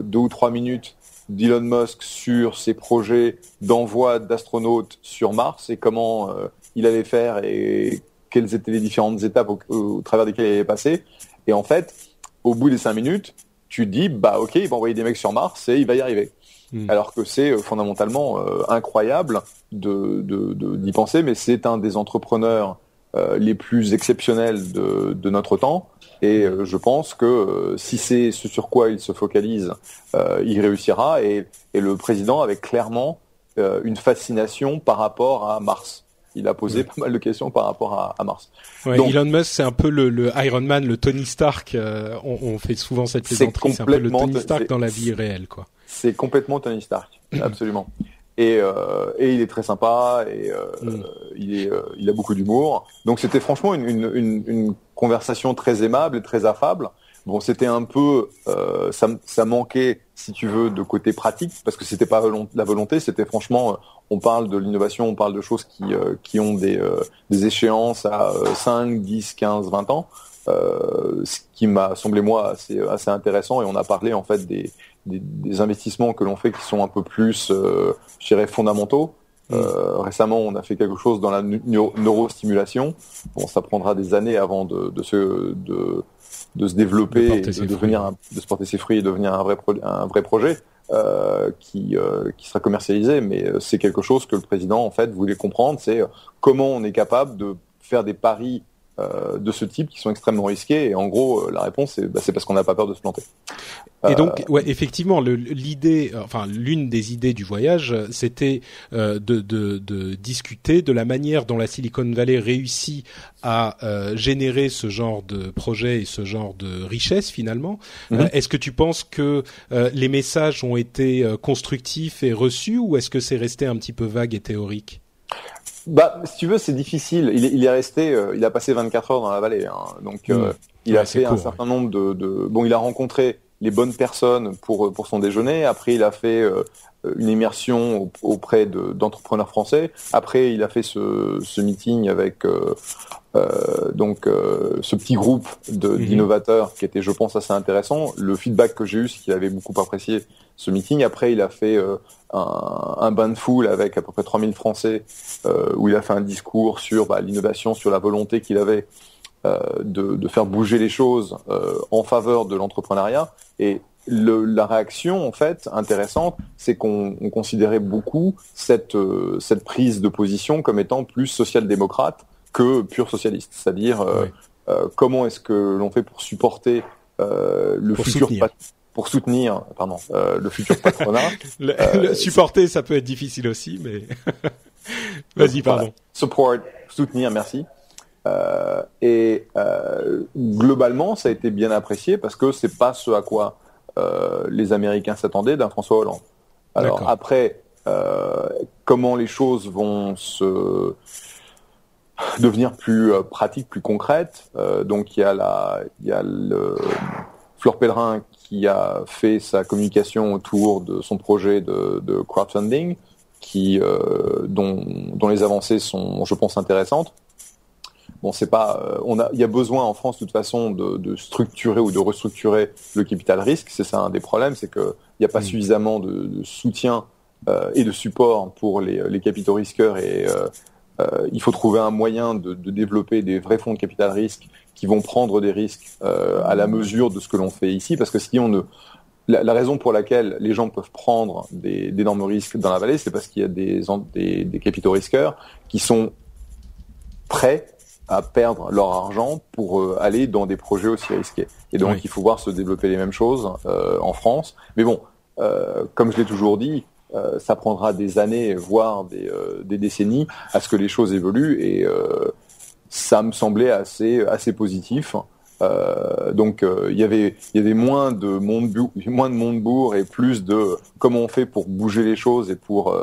S4: deux ou trois minutes d'Elon Musk sur ses projets d'envoi d'astronautes sur Mars et comment il allait faire et quelles étaient les différentes étapes au, travers desquelles il allait passer. Et en fait, au bout des cinq minutes, tu dis bah ok il va envoyer des mecs sur Mars et il va y arriver. Hmm. Alors que c'est euh, fondamentalement euh, incroyable de d'y penser, mais c'est un des entrepreneurs euh, les plus exceptionnels de, de notre temps. Et je pense que si c'est ce sur quoi il se focalise, il réussira. Et, et, le président avait clairement une fascination par rapport à Mars il a posé pas mal de questions par rapport à, Mars.
S1: Elon Musk, c'est un peu le, Iron Man, le Tony Stark. Euh, on, fait souvent cette plaisanterie. C'est un peu le Tony Stark dans la vie réelle, quoi.
S4: C'est complètement Tony Stark, <clears throat> absolument. Et, euh, et il est très sympa et euh, mm. il, est, il a beaucoup d'humour. Donc c'était franchement une, une, une, conversation très aimable et très affable. Bon, c'était un peu, ça, ça manquait, si tu veux, de côté pratique, parce que c'était pas la volonté, c'était franchement, on parle de l'innovation, on parle de choses qui, qui ont des, des échéances à 5, 10, 15, 20 ans. Euh, ce qui m'a semblé moi assez, assez intéressant et on a parlé en fait des, des, des investissements que l'on fait qui sont un peu plus, euh, je dirais, fondamentaux. Mm. Euh, récemment, on a fait quelque chose dans la neurostimulation. Bon, ça prendra des années avant de, de se de, de se développer, et de devenir, de se porter ses fruits et devenir un vrai un vrai projet euh, qui euh, qui sera commercialisé. Mais euh, c'est quelque chose que le président en fait voulait comprendre. C'est comment on est capable de faire des paris de ce type qui sont extrêmement risqués. Et en gros, euh, la réponse, c'est bah, parce qu'on n'a pas peur de se planter.
S1: Et donc, euh, ouais, effectivement, l'idée, enfin, l'une des idées du voyage, c'était de, de, de, discuter de la manière dont la Silicon Valley réussit à générer ce genre de projet et ce genre de richesse finalement. Mhm. est-ce que tu penses que les messages ont été constructifs et reçus, ou est-ce que c'est resté un petit peu vague et théorique?
S4: Bah, si tu veux, c'est difficile. Il est, il est resté, euh, il a passé 24 heures dans la vallée, hein. donc euh, il a fait un certain nombre de, de, Bon, il a rencontré les bonnes personnes pour pour son déjeuner. Après, il a fait euh, une immersion auprès d'entrepreneurs français. Après, il a fait ce, ce meeting avec donc ce petit groupe mhm. d'innovateurs qui était, je pense, assez intéressant. Le feedback que j'ai eu, c'est qu'il avait beaucoup apprécié ce meeting. Après, il a fait un, un, bain de foule avec à peu près 3000 Français euh, où il a fait un discours sur bah, l'innovation, sur la volonté qu'il avait euh, de, de, faire bouger les choses euh, en faveur de l'entrepreneuriat. Et le, la réaction, en fait, intéressante, c'est qu'on considérait beaucoup cette, euh, cette prise de position comme étant plus social-démocrate que pure socialiste. C'est-à-dire euh, comment est-ce que l'on fait pour supporter le futur pour soutenir pardon, euh, le futur patronat. <laughs>
S1: le, euh, supporter, ça peut être difficile aussi, mais <laughs> vas-y, pardon.
S4: Support, soutenir, merci. Euh, et globalement, ça a été bien apprécié parce que c'est pas ce à quoi les Américains s'attendaient d'un François Hollande. Alors après, comment les choses vont se devenir plus pratiques, plus concrètes. donc il y a la, il y a le Fleur Pellerin qui a fait sa communication autour de son projet de, de crowdfunding, qui euh, dont, dont les avancées sont, je pense, intéressantes. Bon, c'est pas, euh, on a, il y a besoin en France de toute façon de, de structurer ou de restructurer le capital risque. C'est ça un des problèmes, c'est que il n'y a pas mmh. suffisamment de, de soutien euh, et de support pour les, les capitaux risqueurs et euh, euh, il faut trouver un moyen de, de, développer des vrais fonds de capital risque qui vont prendre des risques euh, à la mesure de ce que l'on fait ici, parce que si on ne la, raison pour laquelle les gens peuvent prendre d'énormes risques dans la vallée, c'est parce qu'il y a des, des, des, capitaux risqueurs qui sont prêts à perdre leur argent pour euh, aller dans des projets aussi risqués. Et donc, il faut voir se développer les mêmes choses euh, en France. Mais bon, euh, comme je l'ai toujours dit, ça prendra des années, voire des, des, décennies, à ce que les choses évoluent. Et ça me semblait assez assez positif. Euh, donc il y avait il y avait moins de monde moins de monde et plus de comment on fait pour bouger les choses et pour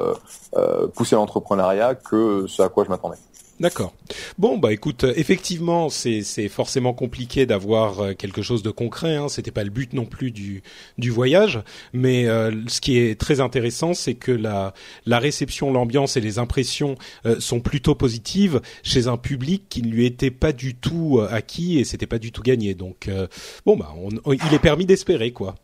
S4: pousser l'entrepreneuriat que ce à quoi je m'attendais.
S1: D'accord. Bon, bah écoute, effectivement, c'est forcément compliqué d'avoir euh, quelque chose de concret. Hein. C'était pas le but non plus du du voyage, mais euh, ce qui est très intéressant, c'est que la la réception, l'ambiance et les impressions euh, sont plutôt positives chez un public qui ne lui était pas du tout acquis et c'était pas du tout gagné. Donc bon, bah il est permis d'espérer quoi.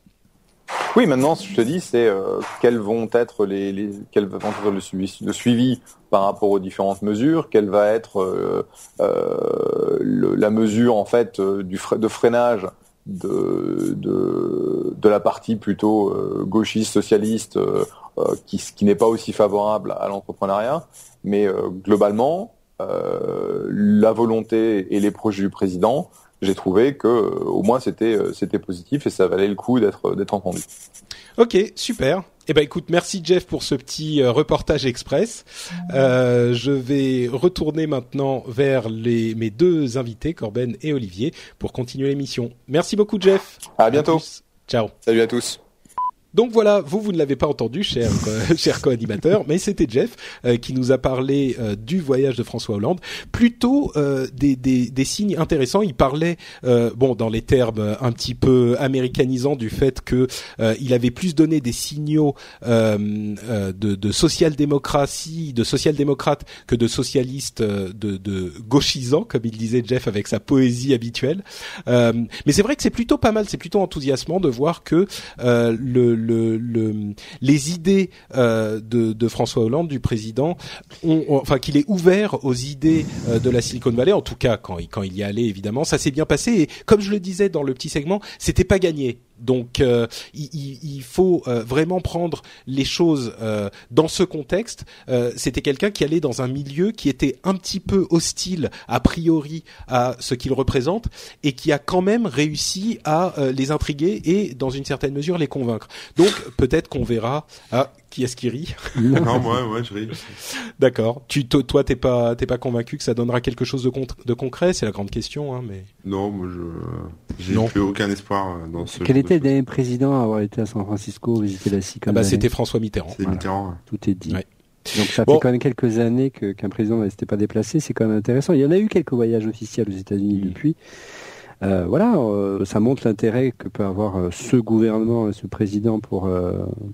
S4: Oui, maintenant, ce que je te dis, c'est euh, quels vont être les, les quels vont être le suivi, par rapport aux différentes mesures, quelle va être euh, euh, la mesure en fait du de freinage de, de, la partie plutôt gauchiste socialiste qui, qui n'est pas aussi favorable à l'entrepreneuriat, mais globalement, la volonté et les projets du président j'ai trouvé que euh, au moins c'était euh, c'était positif et ça valait le coup d'être d'être entendu.
S1: Ok, super. Eh ben écoute, merci Jeff pour ce petit euh, reportage express. Euh, je vais retourner maintenant vers les mes deux invités, Corben et Olivier, pour continuer l'émission. Merci beaucoup Jeff.
S4: À bientôt.
S1: Ciao.
S4: Salut à tous.
S1: Donc voilà, vous vous ne l'avez pas entendu, cher <laughs> cher co-animateur, mais c'était Jeff euh, qui nous a parlé euh, du voyage de François Hollande, plutôt euh, des, des, des, signes intéressants. Il parlait, bon, dans les termes un petit peu américanisants, du fait que il avait plus donné des signaux de, de social-démocratie, de social-démocrate que de socialiste, de, de gauchisant, comme il disait Jeff avec sa poésie habituelle. mais c'est vrai que c'est plutôt pas mal, c'est plutôt enthousiasmant de voir que le le, les idées euh, de, François Hollande, du président, enfin qu'il est ouvert aux idées euh, de la Silicon Valley, en tout cas quand, quand il y allait évidemment, ça s'est bien passé. Et comme je le disais dans le petit segment, c'était pas gagné. Donc euh, il, il, faut euh, vraiment prendre les choses euh, dans ce contexte. C'était quelqu'un qui allait dans un milieu qui était un petit peu hostile a priori à ce qu'il représente et qui a quand même réussi à les intriguer et dans une certaine mesure les convaincre. Donc peut-être qu'on verra. Qui est-ce qui rit
S2: Non, moi, moi, je ris.
S1: D'accord. Tu, toi, t'es pas, t'es pas convaincu que ça donnera quelque chose de, de concret? C'est la grande question, hein, mais.
S2: Non, moi, je, j'ai plus aucun espoir dans ce.
S3: Quel était le dernier président à avoir été à San Francisco visiter la Silicon
S1: ah bah, c'était François Mitterrand.
S2: C'est Mitterrand.
S3: Tout est dit. Donc ça fait quand même quelques années qu'un président ne s'était pas déplacé, c'est quand même intéressant. Il y en a eu quelques voyages officiels aux États-Unis depuis. Euh, voilà, euh, ça montre l'intérêt que peut avoir euh, ce gouvernement, ce président pour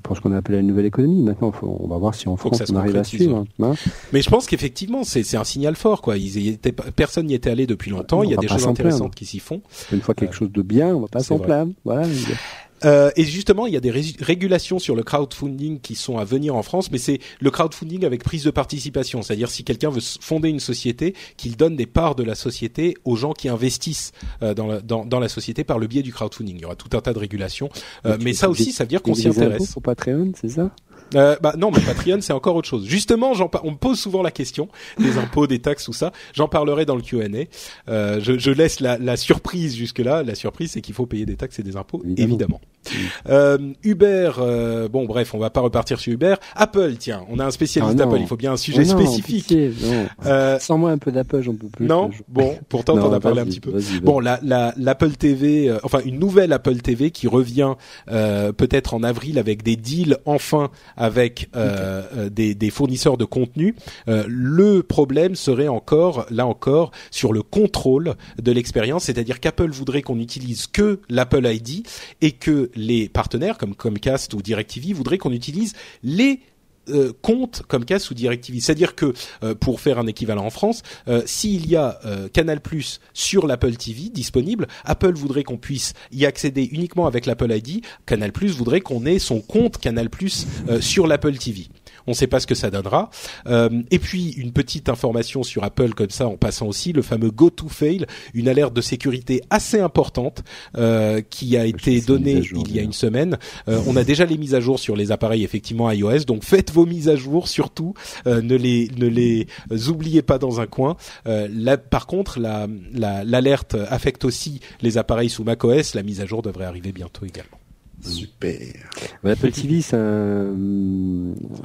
S3: pour ce qu'on appelle la nouvelle économie. Maintenant, on va voir si en France on arrive à suivre. Hein.
S1: Mais je pense qu'effectivement, c'est un signal fort, quoi. Ils étaient, personne n'y était allé depuis longtemps. Il y a des choses intéressantes qui s'y font.
S3: Une fois quelque chose de bien, on va pas s'en plaindre. Voilà.
S1: Euh, et justement, il y a des régulations sur le crowdfunding qui sont à venir en France, mais c'est le crowdfunding avec prise de participation, c'est-à-dire si quelqu'un veut fonder une société, qu'il donne des parts de la société aux gens qui investissent euh, dans, la, dans, dans, la société par le biais du crowdfunding. Il y aura tout un tas de régulations, euh, mais ça aussi, ça veut dire qu'on s'y intéresse.
S3: Pour Patreon, c'est ça?
S1: Euh, bah non, mais Patreon c'est encore autre chose. Justement, on me pose souvent la question des impôts, des taxes, tout ça. J'en parlerai dans le Q&A. Euh, je, je, laisse la, la surprise jusque là. La surprise, c'est qu'il faut payer des taxes et des impôts, évidemment. Euh, Uber, euh, bon bref, on va pas repartir sur Uber. Apple, tiens, on a un spécialiste ah d'Apple. Il faut bien un sujet oh spécifique.
S3: Euh, Sans moi un peu d'Apple, j'en peux plus.
S1: Non, bon, pourtant t'en as parlé un petit peu. Bon, la l'Apple TV, euh, enfin une nouvelle Apple TV qui revient euh, peut-être en avril avec des deals enfin avec euh, euh, des, des, fournisseurs de contenu. Euh, le problème serait encore, là encore, sur le contrôle de l'expérience, c'est-à-dire qu'Apple voudrait qu'on utilise que l'Apple ID et que les partenaires comme Comcast ou DirecTV voudraient qu'on utilise les euh, compte comme cas sous DirecTV. C'est-à-dire que euh, pour faire un équivalent en France, euh, s'il y a Canal Plus sur l'Apple TV disponible, Apple voudrait qu'on puisse y accéder uniquement avec l'Apple ID. Canal Plus voudrait qu'on ait son compte Canal Plus sur l'Apple TV. On ne sait pas ce que ça donnera. Euh, et puis une petite information sur Apple comme ça en passant aussi le fameux Go to Fail, une alerte de sécurité assez importante euh, qui a été donnée il y a une semaine. Euh, on a déjà les mises à jour sur les appareils effectivement iOS, donc faites vos mises à jour surtout, ne les ne les oubliez pas dans un coin. Là, par contre, l'alerte la, affecte aussi les appareils sous macOS. La mise à jour devrait arriver bientôt également.
S2: Super.
S3: Apple TV, c'est un,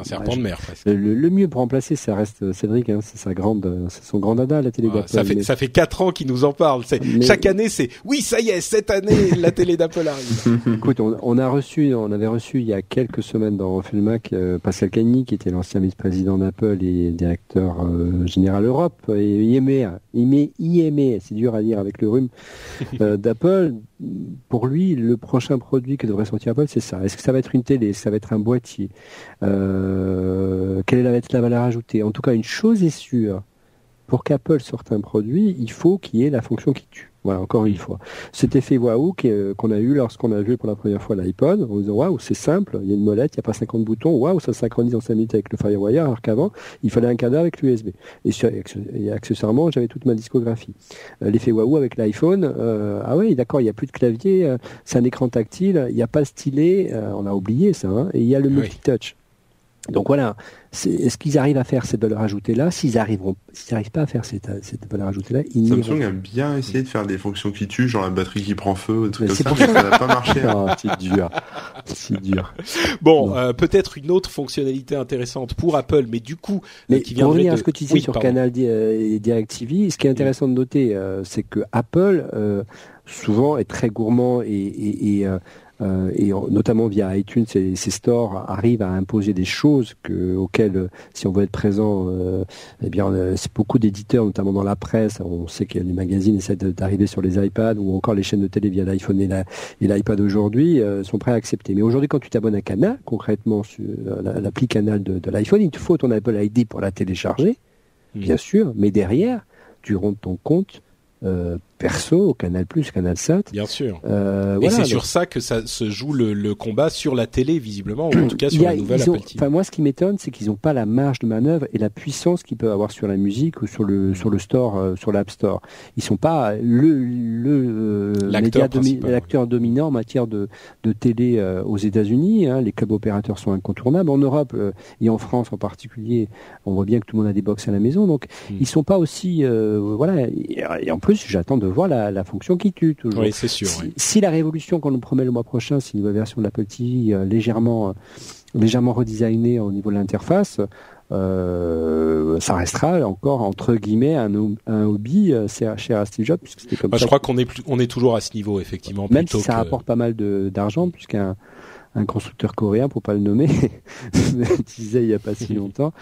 S1: serpent de mer. Presque.
S3: Le, mieux pour remplacer, ça reste Cédric. Hein, c'est sa grande, c'est son grand dada la télé d'Apple.
S1: Ça fait ça fait quatre ans qu'il nous en parle. Chaque année, c'est oui, ça y est, cette année, la télé d'Apple arrive. <laughs>
S3: Écoute, on, a reçu, on avait reçu il y a quelques semaines dans Refait Mac euh, Pascal Cagny, qui était l'ancien vice-président d'Apple et directeur euh, général Europe et IME, IME, IME, c'est dur à dire avec le rhume <laughs> euh, d'Apple. Pour lui, le prochain produit que devrait sortir Apple, c'est ça. Est-ce que ça va être une télé? Est-ce que ça va être un boîtier? Euh, Quelle va être la valeur ajoutée? En tout cas, une chose est sûre. Pour qu'Apple sorte un produit, il faut qu'il y ait la fonction qui tue. Voilà, encore une fois. Cet effet waouh euh, qu'on a eu lorsqu'on a vu pour la première fois l'iPod, on se dit waouh, c'est simple, il y a une molette, il n'y a pas 50 boutons, waouh, ça synchronise en 5 minutes avec le FireWire, alors qu'avant, il fallait un cadre avec l'USB. Et, accessoirement, j'avais toute ma discographie. Euh, l'effet waouh avec l'iPhone, euh, ah oui, d'accord, il n'y a plus de clavier, c'est un écran tactile, il n'y a pas de stylet, on a oublié ça, hein, et il y a le multi-touch. Donc voilà, est-ce qu'ils arrivent à faire cette valeur ajoutée là S'ils arriveront, s'ils n'arrivent pas à faire cette, cette valeur ajoutée là, ils
S2: Samsung a bien essayé de faire des fonctions qui tuent, genre la batterie qui prend feu, tout comme ça, mais ça n'a pas marché.
S3: Ah, <laughs> c'est dur, c'est dur. <laughs>
S1: Bon, euh, peut-être une autre fonctionnalité intéressante pour Apple, mais du coup,
S3: mais qui vient de... à ce que tu disais sur Canal et DirecTV, ce qui est intéressant de noter, euh, c'est que Apple euh, souvent est très gourmand et, et, et euh, et notamment via iTunes, ces, ces, stores arrivent à imposer des choses que, auxquelles, si on veut être présent, euh, eh bien, c'est beaucoup d'éditeurs, notamment dans la presse. On sait que les magazines essaient d'arriver sur les iPads ou encore les chaînes de télé via l'iPhone et l'iPad aujourd'hui sont prêts à accepter. Mais aujourd'hui, quand tu t'abonnes à Canal, concrètement sur l'appli Canal de, de l'iPhone, il te faut ton Apple ID pour la télécharger, mmh. bien sûr, mais derrière, tu rentres ton compte euh, perso, Canal Plus, Canal 7.
S1: Bien sûr. Euh, et c'est sur ça que ça se joue le, le, combat sur la télé, visiblement, ou en tout cas sur la nouvelle Apple TV.
S3: Enfin, moi, ce qui m'étonne, c'est qu'ils n'ont pas la marge de manœuvre et la puissance qu'ils peuvent avoir sur la musique ou sur le sur le store, euh, sur l'App Store. Ils sont pas le le euh, l'acteur dominant en matière de de télé euh, aux États-Unis. Hein. Les clubs opérateurs sont incontournables. En Europe et en France en particulier, on voit bien que tout le monde a des box à la maison, donc hmm. ils sont pas aussi voilà. Et, en plus, j'attends de voir la, fonction qui tue toujours.
S1: Oui, c'est sûr.
S3: Si, la révolution qu'on nous promet le mois prochain, c'est une nouvelle version de l'Apple TV euh, légèrement, euh, légèrement redesignée au niveau de l'interface, euh, ça restera encore entre guillemets un, un hobby cher à Steve Jobs puisque
S1: c'était comme Je crois qu'on est on est toujours à ce niveau effectivement.
S3: Même si ça rapporte pas mal d'argent puisqu'un un constructeur coréen, pour pas le nommer, <laughs> disait il y a pas si <laughs> longtemps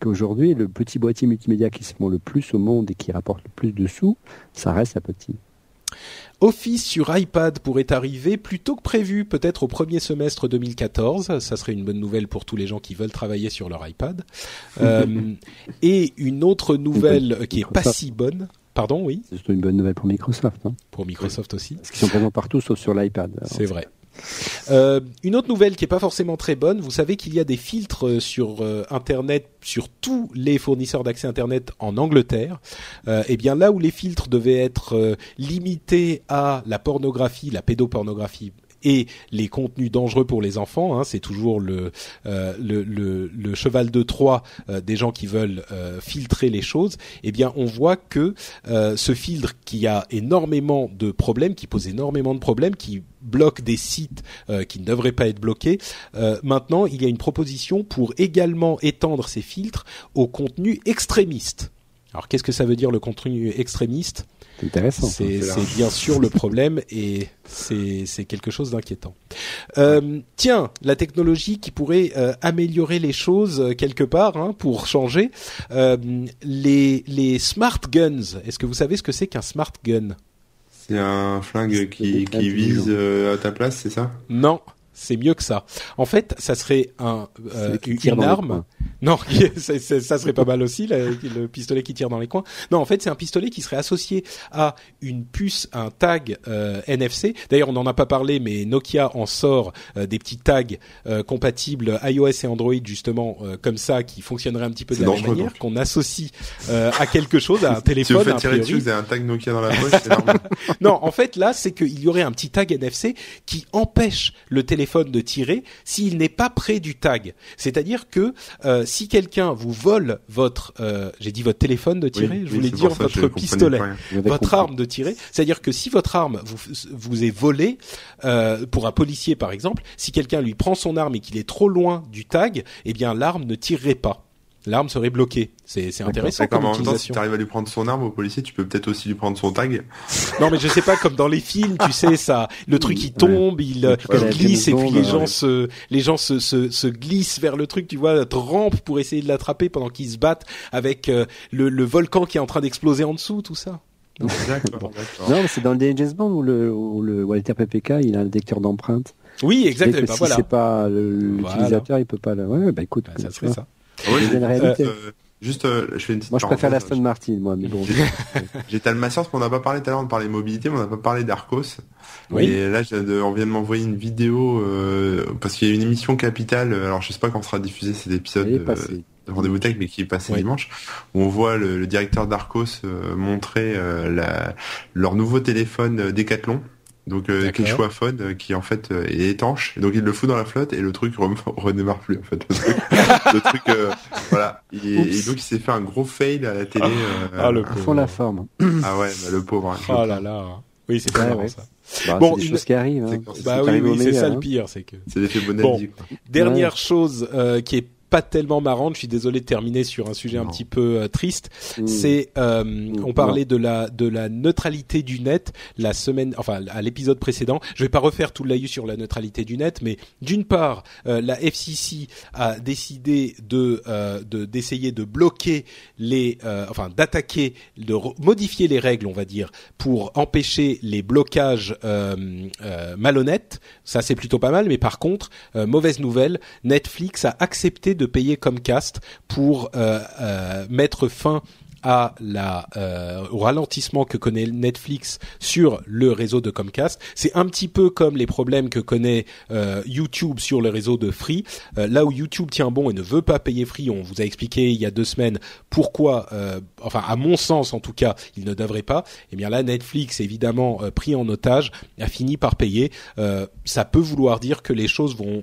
S3: qu'aujourd'hui le petit boîtier multimédia qui se vend le plus au monde et qui rapporte le plus de sous, ça reste la petit.
S1: Office sur iPad pourrait arriver plus tôt que prévu, peut-être au premier semestre 2014. Ça serait une bonne nouvelle pour tous les gens qui veulent travailler sur leur iPad. <laughs> Euh, et une autre nouvelle qui est pas si bonne. Pardon, oui.
S3: C'est une bonne nouvelle pour Microsoft. Hein.
S1: Pour Microsoft aussi.
S3: Parce qu'ils sont présents partout sauf sur l'iPad.
S1: C'est vrai. Euh, une autre nouvelle qui est pas forcément très bonne, vous savez qu'il y a des filtres euh, sur euh, Internet, sur tous les fournisseurs d'accès Internet en Angleterre. et eh bien là où les filtres devaient être limités à la pornographie, la pédopornographie et les contenus dangereux pour les enfants. Hein, c'est toujours le, euh, le, cheval de Troie euh, des gens qui veulent euh, filtrer les choses. Eh bien, on voit que ce filtre qui a énormément de problèmes, qui pose énormément de problèmes, qui bloque des sites qui ne devraient pas être bloqués. maintenant, il y a une proposition pour également étendre ces filtres aux contenus extrémistes. Alors, qu'est-ce que ça veut dire le contenu extrémiste?
S3: C'est intéressant.
S1: C'est bien sûr le problème et c'est quelque chose d'inquiétant. Euh, tiens, la technologie qui pourrait euh, améliorer les choses euh, quelque part hein, pour changer. Euh, les, les smart guns. Est-ce que vous savez ce que c'est qu'un smart gun?
S2: C'est un flingue qui, qui vise à ta place, c'est ça?
S1: Non c'est mieux que ça. En fait, ça serait un euh, une arme. Non, <laughs> ça, ça, serait pas mal aussi le pistolet qui tire dans les coins. Non, en fait, c'est un pistolet qui serait associé à une puce, un tag euh, NFC. D'ailleurs, on n'en a pas parlé, mais Nokia en sort euh, des petits tags euh, compatibles iOS et Android justement comme ça, qui fonctionneraient un petit peu de la même manière, qu'on associe à quelque chose, à un <laughs> téléphone.
S2: Si vous tirer dessus, vous avez un tag Nokia dans la poche. <laughs>
S1: non, en fait, là, c'est qu'il y aurait un petit tag NFC qui empêche le téléphone de tirer s'il n'est pas près du tag. C'est-à-dire que euh, si quelqu'un vous vole votre, euh, j'ai dit votre téléphone de tirer, je voulais dire votre pistolet, votre arme de tirer. C'est-à-dire que si votre arme vous, vous est volée euh, pour un policier par exemple, si quelqu'un lui prend son arme et qu'il est trop loin du tag, eh bien l'arme ne tirerait pas l'arme serait bloquée. C'est intéressant comme en utilisation.
S2: si tu arrives à lui prendre son arme au policier, tu peux peut-être aussi lui prendre son tag. <laughs>
S1: Non, mais je sais pas comme dans les films, tu sais ça, le truc il tombe, il, glisse et puis les gens se les gens se, se, se glissent vers le truc, tu vois, rampe pour essayer de l'attraper pendant qu'ils se battent avec euh, le, le volcan qui est en train d'exploser en dessous, tout ça.
S3: Non, <laughs> non c'est dans le James Bond où le, où le Walter PPK, il a un détecteur d'empreintes.
S1: Oui, exactement. Bah,
S3: si c'est pas l'utilisateur, il peut pas le. Ouais, bah écoute,
S1: bah, ça serait ça.
S3: Oui. Une réalité.
S2: Euh, juste, euh, je fais une petite
S3: Moi, je préfère l'Aston Martin, moi, mais bon.
S2: J'ai <laughs> tellement science qu'on n'a pas parlé tout à l'heure, on parlait mobilité, mais on n'a pas parlé d'Arcos. Oui. Et là, on vient de m'envoyer une vidéo, euh, parce qu'il y a une émission capitale, alors je sais pas quand sera diffusé cet épisode de, Rendez-vous Tech, mais qui est passé dimanche, où on voit le, directeur d'Arcos montrer la, leur nouveau téléphone Decathlon donc euh, phone euh, qui en fait euh, est étanche. donc il le fout dans la flotte et le truc <laughs> redémarre plus en fait. Le truc, <laughs> euh, voilà. Et, donc il s'est fait un gros fail à la télé.
S3: ah le pauvre. la forme.
S2: Ah ouais, bah, le pauvre. Hein,
S1: oh là là. Oui, c'est pas ça.
S3: Bah, bon, des choses qui arrivent. Hein.
S1: Bah oui, oui c'est ça le hein. pire, c'est que.
S2: C'est l'effet
S1: bon, Dernière chose qui est pas tellement marrante. Je suis désolé de terminer sur un sujet un petit peu euh, triste. Mmh. C'est, euh, mmh. on parlait de la de la neutralité du net la semaine, enfin à l'épisode précédent. Je vais pas refaire tout l'aïe sur la neutralité du net, mais d'une part, euh, la FCC a décidé de d'essayer de bloquer les, enfin d'attaquer, de modifier les règles, on va dire, pour empêcher les blocages malhonnêtes. Ça c'est plutôt pas mal, mais par contre, mauvaise nouvelle, Netflix a accepté de payer Comcast pour euh, euh, mettre fin à la euh, au ralentissement que connaît Netflix sur le réseau de Comcast. C'est un petit peu comme les problèmes que connaît euh, YouTube sur le réseau de Free. Euh, là où YouTube tient bon et ne veut pas payer Free, on vous a expliqué il y a deux semaines pourquoi, enfin à mon sens en tout cas, il ne devrait pas. Et eh bien là, Netflix évidemment pris en otage a fini par payer. ça peut vouloir dire que les choses vont,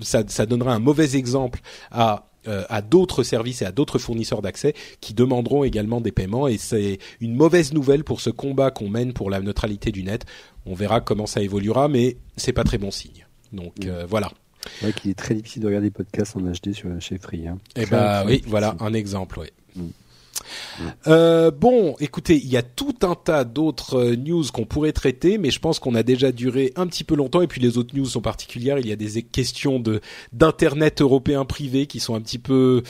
S1: ça, ça donnera un mauvais exemple à euh, à d'autres services et à d'autres fournisseurs d'accès qui demanderont également des paiements et c'est une mauvaise nouvelle pour ce combat qu'on mène pour la neutralité du net. On verra comment ça évoluera, mais c'est pas très bon signe. Donc euh, voilà.
S3: C'est vrai qu'il est très difficile de regarder des podcasts en HD sur chez Free. Hein.
S1: Eh bah oui, voilà un exemple. Euh, bon, écoutez, il y a tout un tas d'autres euh, news qu'on pourrait traiter, mais je pense qu'on a déjà duré un petit peu longtemps. Et puis les autres news sont particulières. Il y a des questions de d'internet européen privé qui sont un petit peu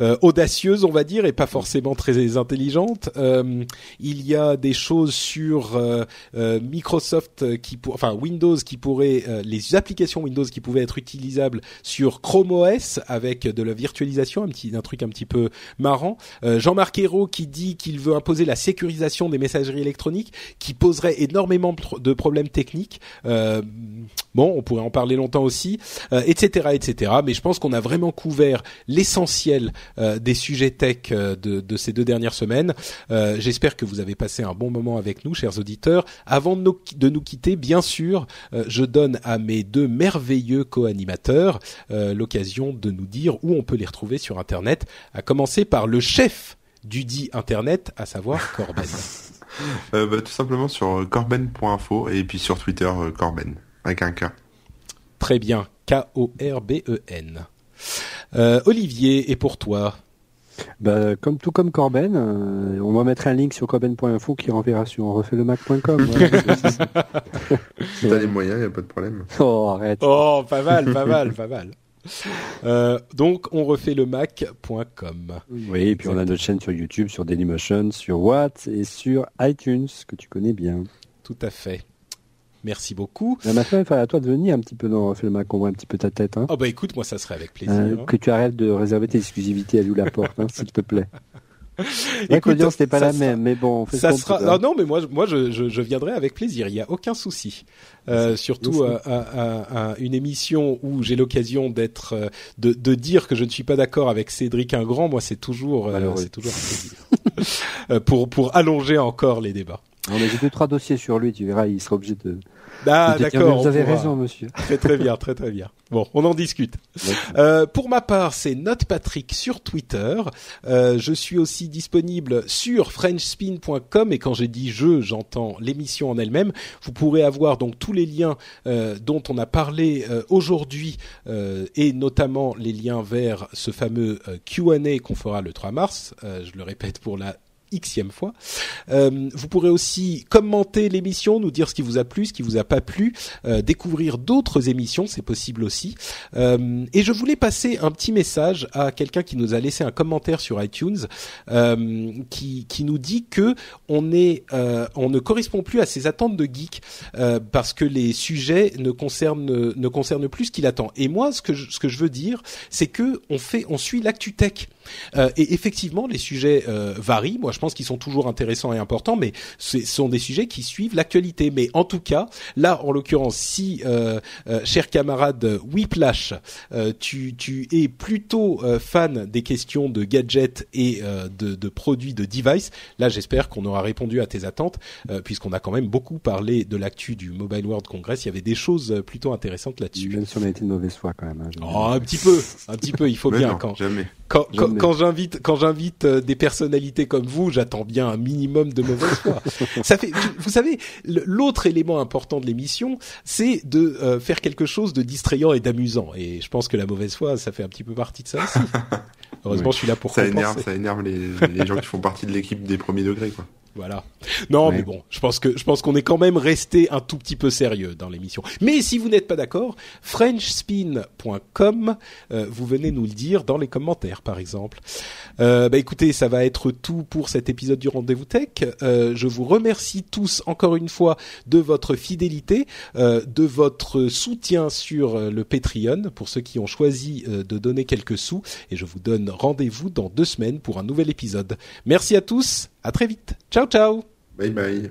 S1: euh, audacieuse, on va dire, et pas forcément très intelligente. Euh, il y a des choses sur Microsoft qui, pour, enfin Windows qui pourrait, les applications Windows qui pouvaient être utilisables sur Chrome OS avec de la virtualisation, un petit, un truc un petit peu marrant. Jean-Marc qui dit qu'il veut imposer la sécurisation des messageries électroniques, qui poserait énormément de problèmes techniques. bon, on pourrait en parler longtemps aussi, etc., etc. Mais je pense qu'on a vraiment couvert l'essentiel euh, des sujets tech euh, de, de, ces deux dernières semaines. Euh, j'espère que vous avez passé un bon moment avec nous, chers auditeurs. Avant de nous, de nous quitter, bien sûr, je donne à mes deux merveilleux co-animateurs l'occasion de nous dire où on peut les retrouver sur Internet, à commencer par le chef du dit Internet, à savoir <laughs> Corben.
S2: bah, tout simplement sur corben.info et puis sur Twitter Corben avec un K.
S1: Très bien, K-O-R-B-E-N. Euh, Olivier, et pour toi?
S3: Bah, comme tout comme Corben, euh, on va mettre un link sur corben.info qui renverra sur refaitlemac.com. <laughs>
S2: si t'as les moyens, y a pas de problème.
S3: Oh arrête.
S1: Oh pas mal, pas mal, pas mal. Euh, donc on refait le mac.com.
S3: Oui, et puis on a notre chaîne sur YouTube, sur Dailymotion, sur Watt et sur iTunes que tu connais bien.
S1: Tout à fait. Merci beaucoup.
S3: Mais maintenant, il à toi de venir un petit peu dans le Mac, on voit un petit peu ta tête. Hein.
S1: Oh bah écoute, moi ça serait avec plaisir. Euh,
S3: hein. Que tu arrêtes de réserver tes exclusivités à nous la porte, hein, s'il te plaît. <laughs> <laughs> Écoute, l'audience n'est pas la même, mais bon,
S1: ça sera. Non, mais moi, moi, je, je, je, viendrai avec plaisir. Il y a aucun souci. Euh, surtout à, à, à, une émission où j'ai l'occasion d'être, euh, de, de, dire que je ne suis pas d'accord avec Cédric Ingrand. Moi, c'est toujours, euh, c'est toujours un plaisir <laughs> pour pour allonger encore les débats.
S3: On a deux trois dossiers sur lui. Tu verras, il sera obligé de
S1: ah, d'accord.
S3: Vous avez raison, monsieur. <laughs>
S1: Très très bien, très très bien. Bon, on en discute. Euh, pour ma part, c'est Note Patrick sur Twitter. Euh, je suis aussi disponible sur FrenchSpin.com et quand j'ai dit je, j'entends l'émission en elle-même. Vous pourrez avoir donc tous les liens euh, dont on a parlé euh, aujourd'hui euh, et notamment les liens vers ce fameux Q&A qu'on fera le 3 mars. je le répète pour la xème fois. Euh, vous pourrez aussi commenter l'émission, nous dire ce qui vous a plu, ce qui vous a pas plu, euh, découvrir d'autres émissions, c'est possible aussi. Euh, et je voulais passer un petit message à quelqu'un qui nous a laissé un commentaire sur iTunes, qui, qui nous dit que on est, on ne correspond plus à ses attentes de geek parce que les sujets ne concernent ne concernent plus ce qu'il attend. Et moi, ce que je, ce que je veux dire, c'est que on fait, on suit l'actu tech. Euh, et effectivement, les sujets euh, varient. Moi, je pense qu'ils sont toujours intéressants et importants, mais ce sont des sujets qui suivent l'actualité. Mais en tout cas, là, en l'occurrence, si, euh, cher camarade Whiplash, tu, tu es plutôt fan des questions de gadgets et de, de, produits de device, là, j'espère qu'on aura répondu à tes attentes, puisqu'on a quand même beaucoup parlé de l'actu du Mobile World Congress. Il y avait des choses plutôt intéressantes là-dessus.
S3: Même si on a été de mauvaise foi quand même. Hein,
S1: oh, un petit peu, un petit peu. Il faut bien quand.
S2: Jamais
S1: quand, quand, j'invite quand j'invite euh, des personnalités comme vous, j'attends bien un minimum de mauvaise foi. <laughs> ça fait, vous savez, l'autre élément important de l'émission, c'est de euh, faire quelque chose de distrayant et d'amusant. Et je pense que la mauvaise foi, ça fait un petit peu partie de ça aussi. <laughs> Heureusement, je suis là pour
S2: ça énerve, ça énerve les, les gens qui font partie de l'équipe des premiers degrés, quoi.
S1: Voilà. Non, mais bon, je pense que je pense qu'on est quand même resté un tout petit peu sérieux dans l'émission. Mais si vous n'êtes pas d'accord, frenchspin.com, euh, vous venez nous le dire dans les commentaires, par exemple. Euh, bah écoutez, ça va être tout pour cet épisode du Rendez-vous Tech. Euh, je vous remercie tous encore une fois de votre fidélité, euh, de votre soutien sur le Patreon pour ceux qui ont choisi de donner quelques sous. Et je vous rendez-vous dans deux semaines pour un nouvel épisode. Merci à tous. À très vite. Ciao, ciao.
S2: Bye bye.